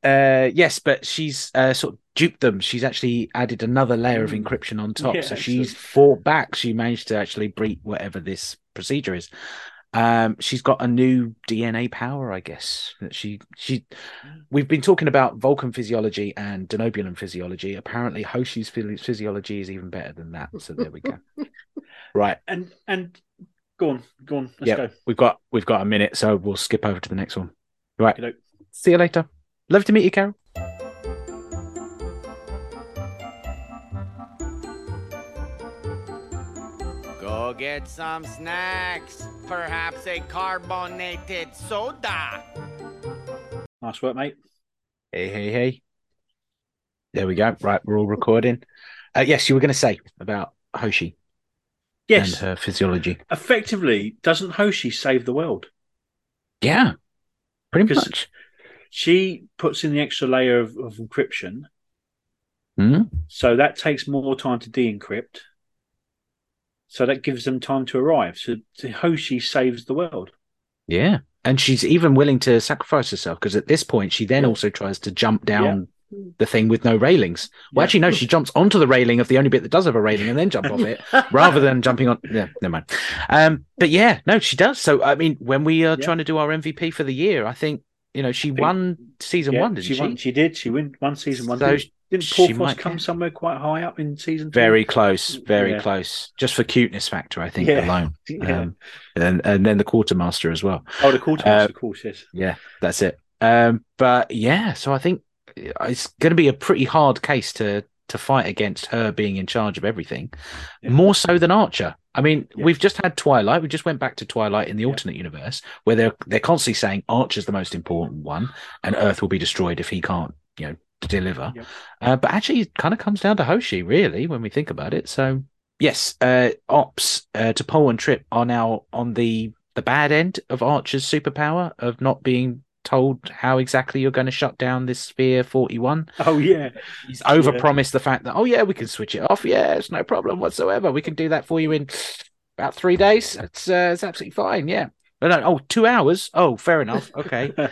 uh, yes, but she's uh, sort of duped them. She's actually added another layer of Mm. encryption on top. Yeah, so she's fought back. She managed to actually break whatever this procedure is. Um, she's got a new DNA power, I guess. That she she. We've been talking about Vulcan physiology and Denobulan physiology. Apparently, Hoshi's physiology is even better than that. So there we go. right. And and go on, go on. Let's yeah, go. we've got we've got a minute, so we'll skip over to the next one. Right. Okey-doke. See you later. Love to meet you, Carol. Go get some snacks. Perhaps a carbonated soda. Nice work, mate. Hey, hey, hey. There we go. Right, we're all recording. Uh, yes, you were going to say about Hoshi Yes, and her physiology. effectively, doesn't Hoshi save the world? Yeah, pretty Because- much. She puts in the extra layer of, of encryption, Hmm? so that takes more time to de-encrypt. So that gives them time to arrive. So, so Hoshi saves the world. Yeah. And she's even willing to sacrifice herself because at this point, she then Yeah. also tries to jump down Yeah. the thing with no railings. Well, Yeah. actually, no, she jumps onto the railing of the only bit that does have a railing and then jump off it rather than jumping on. Yeah, never mind. Um, but yeah, no, she does. So, I mean, when we are trying to do our MVP for the year, I think, you know, she won season Yeah, one, didn't she? she, won. She did. She won, one season one. So didn't Porthos might come get- somewhere quite high up in season two? Very close, very Yeah. close. Just for cuteness factor, I think Yeah. alone. Um, and and then the quartermaster as well. oh, the quartermaster, uh, of course, yes. Yeah, that's it. Um, but yeah, so I think it's going to be a pretty hard case to to fight against her being in charge of everything, Yeah. more so than Archer. I mean, Yeah. we've just had Twilight. We just went back to Twilight in the alternate universe, where they're they're constantly saying Archer's the most important one, and Earth will be destroyed if he can't, you know, deliver. Uh, but actually, it kind of comes down to Hoshi, really, when we think about it. So yes, uh, Ops uh, T'Pol and Trip are now on the the bad end of Archer's superpower of not being told how exactly you're going to shut down this Sphere 41. Oh yeah, He's overpromised the fact that, oh, yeah, we can switch it off. Yeah, it's no problem whatsoever. We can do that for you in about three days. It's, uh, it's absolutely fine. Yeah. No, no, oh, two hours. Oh, fair enough. Okay.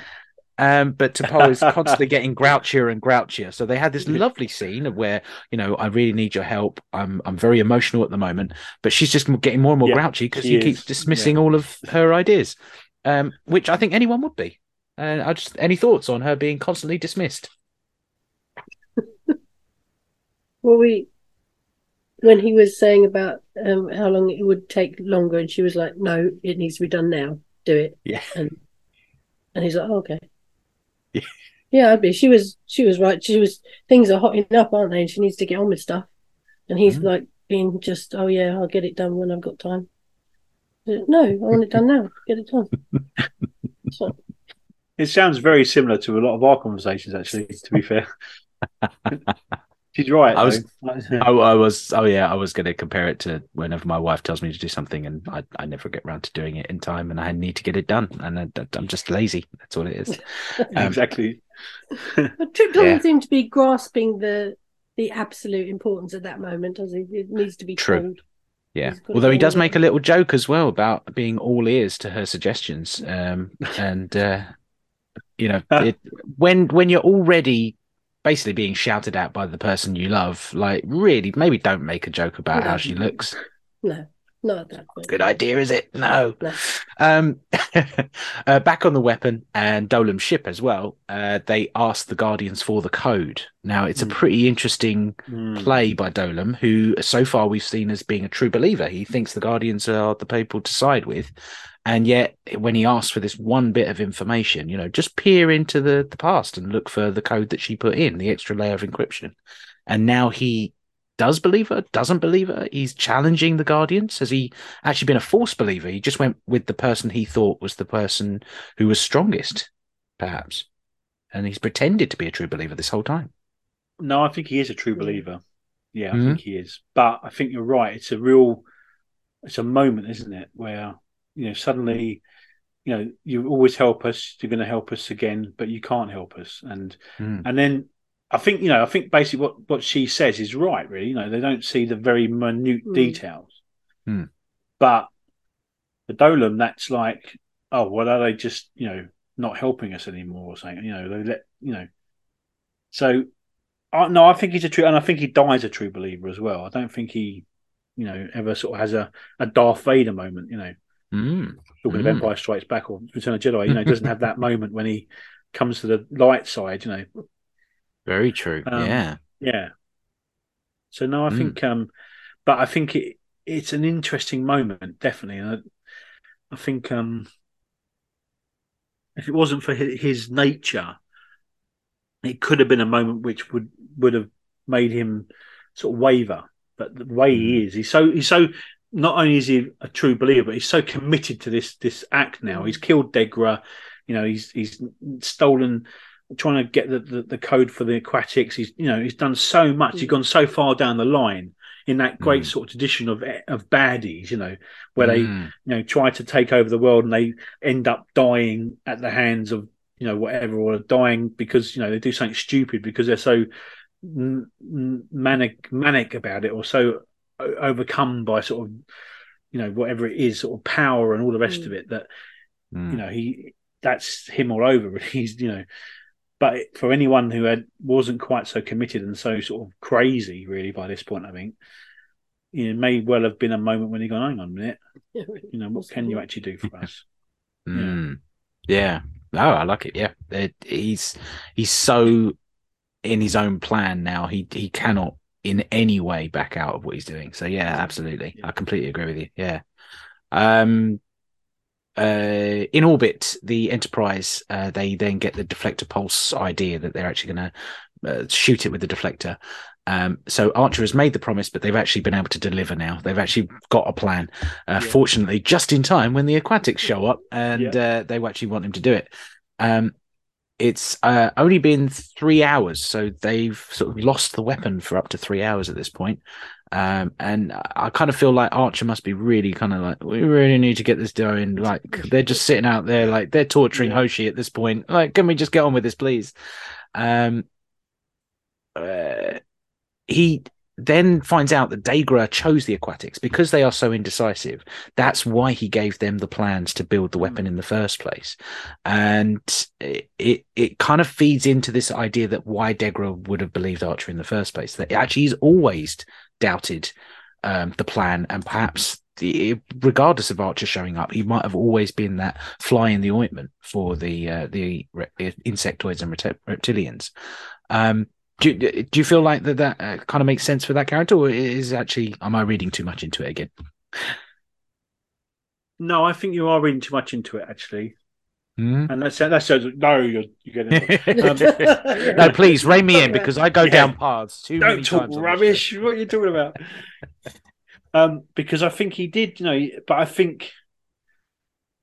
Um, but T'Pol is constantly getting grouchier and grouchier. So they had this lovely scene of where, you know, I really need your help. I'm I'm very emotional at the moment, but she's just getting more and more Yeah, grouchy because he is. keeps dismissing all of her ideas, um, which I think anyone would be. And I just any thoughts on her being constantly dismissed? Well, we when he was saying about um, how long it would take longer, and she was like, "No, it needs to be done now. Do it." Yeah. And and he's like, oh, "Okay." Yeah. Yeah, I'd be. She was. She was right. She was. Things are hotting up, aren't they? And she needs to get on with stuff. And he's Mhm. like being just, "Oh yeah, I'll get it done when I've got time." No, I want it done now. Get it done. So, it sounds very similar to a lot of our conversations. Actually, to be fair, she's right. I was- I, I was, oh yeah, I was going to compare it to whenever my wife tells me to do something and I, I never get around to doing it in time and I need to get it done and I, I'm just lazy. That's all it is. Um, exactly. but Trip doesn't Yeah. seem to be grasping the the absolute importance at that moment, does he? It needs to be True. told. Yeah. Although he does make a little joke as well about being all ears to her suggestions. Um, and, uh, you know, it, when, when you're already basically being shouted at by the person you love, like really, maybe don't make a joke about how she looks. No, not at that point. Good idea, is it? No. No. Um, uh, back on the weapon and Dolim's ship as well. Uh, they asked the Guardians for the code. Now it's a Mm. pretty interesting Mm. play by Dolem, who so far we've seen as being a true believer. He thinks the Guardians are the people to side with. And yet, when he asks for this one bit of information, you know, just peer into the, the past and look for the code that she put in, the extra layer of encryption. And now he does believe her, doesn't believe her. He's challenging the Guardians. Has he actually been a false believer? He just went with the person he thought was the person who was strongest, perhaps. And he's pretended to be a true believer this whole time. No, I think he is a true believer. Yeah, I Mhm. think he is. But I think you're right. It's a real, it's a moment, isn't it, where you know suddenly, you know, you always help us. You're going to help us again, but you can't help us. And Mm. and then I think you know, I think basically what what she says is right. Really, you know, they don't see the very minute Mm. details. Hmm. But the Dolim, that's like, oh, well, are they just you know not helping us anymore or something? You know, they let you know So, I, no, I think he's a true, and I think he dies a true believer as well. I don't think he, you know, ever sort of has a, a Darth Vader moment. You know, Mm. talking Mm. of Empire Strikes Back or Return of Jedi. You know, he doesn't have that moment when he comes to the light side. You know, Very true. Um, yeah. Yeah. So no, I Mm. think, um, but I think it it's an interesting moment, definitely. And I, I think um, if it wasn't for his, his nature, it could have been a moment which would would have made him sort of waver. But the way he is, he's so he's so. Not only is he a true believer, but he's so committed to this this act now. He's killed Degra, you know. He's he's stolen trying to get the, the, the code for the aquatics. He's you know he's done so much. He's gone so far down the line in that great sort of tradition of of baddies. You know where they Mm. you know try to take over the world and they end up dying at the hands of you know whatever or dying because you know they do something stupid because they're so manic manic about it or so overcome by sort of you know whatever it is sort of power and all the rest Mm. of it that Mm. you know he that's him all over he's you know but for anyone who had wasn't quite so committed and so sort of crazy really by this point i think you know, may well have been a moment when he gone hang on a minute you know what can you actually do for us Mm. Yeah. Oh, I like it. Yeah. It, he's he's so in his own plan now. He he cannot in any way back out of what he's doing. So yeah, absolutely. I completely agree with you. Yeah. Um uh in orbit the enterprise uh they then get the deflector pulse idea that they're actually going to uh, shoot it with the deflector um so archer has made the promise but they've actually been able to deliver now they've actually got a plan uh, Yeah. fortunately just in time when the aquatics show up and uh, they actually want him to do it um it's uh, only been three hours so they've sort of lost the weapon for up to three hours at this point um, and I kind of feel like Archer must be really kind of like, we really need to get this going. Like they're just sitting out there, like they're torturing Hoshi at this point. Like, can we just get on with this, please? Um, uh, he then finds out that Degra chose the aquatics because they are so indecisive. That's why he gave them the plans to build the weapon in the first place, and it it, it kind of feeds into this idea that why Degra would have believed Archer in the first place. That actually he's always doubted um, the plan, and perhaps the, regardless of Archer showing up, he might have always been that fly in the ointment for the uh, the re- insectoids and repti- reptilians. Um, do, you- do you feel like that that uh, kind of makes sense for that character, or is actually am I reading too much into it again? no i think you are reading too much into it actually Hmm? and that's that says no you're, you're getting um, no, please rein me in because I go Yeah. down paths too don't talk rubbish. What are you talking about? um, because I think he did, you know, but I think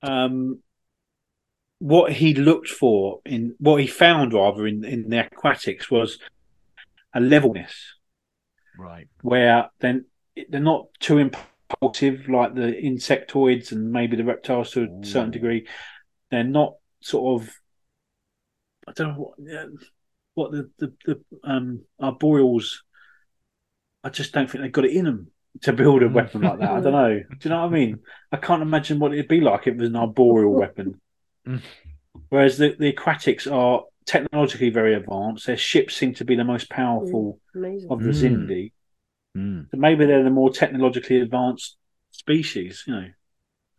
um, what he looked for in what he found rather in in the aquatics was a levelness. Right. where then they're not too impulsive like the insectoids and maybe the reptiles to a certain degree. They're not sort of I don't know what what the the, the um arboreals. I just don't think they've got it in them to build a weapon like that. I don't know. Do you know what I mean? I can't imagine what it'd be like if it was an arboreal weapon. Mm. Whereas the, the aquatics are technologically very advanced. Their ships seem to be the most powerful Amazing. of the Mm. Xindi. Mm. So maybe they're the more technologically advanced species, you know.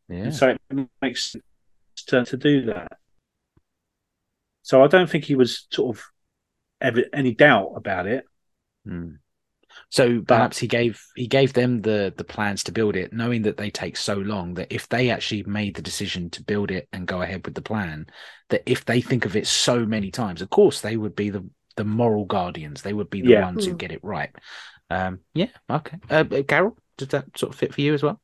Yeah. And so it makes sense to, to do that. So I don't think he was sort of ever any doubt about it. Mm. So perhaps he gave he gave them the the plans to build it, knowing that they take so long that if they actually made the decision to build it and go ahead with the plan, that if they think of it so many times, of course they would be the the moral guardians. They would be the Yeah. ones who Mm. get it right. Um, yeah, okay. Uh, uh, Carol, does that sort of fit for you as well?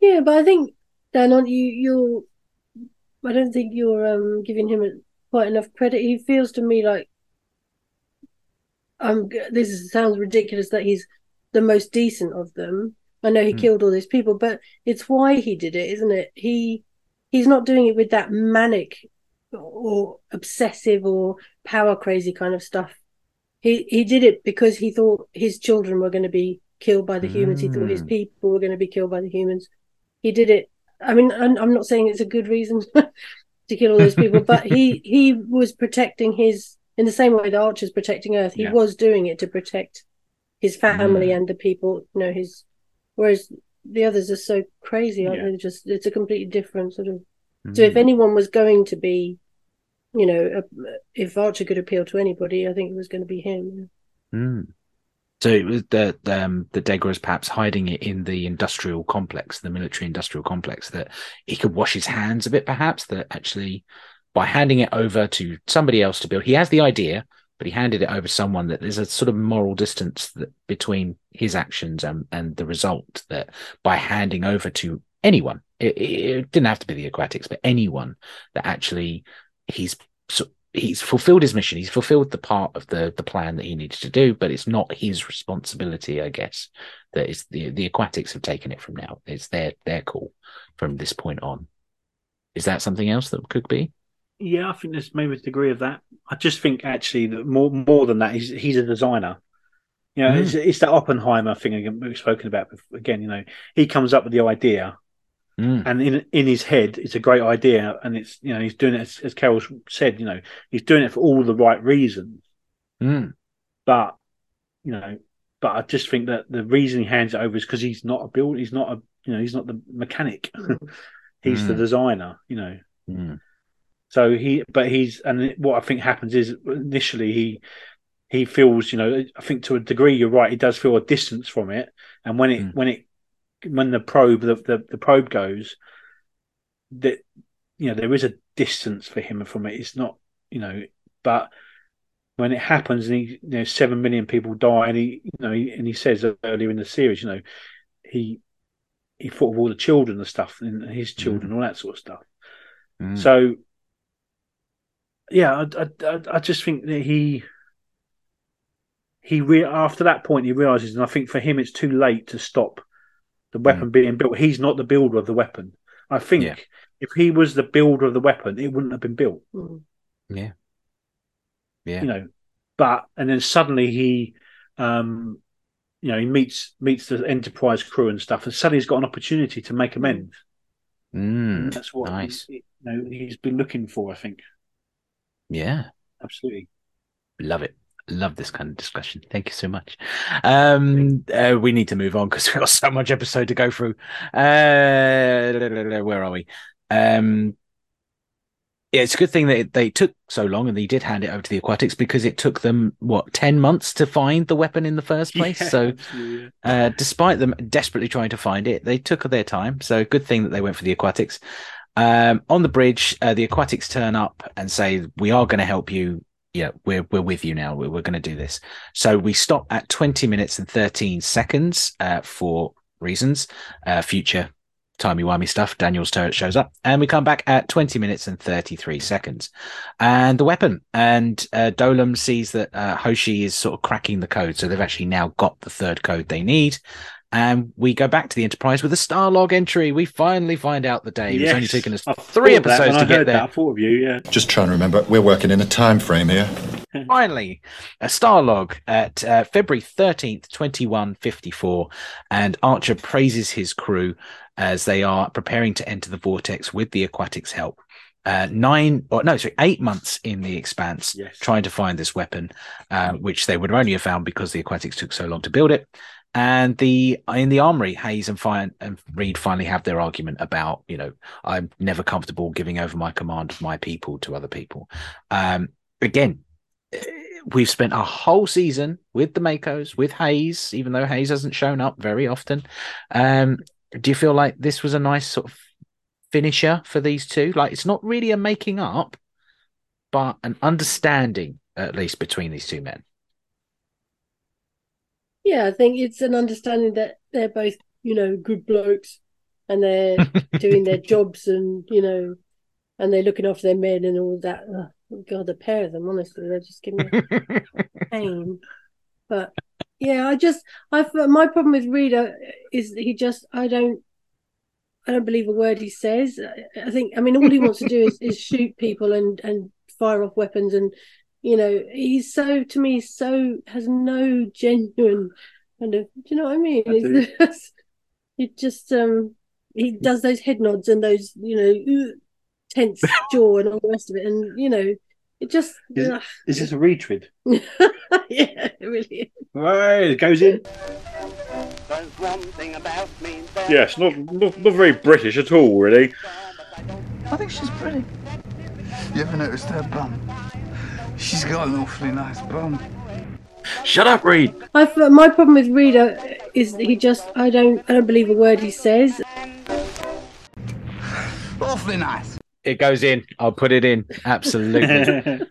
Yeah, but I think Dan, aren't you? You're. I don't think you're um giving him quite enough credit. He feels to me like. Um, this is, sounds ridiculous that he's the most decent of them. I know he Hmm. killed all these people, but it's why he did it, isn't it? He he's not doing it with that manic or obsessive or power crazy kind of stuff. He he did it because he thought his children were going to be killed by the humans. He thought his Mm. people were going to be killed by the humans. He did it. I mean, I'm, I'm not saying it's a good reason to kill all those people, but he he was protecting his in the same way that Archer's protecting Earth, he Yeah. was doing it to protect his family Mm. and the people, you know, his. Whereas the others are so crazy, aren't Yeah. they? Just it's a completely different sort of. So if Mm. anyone was going to be, you know, a, if Archer could appeal to anybody, I think it was going to be him. Mm. So it was that the, um, the Degra's perhaps hiding it in the industrial complex, the military industrial complex, that he could wash his hands of it. Perhaps that actually, by handing it over to somebody else to build, he has the idea, but he handed it over to someone that there's a sort of moral distance that between his actions and and the result. That by handing over to anyone, it, it, didn't have to be the aquatics, but anyone that actually he's so he's fulfilled his mission. He's fulfilled the part of the the plan that he needed to do, but it's not his responsibility, I guess. That is the the aquatics have taken it from now. It's their their call from this point on. Is that something else that could be? Yeah, I think there's maybe a degree of that. I just think actually that more more than that, he's he's a designer. You know, Mm. it's, it's that Oppenheimer thing again we've spoken about before. again. You know, he comes up with the idea, Mm. and in in his head, it's a great idea, and it's you know he's doing it as, as Carol said. You know, he's doing it for all the right reasons. Mm. But you know, but I just think that the reason he hands it over is because he's not a build. He's not a you know he's not the mechanic. he's the Mm. designer. You know. Mm. So he, but he's, and what I think happens is initially he he feels, you know, I think to a degree you're right. He does feel a distance from it, and when it Mm. when it when the probe the, the the probe goes, that you know there is a distance for him from it. It's not, you know, but when it happens and he, you know, seven million people die, and he, you know, he, and he says earlier in the series, you know, he he thought of all the children and stuff, and his children, all that sort of stuff. Mm. So, yeah, I, I, I- just think that he he re- after that point he realizes, and I think for him it's too late to stop the weapon being built. He's not the builder of the weapon. I think Yeah. if he was the builder of the weapon, it wouldn't have been built. Mm. Yeah. Yeah. You know, but and then suddenly he, um, you know, he meets meets the Enterprise crew and stuff, and suddenly he's got an opportunity to make amends. Mm. That's what nice. he, you know he's been looking for. I think Yeah. absolutely. Love it. Love this kind of discussion. Thank you so much. Um, uh, we need to move on because we've got so much episode to go through. Uh, where are we? Um, yeah, it's a good thing that they took so long and they did hand it over to the aquatics because it took them what ten months to find the weapon in the first place. Yeah, so, absolutely, uh, despite them desperately trying to find it, they took their time. So, good thing that they went for the aquatics. Um, on the bridge, uh, the aquatics turn up and say, "We are going to help you. Yeah, we're we're with you now. We're, we're going to do this." So we stop at twenty minutes and thirteen seconds uh, for reasons, uh, future timey wimey stuff. Daniel's turret shows up, and we come back at twenty minutes and thirty three seconds, and the weapon. And uh, sees that uh, Hoshi is sort of cracking the code, so they've actually now got the third code they need. And we go back to the Enterprise with a star log entry. We finally find out the day. It was only taken us I three episodes to I get heard there. That, I thought of you, yeah. Just trying to remember, we're working in a time frame here. Finally, a star log at uh, February 13th, 2154. And Archer praises his crew as they are preparing to enter the vortex with the aquatics' help. Uh, nine or no, sorry, eight months in the expanse Yes. trying to find this weapon, uh, which they would only have found because the aquatics took so long to build it. And the in the armory, Hayes and, Fi- and Reed finally have their argument about, you know, I'm never comfortable giving over my command of my people to other people. Um, again, eh, we've spent a whole season with the MACOs, with Hayes, even though Hayes hasn't shown up very often. Um, do you feel like this was a nice sort of finisher for these two? Like it's not really a making up, but an understanding at least between these two men. Yeah, I think it's an understanding that they're both, you know, good blokes and they're doing their jobs and, you know, and they're looking after their men and all that. Oh, God, the pair of them, honestly, they're just giving me pain. But yeah, I just, I my problem with Reader uh, is that he just, I don't, I don't believe a word he says. I- I think, I mean, all he wants to do is, is shoot people and and fire off weapons, and you know, he's so to me so has no genuine kind of. Do you know what I mean? I just, it just um, he does those head nods and those you know tense jaw and all the rest of it, and you know, It just Is, ugh. is this a retread? yeah, it really is. Right, it goes in. There's one thing about me. there's Yes, not, not not very British at all, really. I think she's pretty. You ever noticed her bum? She's got an awfully nice bum. Shut up, Reed. I my problem with Reader uh, is that he just I don't I don't believe a word he says. Awfully nice. It goes in. I'll put it in. Absolutely.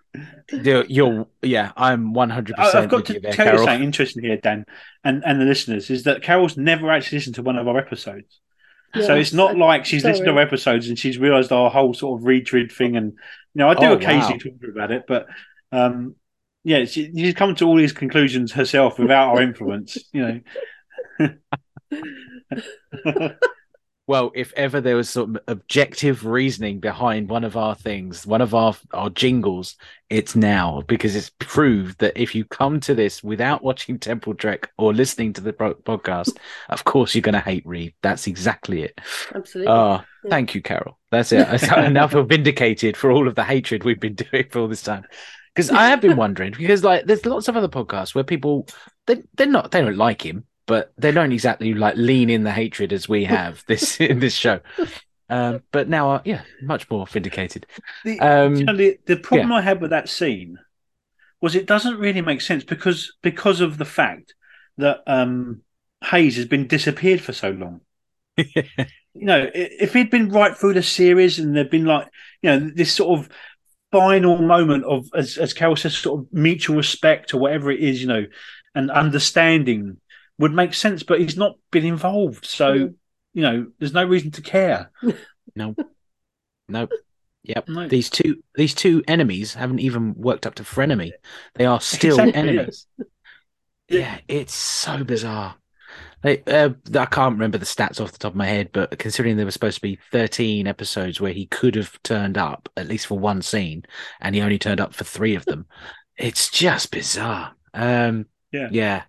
you're, you're yeah. I'm 100. percent I've got with to you there, tell you something interesting here, Dan, and, and the listeners, is that Carol's never actually listened to one of our episodes. so it's not so- like she's listened to our episodes and she's realised our whole sort of retread thing. And, you know, I do Oh, occasionally wow. talk about it, but um, yeah, she, she's come to all these conclusions herself without our influence, you know. Well, if ever there was some objective reasoning behind one of our things, one of our our jingles, it's now because it's proved that if you come to this without watching Temporal Trek or listening to the pro- podcast, of course you're going to hate Reed. That's exactly it. Absolutely. Oh, Yeah. thank you, Carol. That's it. I now feel vindicated for all of the hatred we've been doing for all this time. Because I have been wondering, because like there's lots of other podcasts where people they they're not they don't like him, but they don't exactly like lean in the hatred as we have this in this show. Um, but now, uh, yeah, much more vindicated. The, Um, the, the problem I had with that scene was it doesn't really make sense because because of the fact that um, Hayes has been disappeared for so long. you know, if he'd been right through the series and there'd been like, you know, this sort of final moment of, as, as Carol says, sort of mutual respect or whatever it is, you know, and understanding would make sense. But he's not been involved, so Mm. you know, there's no reason to care. No, nope. Yep. No. These two these two enemies haven't even worked up to frenemy. They are still Exactly, yeah. enemies. Yeah, it's so bizarre. They, uh, I can't remember the stats off the top of my head, but considering there were supposed to be 13 episodes where he could have turned up at least for one scene, and he only turned up for three of them, it's just bizarre. Um, Yeah. yeah.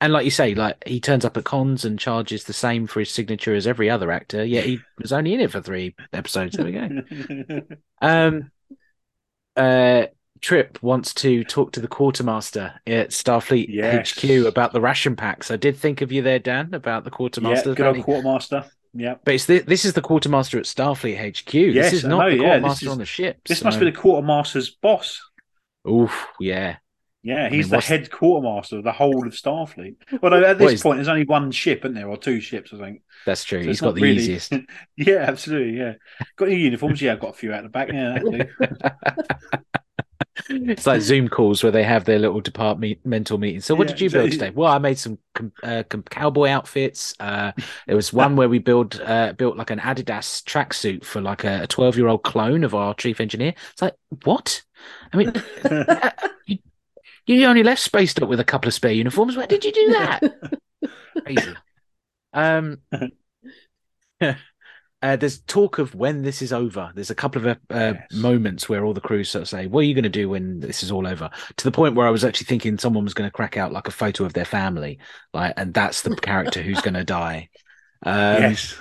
And like you say, like he turns up at cons and charges the same for his signature as every other actor, yet he was only in it for three episodes. There we go. Um, uh, Trip wants to talk to the quartermaster at Starfleet Yes. HQ about the ration packs. I did think of you there, Dan, about the yeah, quartermaster. good old quartermaster. Yeah. But it's the, this is the quartermaster at Starfleet HQ. Yes, this is not know, the yeah, quartermaster is- on the ship. This must be the quartermaster's boss. Oof, yeah. Yeah, I he's mean, the what's- head quartermaster of the whole of Starfleet. Well, at this is- point, there's only one ship, isn't there, or two ships, I think. That's true. So He's got the really- easiest. yeah, absolutely. Yeah, got your uniforms. Yeah, I've got a few out the back. Yeah. it's like Zoom calls where they have their little departmental meetings. So, what Yeah, did you build exactly. today? Well, I made some com- uh, com- cowboy outfits. Uh, there was one where we build uh, built like an Adidas tracksuit for like a twelve year old clone of our chief engineer. It's like what? I mean, you, you only left Space Dock with a couple of spare uniforms. Where did you do that? Crazy. Um. Uh, there's talk of when this is over. There's a couple of uh, Yes. moments where all the crews sort of say, "What are you going to do when this is all over?" To the point where I was actually thinking someone was going to crack out like a photo of their family, like, and that's the character who's going to die. Um, yes.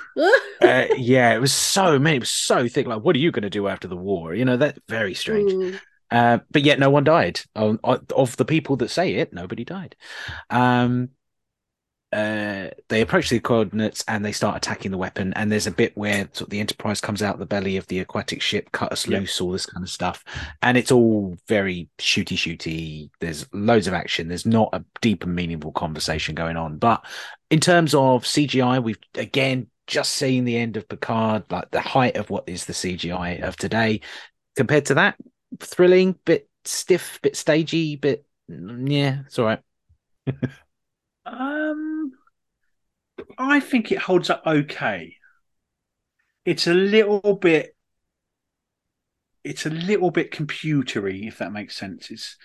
uh, yeah, it was so many. It was so thick. Like, what are you going to do after the war? You know, that's very strange. Mm. Uh, but yet, no one died. Um, of the people that say it, nobody died. Um, uh, they approach the coordinates and they start attacking the weapon. And there's a bit where sort of the Enterprise comes out the belly of the aquatic ship, cut us Yep. loose, all this kind of stuff. And it's all very shooty, shooty. There's loads of action. There's not a deep and meaningful conversation going on. But in terms of CGI, we've again just seen the end of Picard, like the height of what is the CGI of today. Compared to that, thrilling, bit stiff, bit stagey, bit yeah, it's all right. Um, I think it holds up okay. It's a little bit. It's a little bit computery, if that makes sense. It's,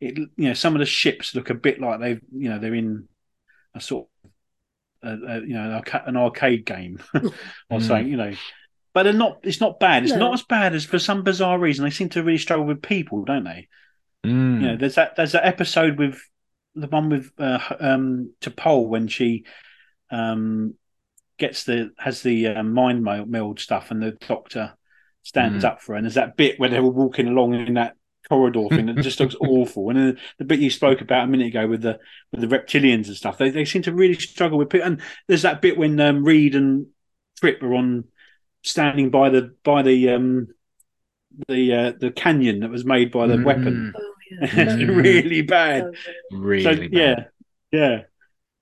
it you know, some of the ships look a bit like they've you know they're in a sort of, uh, uh, you know, an an arcade game or Mm. something, you know. But they're not. It's not bad. It's No. not as bad as for some bizarre reason they seem to really struggle with people, don't they? Mm. you know, there's that there's that episode with the one with uh, um T'Pol when she um gets the has the uh, mind meld meld stuff and the doctor stands Mm. up for her and there's that bit where they were walking along in that corridor thing that just looks awful. And then the bit you spoke about a minute ago with the with the reptilians and stuff, they they seem to really struggle with. it. And there's that bit when um, Reed and Trip are on standing by the by the um the uh, the canyon that was made by the Mm. weapon. Oh, it's yeah. really bad. Really so bad. yeah, yeah.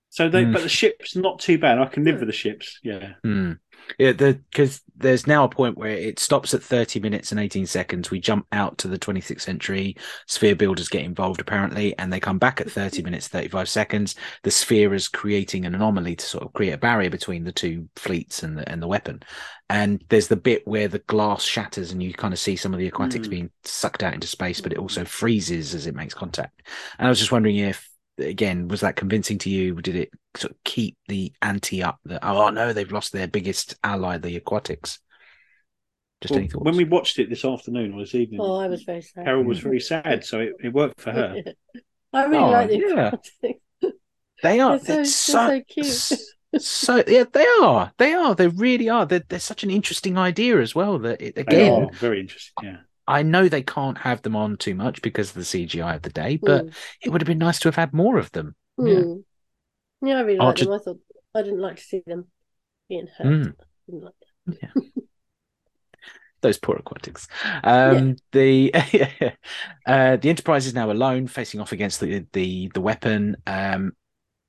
So they, Mm. but the ship's not too bad. I can live with the ships. Yeah. Hmm. Yeah, because there's now a point where it stops at 30 minutes and 18 seconds. We jump out to the 26th century. Sphere builders get involved apparently, and they come back at 30 minutes 35 seconds. The sphere is creating an anomaly to sort of create a barrier between the two fleets and the and the weapon. And there's the bit where the glass shatters, and you kind of see some of the aquatics Mm. being sucked out into space, but it also freezes as it makes contact. And I was just wondering if again was that convincing to you did it sort of keep the ante up that oh no they've lost their biggest ally the aquatics just Well, any thoughts when we watched it this afternoon or this evening, Oh, I was very sad. Carol was very sad, so it, it worked for her. I really Oh, like the yeah. aquatics. they are They're they're so- so, they're so cute. so yeah they are they are they really are they're, they're such an interesting idea as well that it, They again are very interesting. Yeah. I know they can't have them on too much because of the cgi of the day but Mm. it would have been nice to have had more of them Yeah. Mm. Yeah, I really liked Archer- them. I thought I didn't like to see them being hurt. Mm. Didn't like that. those poor aquatics. Um, The uh, the Enterprise is now alone, facing off against the the the weapon. Um,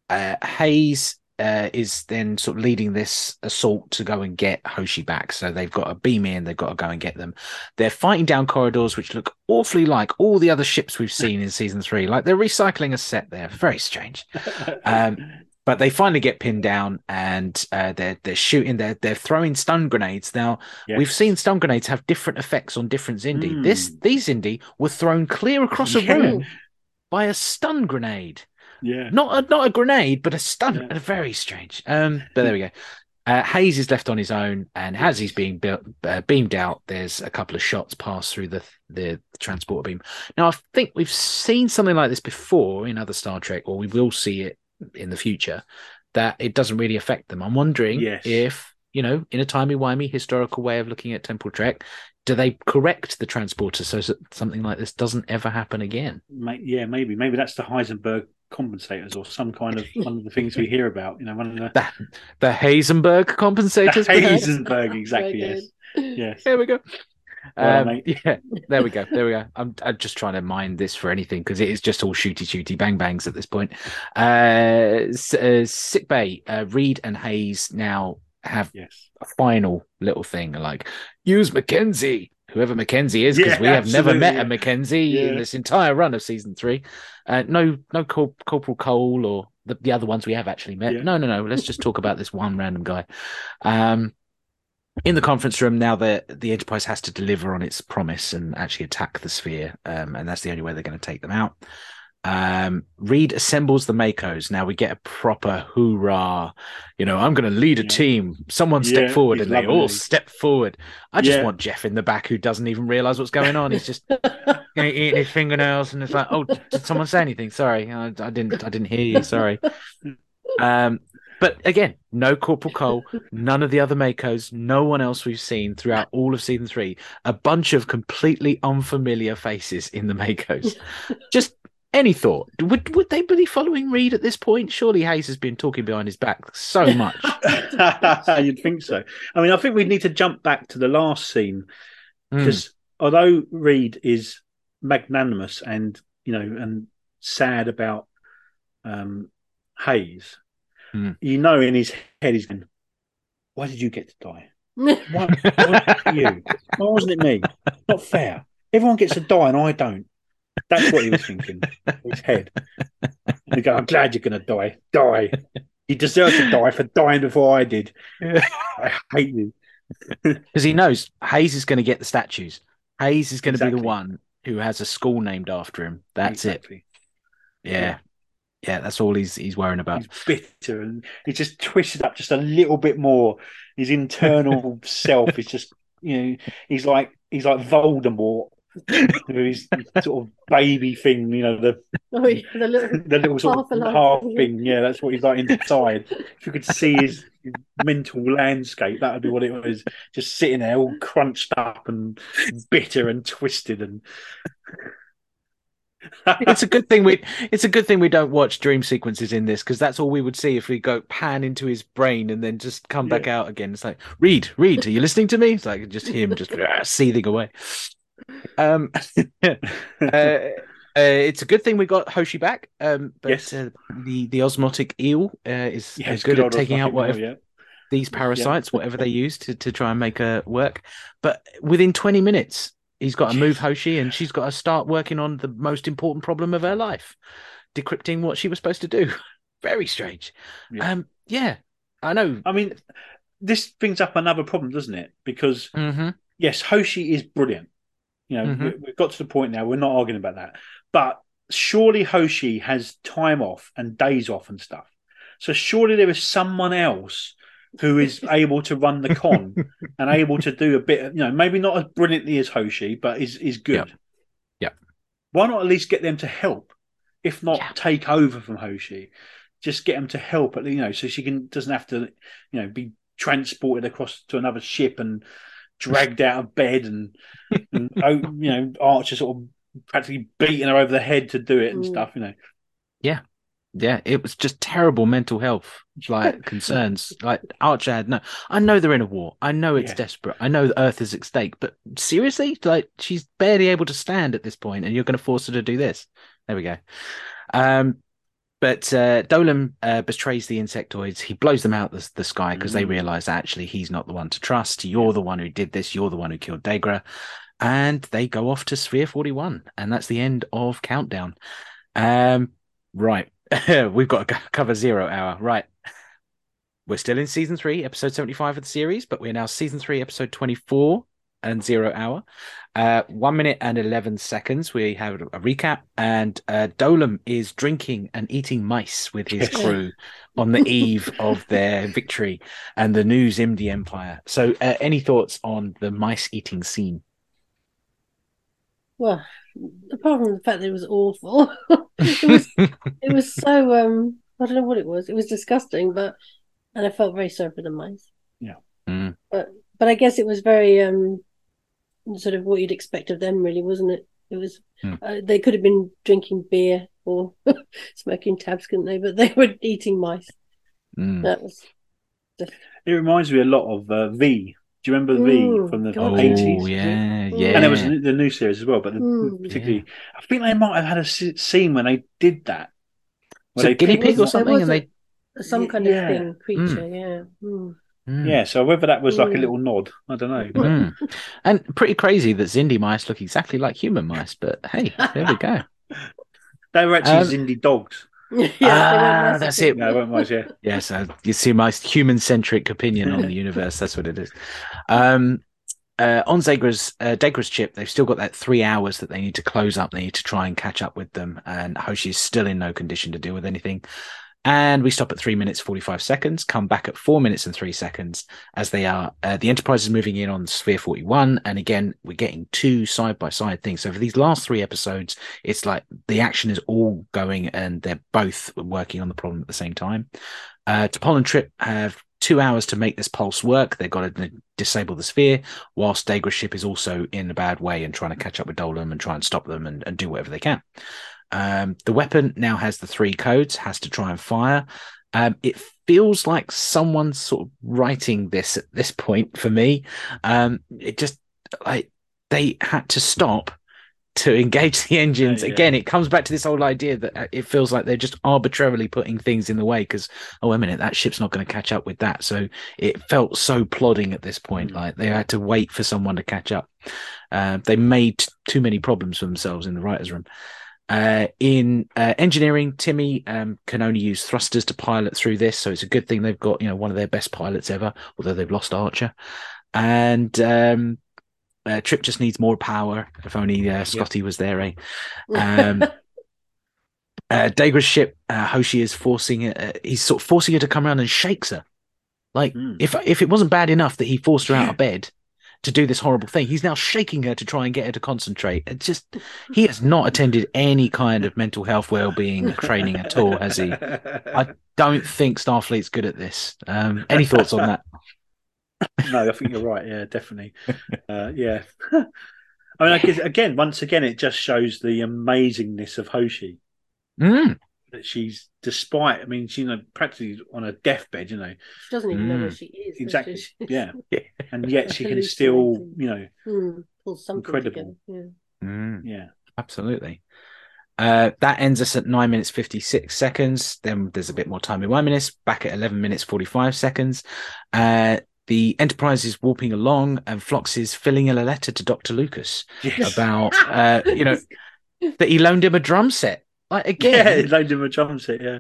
uh, Hayes uh, is then sort of leading this assault to go and get Hoshi back. So they've got a beam in, they've got to go and get them. They're fighting down corridors which look awfully like all the other ships we've seen in season three. Like they're recycling a set there. Very strange. Um, but they finally get pinned down and uh, they're they're shooting. They're they're throwing stun grenades. Now we've seen stun grenades have different effects on different Xindi. Mm. This these Xindi were thrown clear across a Yeah. room by a stun grenade. Yeah. Not a not a grenade, but a stun. Yeah. Very strange. Um, but there we go. Uh, Hayes is left on his own, and as he's being built, uh, beamed out, there's a couple of shots pass through the, the transporter beam. Now, I think we've seen something like this before in other Star Trek, or we will see it in the future. That it doesn't really affect them. I'm wondering Yes. if you know, in a timey wimey historical way of looking at Temporal Trek, do they correct the transporter so that something like this doesn't ever happen again? Yeah, maybe. Maybe that's the Heisenberg compensators or some kind of one of the things we hear about. You know, one of the, The, the Heisenberg compensators. the perhaps? Heisenberg, exactly. Yes. Yes. There we go. Well, Um, mate. yeah, there we go. There we go. I'm, I'm just trying to mind this for anything because it is just all shooty shooty bang bangs at this point. Uh, uh, sick bay. Uh, Reed and Hayes now have Yes. a final little thing like use Mackenzie, whoever Mackenzie is, because Yeah, we have never met a Mackenzie yeah. in this entire run of season three. Uh, no, no Cor- Corporal Cole or the, the other ones we have actually met. Yeah. No, no, no. Let's just talk about this one random guy. Um, in the conference room now, the the Enterprise has to deliver on its promise and actually attack the sphere, um, and that's the only way they're going to take them out. Um, Reed assembles the MACOs. Now we get a proper hoorah. You know, I'm going to lead a Yeah. team. Someone step Yeah, forward, and they all it. step forward. I just Yeah. want Jeff in the back who doesn't even realize what's going on. He's just you know, eating his fingernails, and it's like, oh, did someone say anything? Sorry, I, I didn't. I didn't hear you. Sorry. Um, but again, no Corporal Cole, none of the other MACOs, no one else we've seen throughout all of season three. A bunch of completely unfamiliar faces in the MACOs. Just any thought? Would would they be following Reed at this point? Surely Hayes has been talking behind his back so much. You'd think so. I mean, I think we'd need to jump back to the last scene Mm. because although Reed is magnanimous and you know and sad about um, Hayes, Hmm. you know in his head he's going, "Why did you get to die? Why, why you? Why wasn't it me? Not fair. Everyone gets to die and I don't." That's what he was thinking his head. And he go, "I'm glad you're going to die. Die. You deserve to die for dying before I did. I hate you." because he knows Hayes is going to get the statues. Hayes is going to be the one who has a school named after him. That's Exactly. it. Yeah, yeah. That's all he's he's worrying about. He's bitter and he's just twisted up just a little bit more. His internal self is just, you know, he's like he's like Voldemort with his sort of baby thing, you know, the Oh, yeah, the little the little sort Half of alive half thing. thing. Yeah, that's what he's like inside. if you could see his, his mental landscape, that would be what it was. Just sitting there all crunched up and bitter and twisted and it's a good thing we it's a good thing we don't watch dream sequences in this because that's all we would see if we go pan into his brain and then just come back out again. It's like read, Reed, are you listening to me? It's like just him just seething away. Um, uh, uh, it's a good thing we got Hoshi back. Um, but Yes. uh, the the osmotic eel uh, is, Yeah, is good, good at taking out whatever eel, yeah. these parasites, whatever they use to, to try and make her work. But within 20 minutes, he's got to move Hoshi and she's got to start working on the most important problem of her life, decrypting what she was supposed to do. Very strange. Yeah. Um, yeah, I know. I mean, this brings up another problem, doesn't it? Because Mhm. yes, Hoshi is brilliant. You know, Mhm. we, we've got to the point now. We're not arguing about that, but surely Hoshi has time off and days off and stuff. So surely there is someone else who is able to run the con and able to do a bit. Of, you know, maybe not as brilliantly as Hoshi, but is is good. Yep. Why not at least get them to help, if not take over from Hoshi? Just get them to help at you know, so she can doesn't have to, you know, be transported across to another ship and dragged out of bed and, and oh, you know, Archer sort of practically beating her over the head to do it and Mm. stuff. You know, Yeah. Yeah, it was just terrible mental health like concerns. Like Archer had no. I know they're in a war. I know it's Yeah. desperate. I know the Earth is at stake. But seriously, like she's barely able to stand at this point, and you're going to force her to do this. There we go. Um, but uh, Dolim uh, betrays the insectoids. He blows them out the, the sky because they Mm. realize actually he's not the one to trust. You're the one who did this. You're the one who killed Degra. And they go off to Sphere 41. And that's the end of Countdown. Um, right. We've got to cover Zero Hour. Right. We're still in season three, episode 75 of the series, but we're now season three, episode 24 and Zero Hour. Uh, one minute and 11 seconds. We have a recap, and uh, Dolim is drinking and eating mice with his crew on the eve of their victory and the new Xindi Empire. So, uh, any thoughts on the mice eating scene? Well, apart from the fact that it was awful, it was it was so um I don't know what it was. It was disgusting, but and I felt very sorry for the mice. Yeah. Mm. But but I guess it was very um sort of what you'd expect of them, really, wasn't it? It was Hmm. uh, they could have been drinking beer or smoking tabs, couldn't they? But they were eating mice. Mm. That was it reminds me a lot of uh, V. Do you remember V Mm, from the eighties? Oh, yeah, Mm. yeah. And there was the the new series as well, but the, Mm. particularly, I think they might have had a scene when they did that. Was it guinea pig or something? And they some kind Yeah. of thing, creature. Yeah. Mm. Yeah, so whether that was like a Mm. little nod, I don't know. Mm. And pretty crazy that Xindi mice look exactly like human mice, but hey, there we go. They were actually Um, Xindi dogs. yeah, they Ah, weren't that's it. No, they weren't mice, yeah. Yes, uh, you see my human centric opinion on the universe. That's what it is. Um, uh, on Zegra's uh, Degra's chip, they've still got that three hours that they need to close up. They need to try and catch up with them, and Hoshi's still in no condition to deal with anything. And we stop at three minutes forty five seconds. Come back at four minutes and three seconds as they are. Uh, the Enterprise is moving in on Sphere forty one, and again we're getting two side by side things. So for these last three episodes, it's like the action is all going, and they're both working on the problem at the same time. Uh, T'Pol and Trip have two hours to make this pulse work. They've got to disable the sphere, whilst Degra's ship is also in a bad way and trying to catch up with Dolim and try and stop them and, and do whatever they can. Um, the weapon now has the three codes, has to try and fire. Um, it feels like someone's sort of writing this at this point for me. Um, it just like they had to stop to engage the engines Yeah, yeah. again. It comes back to this whole idea that uh, it feels like they're just arbitrarily putting things in the way because oh wait a minute that ship's not going to catch up with that. So it felt so plodding at this point. Mm. Like they had to wait for someone to catch up. Uh, they made t- too many problems for themselves in the writers' room. Uh, in uh, engineering, Timmy um, can only use thrusters to pilot through this, so it's a good thing they've got you know one of their best pilots ever, although they've lost Archer. And um, uh, Trip just needs more power. If only uh, Scotty was there, eh? Um, uh, Degra's ship, uh, Hoshi is forcing it. Uh, he's sort of forcing her to come around and shakes her. Like Mm. if if it wasn't bad enough that he forced her out of bed to do this horrible thing, he's now shaking her to try and get her to concentrate. It just he has not attended any kind of mental health well-being training at all, has he? I don't think Starfleet's good at this. Um, any thoughts on that? no, I think you're right. Yeah, definitely. Uh, yeah. I mean, I guess, again, once again, it just shows the amazingness of Hoshi. Mm. That she's, despite, I mean, she's you know, practically on a deathbed, you know. She doesn't even know where Mm. she is. Exactly. she? Yeah. And yet she can still, you know, Hmm, pull something Incredible. together. Mm. yeah. Absolutely. Uh, that ends us at nine minutes fifty six seconds. Then there's a bit more time in one minute. Back at eleven minutes forty five seconds. Uh, the Enterprise is warping along, and Phlox is filling in a letter to Doctor Lucas Yes. about uh, you know that he loaned him a drum set. Like Yeah, again, loaned him a drum set, yeah.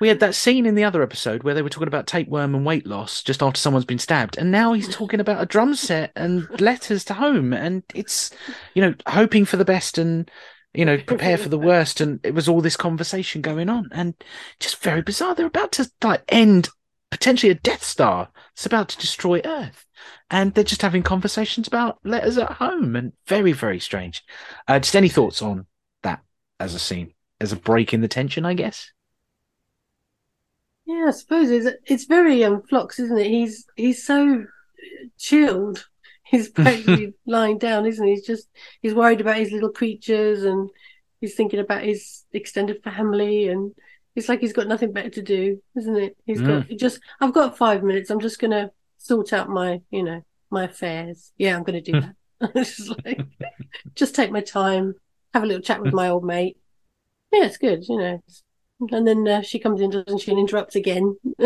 we had that scene in the other episode where they were talking about tapeworm and weight loss just after someone's been stabbed, and now he's talking about a drum set and letters to home, and it's you know hoping for the best and you know prepare for the worst, and it was all this conversation going on, and just very bizarre. They're about to like end potentially a Death Star. It's about to destroy Earth. And they're just having conversations about letters at home, and very, very strange. Uh, just any thoughts on that as a scene, as a break in the tension, I guess. Yeah, I suppose it's it's very um Phlox, isn't it? He's he's so chilled. He's practically lying down, isn't he? He's just he's worried about his little creatures and he's thinking about his extended family and it's like he's got nothing better to do, isn't it? He's got just I've got five minutes. I'm just gonna sort out my, you know, my affairs. Yeah, I'm gonna do that. just like just take my time, have a little chat with my old mate. Yeah, it's good, you know. And then uh, she comes in, doesn't she, and interrupts again.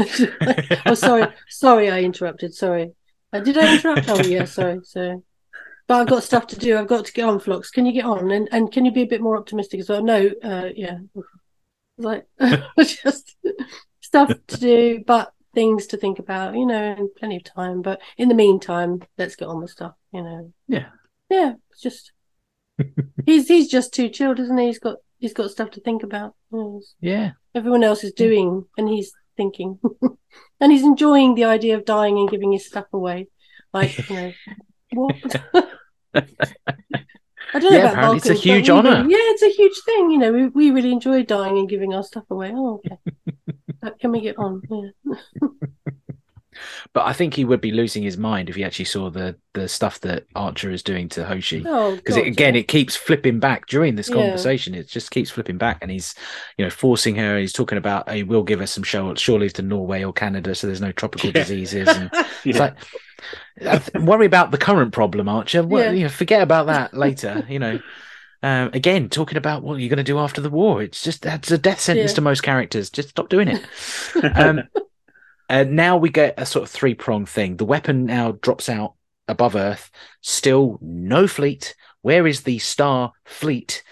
oh, sorry, sorry, I interrupted. Sorry, uh, did I interrupt? Oh, yeah, sorry. So, but I've got stuff to do. I've got to get on, Phlox. Can you get on? And and can you be a bit more optimistic as well? No, uh, yeah, like just stuff to do, but things to think about. You know, and plenty of time. But in the meantime, let's get on with stuff. You know. Yeah. Yeah, it's just he's he's just too chilled, isn't he? He's got he's got stuff to think about. Yeah. Everyone else is doing, and he's thinking, and he's enjoying the idea of dying and giving his stuff away. Like, you know, what? I don't know Yeah, about apparently it's a huge honour. really- yeah, it's a huge thing. You know, we, we really enjoy dying and giving our stuff away. Oh, okay. Can we get on? Yeah. But I think he would be losing his mind if he actually saw the the stuff that Archer is doing to Hoshi. Oh, Because God, again, yeah. it keeps flipping back during this Yeah. conversation. It just keeps flipping back, and he's, you know, forcing her. He's talking about he will give us some shore, shore leave to Norway or Canada, so there's no tropical Yeah. diseases. And it's like, worry about the current problem, Archer. What, Yeah. you know, forget about that later. You know, um, again, talking about what you're going to do after the war. It's just that's a death sentence Yeah. to most characters. Just stop doing it. Um, and now we get a sort of three pronged thing. The weapon now drops out above Earth. Still no fleet. Where is the Star Fleet?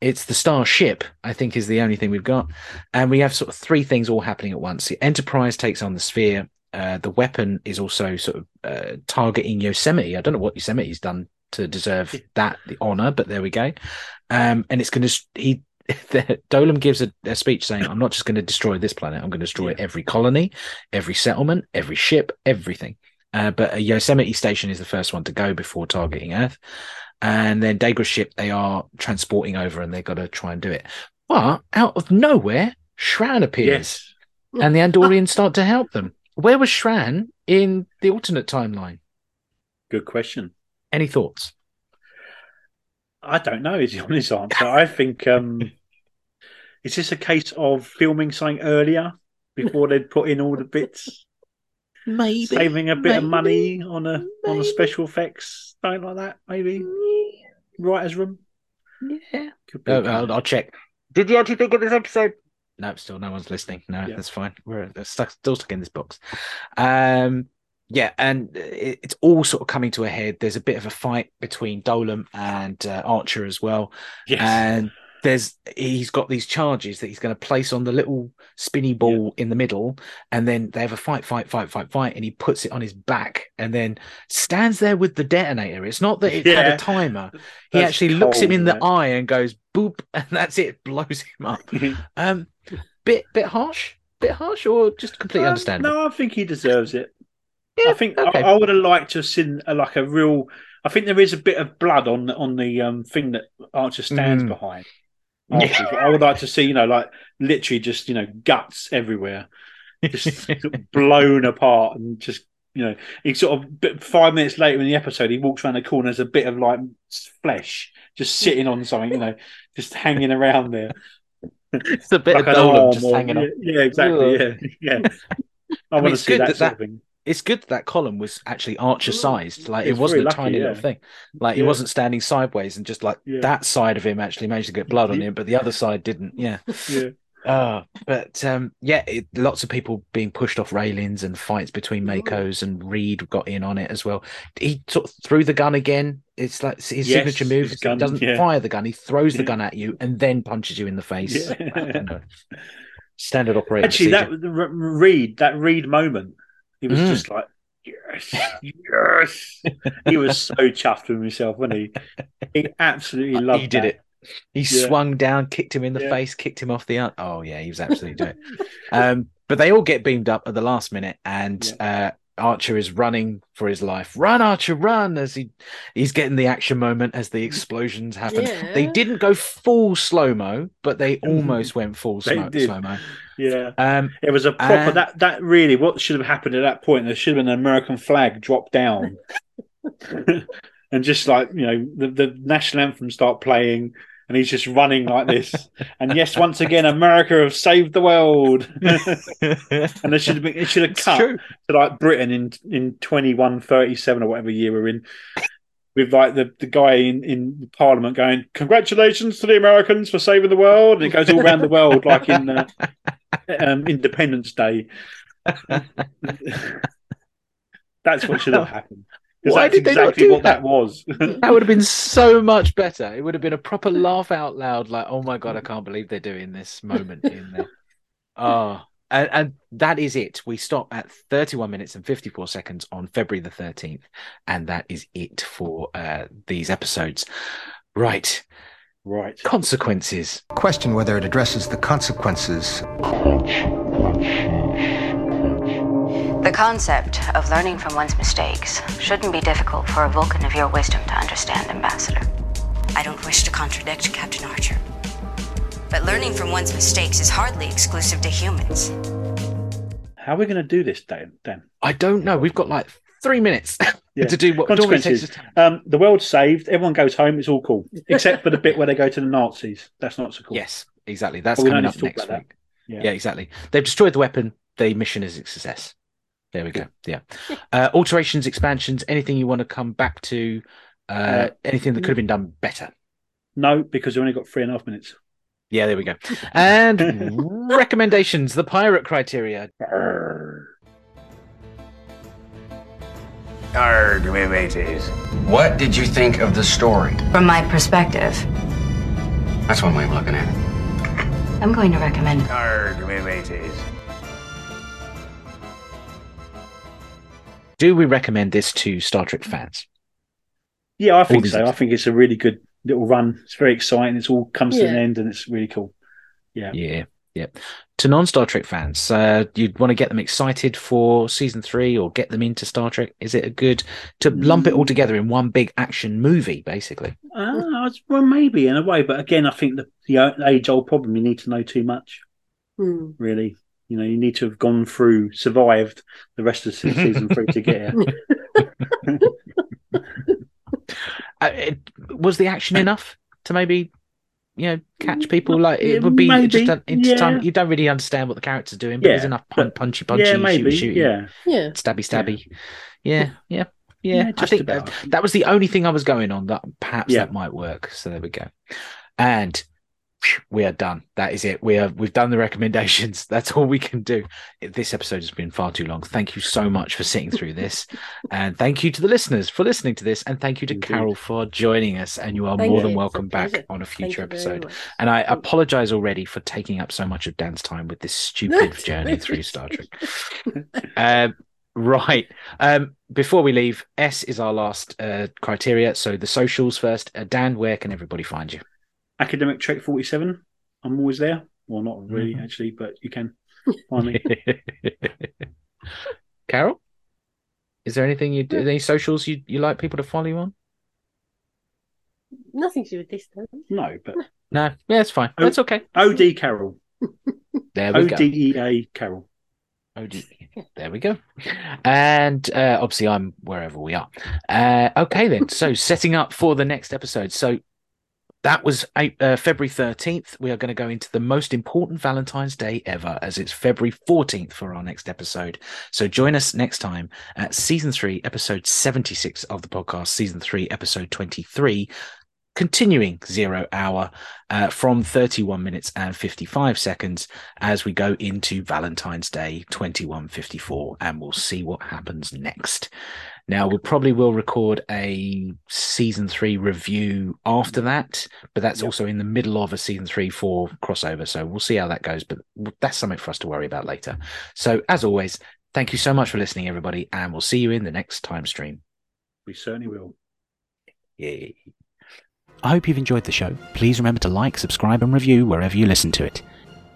It's the Star Ship, I think, is the only thing we've got. And we have sort of three things all happening at once. The Enterprise takes on the Sphere. Uh, the weapon is also sort of uh, targeting Yosemite. I don't know what Yosemite's done to deserve that the honor, but there we go. Um, and it's going to he Dolim gives a, a speech saying, "I'm not just going to destroy this planet. I'm going to destroy every colony, every settlement, every ship, everything." Uh, but a Yosemite station is the first one to go before targeting Earth, and then Degra's ship they are transporting over, and they've got to try and do it. But out of nowhere, Shran appears, Yes. and the Andorians start to help them. Where was Shran in the alternate timeline? Good question. Any thoughts? I don't know is the honest answer. I think um is this a case of filming something earlier before they'd put in all the bits? Maybe Saving a bit of money on a on a special effects, something like that, maybe. Writer's room. Yeah. Could be. Oh, I'll, I'll check. Did you actually think of this episode? No, still no one's listening. No, Yeah. that's fine. We're they're stuck, still stuck in this box. Um, yeah, and it, it's all sort of coming to a head. There's a bit of a fight between Dolim and uh, Archer as well, yes. and there's he's got these charges that he's going to place on the little spinny ball in the middle, and then they have a fight, fight, fight, fight, fight, and he puts it on his back, and then stands there with the detonator. It's not that it had a timer. He That's actually looks him cold, in the eye and goes boop, and that's it. Blows him up. Um, bit bit harsh, bit harsh, or just completely Um, understandable. No, I think he deserves it. Yeah, I think okay. I, I would have liked to have seen a, like a real. I think there is a bit of blood on the on the um, thing that Archer stands Mm. behind. Yeah. I would like to see, you know, like literally just you know guts everywhere, just blown apart and just You know, he sort of five minutes later in the episode, he walks around the corner. There's a bit of like flesh just sitting on something. You know, just hanging around there. It's a bit Like of Dolim arm just hanging yeah, on. Yeah, exactly. Yeah, yeah. I, mean, want to see that, that sort of thing. It's good that that column was actually Archer sized. Like It's it wasn't a lucky, tiny yeah. little thing. Like he wasn't standing sideways and just like Yeah. that side of him actually managed to get blood on him, but the other side didn't. Yeah. Yeah. Uh, but um, yeah, it, lots of people being pushed off railings and fights between MACOs and Reed got in on it as well. He sort of threw the gun again. It's like his Yes, signature move. his he gun, doesn't yeah. fire the gun; he throws the gun at you and then punches you in the face. Yeah. I don't know. Standard operating Actually, that procedure. the R- Reed, that Reed moment, he was Mm. just like, yes, yes. he was so chuffed with himself, wasn't he? He absolutely loved. he did that. it. He Yeah. swung down, kicked him in the Yeah. face, kicked him off the. Un- oh yeah, he was absolutely doing it. Um, but they all get beamed up at the last minute, and uh, Archer is running for his life. Run, Archer, run! As he he's getting the action moment as the explosions happen. They didn't go full slow mo, but they almost went full slow mo. Yeah, Um, it was a proper. and- that that really what should have happened at that point. There should have been an American flag dropped down, and just like you know, the, the national anthem start playing. And he's just running like this. And yes, once again, America have saved the world. and it should have been it should have cut to like Britain in in twenty one thirty seven or whatever year we're in, with like the, the guy in, in Parliament going, "Congratulations to the Americans for saving the world," and it goes all around the world like in uh, um, Independence Day. that's what should have happened. 'Cause Why that's did they not do what that, that? was. that would have been so much better. It would have been a proper laugh out loud, like, "Oh my god, I can't believe they're doing this moment in there." Oh, and, and that is it. We stop at 31 minutes and 54 seconds on February the 13th, and that is it for uh, these episodes. Right, right. consequences. Question whether it addresses the consequences. The concept of learning from one's mistakes shouldn't be difficult for a Vulcan of your wisdom to understand, Ambassador. I don't wish to contradict Captain Archer. But learning from one's mistakes is hardly exclusive to humans. How are we going to do this, Dan? Dan? I don't know. We've got like three minutes Yeah. to do what normally takes consequences. Um, the world's saved. Everyone goes home. It's all cool, except for the bit where they go to the Nazis. That's not so cool. Yes, exactly. That's But coming up next week. Yeah. Yeah. exactly. They've destroyed the weapon. The mission is a success. There we go. Yeah. Uh, alterations, expansions, anything you want to come back to, uh, Uh, anything that could have been done better. No, because we only got three and a half minutes. Yeah, there we go. And recommendations, the pirate criteria. Arg, me mateys. What did you think of the story? From my perspective, That's one way of looking at it. I'm going to recommend Arg, me mateys. Do we recommend this to Star Trek fans? Yeah, I think these so. I think it's a really good little run. It's very exciting. It's all comes to an end, and it's really cool. Yeah. Yeah, yeah. To non Star Trek fans, uh, you'd want to get them excited for season three or get them into Star Trek. Is it a good to lump it all together in one big action movie, basically? Uh, well, maybe in a way, but again, I think the, the age old problem you need to know too much. Hmm. Really, you know, you need to have gone through, survived the rest of se- season three to get here. Uh, it, was the action enough to maybe you know catch people? Like it would be maybe, just an into yeah. time. You don't really understand what the character's doing, but there's enough pun- punchy, punchy, yeah, maybe, shooty, shooty, yeah. Yeah. stabby, stabby. Yeah, yeah, yeah. Yeah, I just think about. that, that was the only thing I was going on. That perhaps Yeah. that might work. So there we go. And phew, we are done. That is it. We are we've done the recommendations. That's all we can do. This episode has been far too long. Thank you so much for sitting through this, and thank you to the listeners for listening to this, and thank you to Carol for joining us. And you are Thank more you. than welcome back pleasure. on a future episode. And I apologize already for taking up so much of Dan's time with this stupid journey through Star Trek. Um, right. Um, before we leave, S is our last uh, criteria. So the socials first. Uh, Dan, where can everybody find you? Academic Trek forty seven. I'm always there. Well, not really Mhm. actually, but you can find me. Carol, is there anything you do, any socials you you like people to follow you on? Nothing to do with this, though. no, but No, yeah, it's fine. That's okay. Od Carol. There we O go. D E A Carol. OD. There we go. And uh, obviously, I'm wherever we are. Uh, okay, then. So, setting up for the next episode. So, that was uh, February 13th. We are going to go into the most important Valentine's Day ever, as it's February 14th for our next episode. So, join us next time at season three, episode 76 of the podcast, season three, episode 23 continuing zero hour uh, from 31 minutes and 55 seconds as we go into Valentine's Day 2154 and we'll see what happens next. Now we probably will record a season three review after mm. that, but that's yep. also in the middle of a season three four crossover. So we'll see how that goes, but that's something for us to worry about later. Mm. So as always, thank you so much for listening, everybody, and we'll see you in the next time stream. We certainly will. Yay. I hope you've enjoyed the show. Please remember to like, subscribe, and review wherever you listen to it.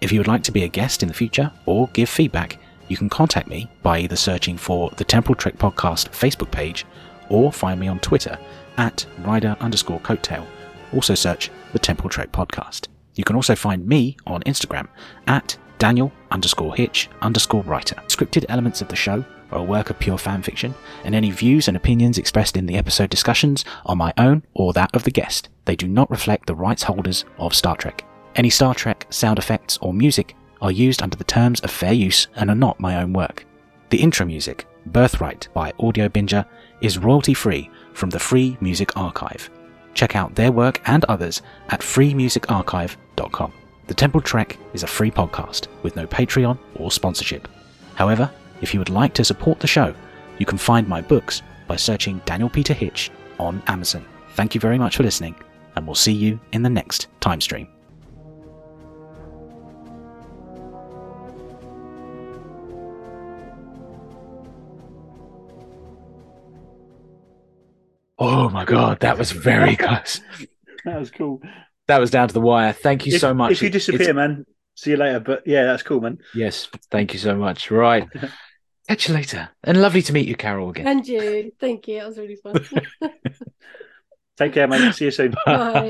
If you would like to be a guest in the future or give feedback, you can contact me by either searching for the Temporal Trek Podcast Facebook page or find me on Twitter at rider underscore coattail. Also search the Temporal Trek Podcast. You can also find me on Instagram at Daniel underscore Hitch underscore writer. Scripted elements of the show are a work of pure fan fiction, and any views and opinions expressed in the episode discussions are my own or that of the guest. They do not reflect the rights holders of Star Trek. Any Star Trek sound effects or music are used under the terms of fair use and are not my own work. The intro music, Birthright by Audiobinger, is royalty free from the Free Music Archive. Check out their work and others at freemusicarchive.com. The Temporal Trek is a free podcast with no Patreon or sponsorship. However, if you would like to support the show, you can find my books by searching Daniel Peter Hitch on Amazon. Thank you very much for listening, and we'll see you in the next time stream. Oh my god, that was very close. that was cool. That was down to the wire. Thank you if, so much. If you disappear, it's... man, see you later. But yeah, that's cool, man. Yes, thank you so much. Right. Catch you later. And lovely to meet you, Carol, again. And you. Thank you. That was really fun. Take care, mate. See you soon. Bye.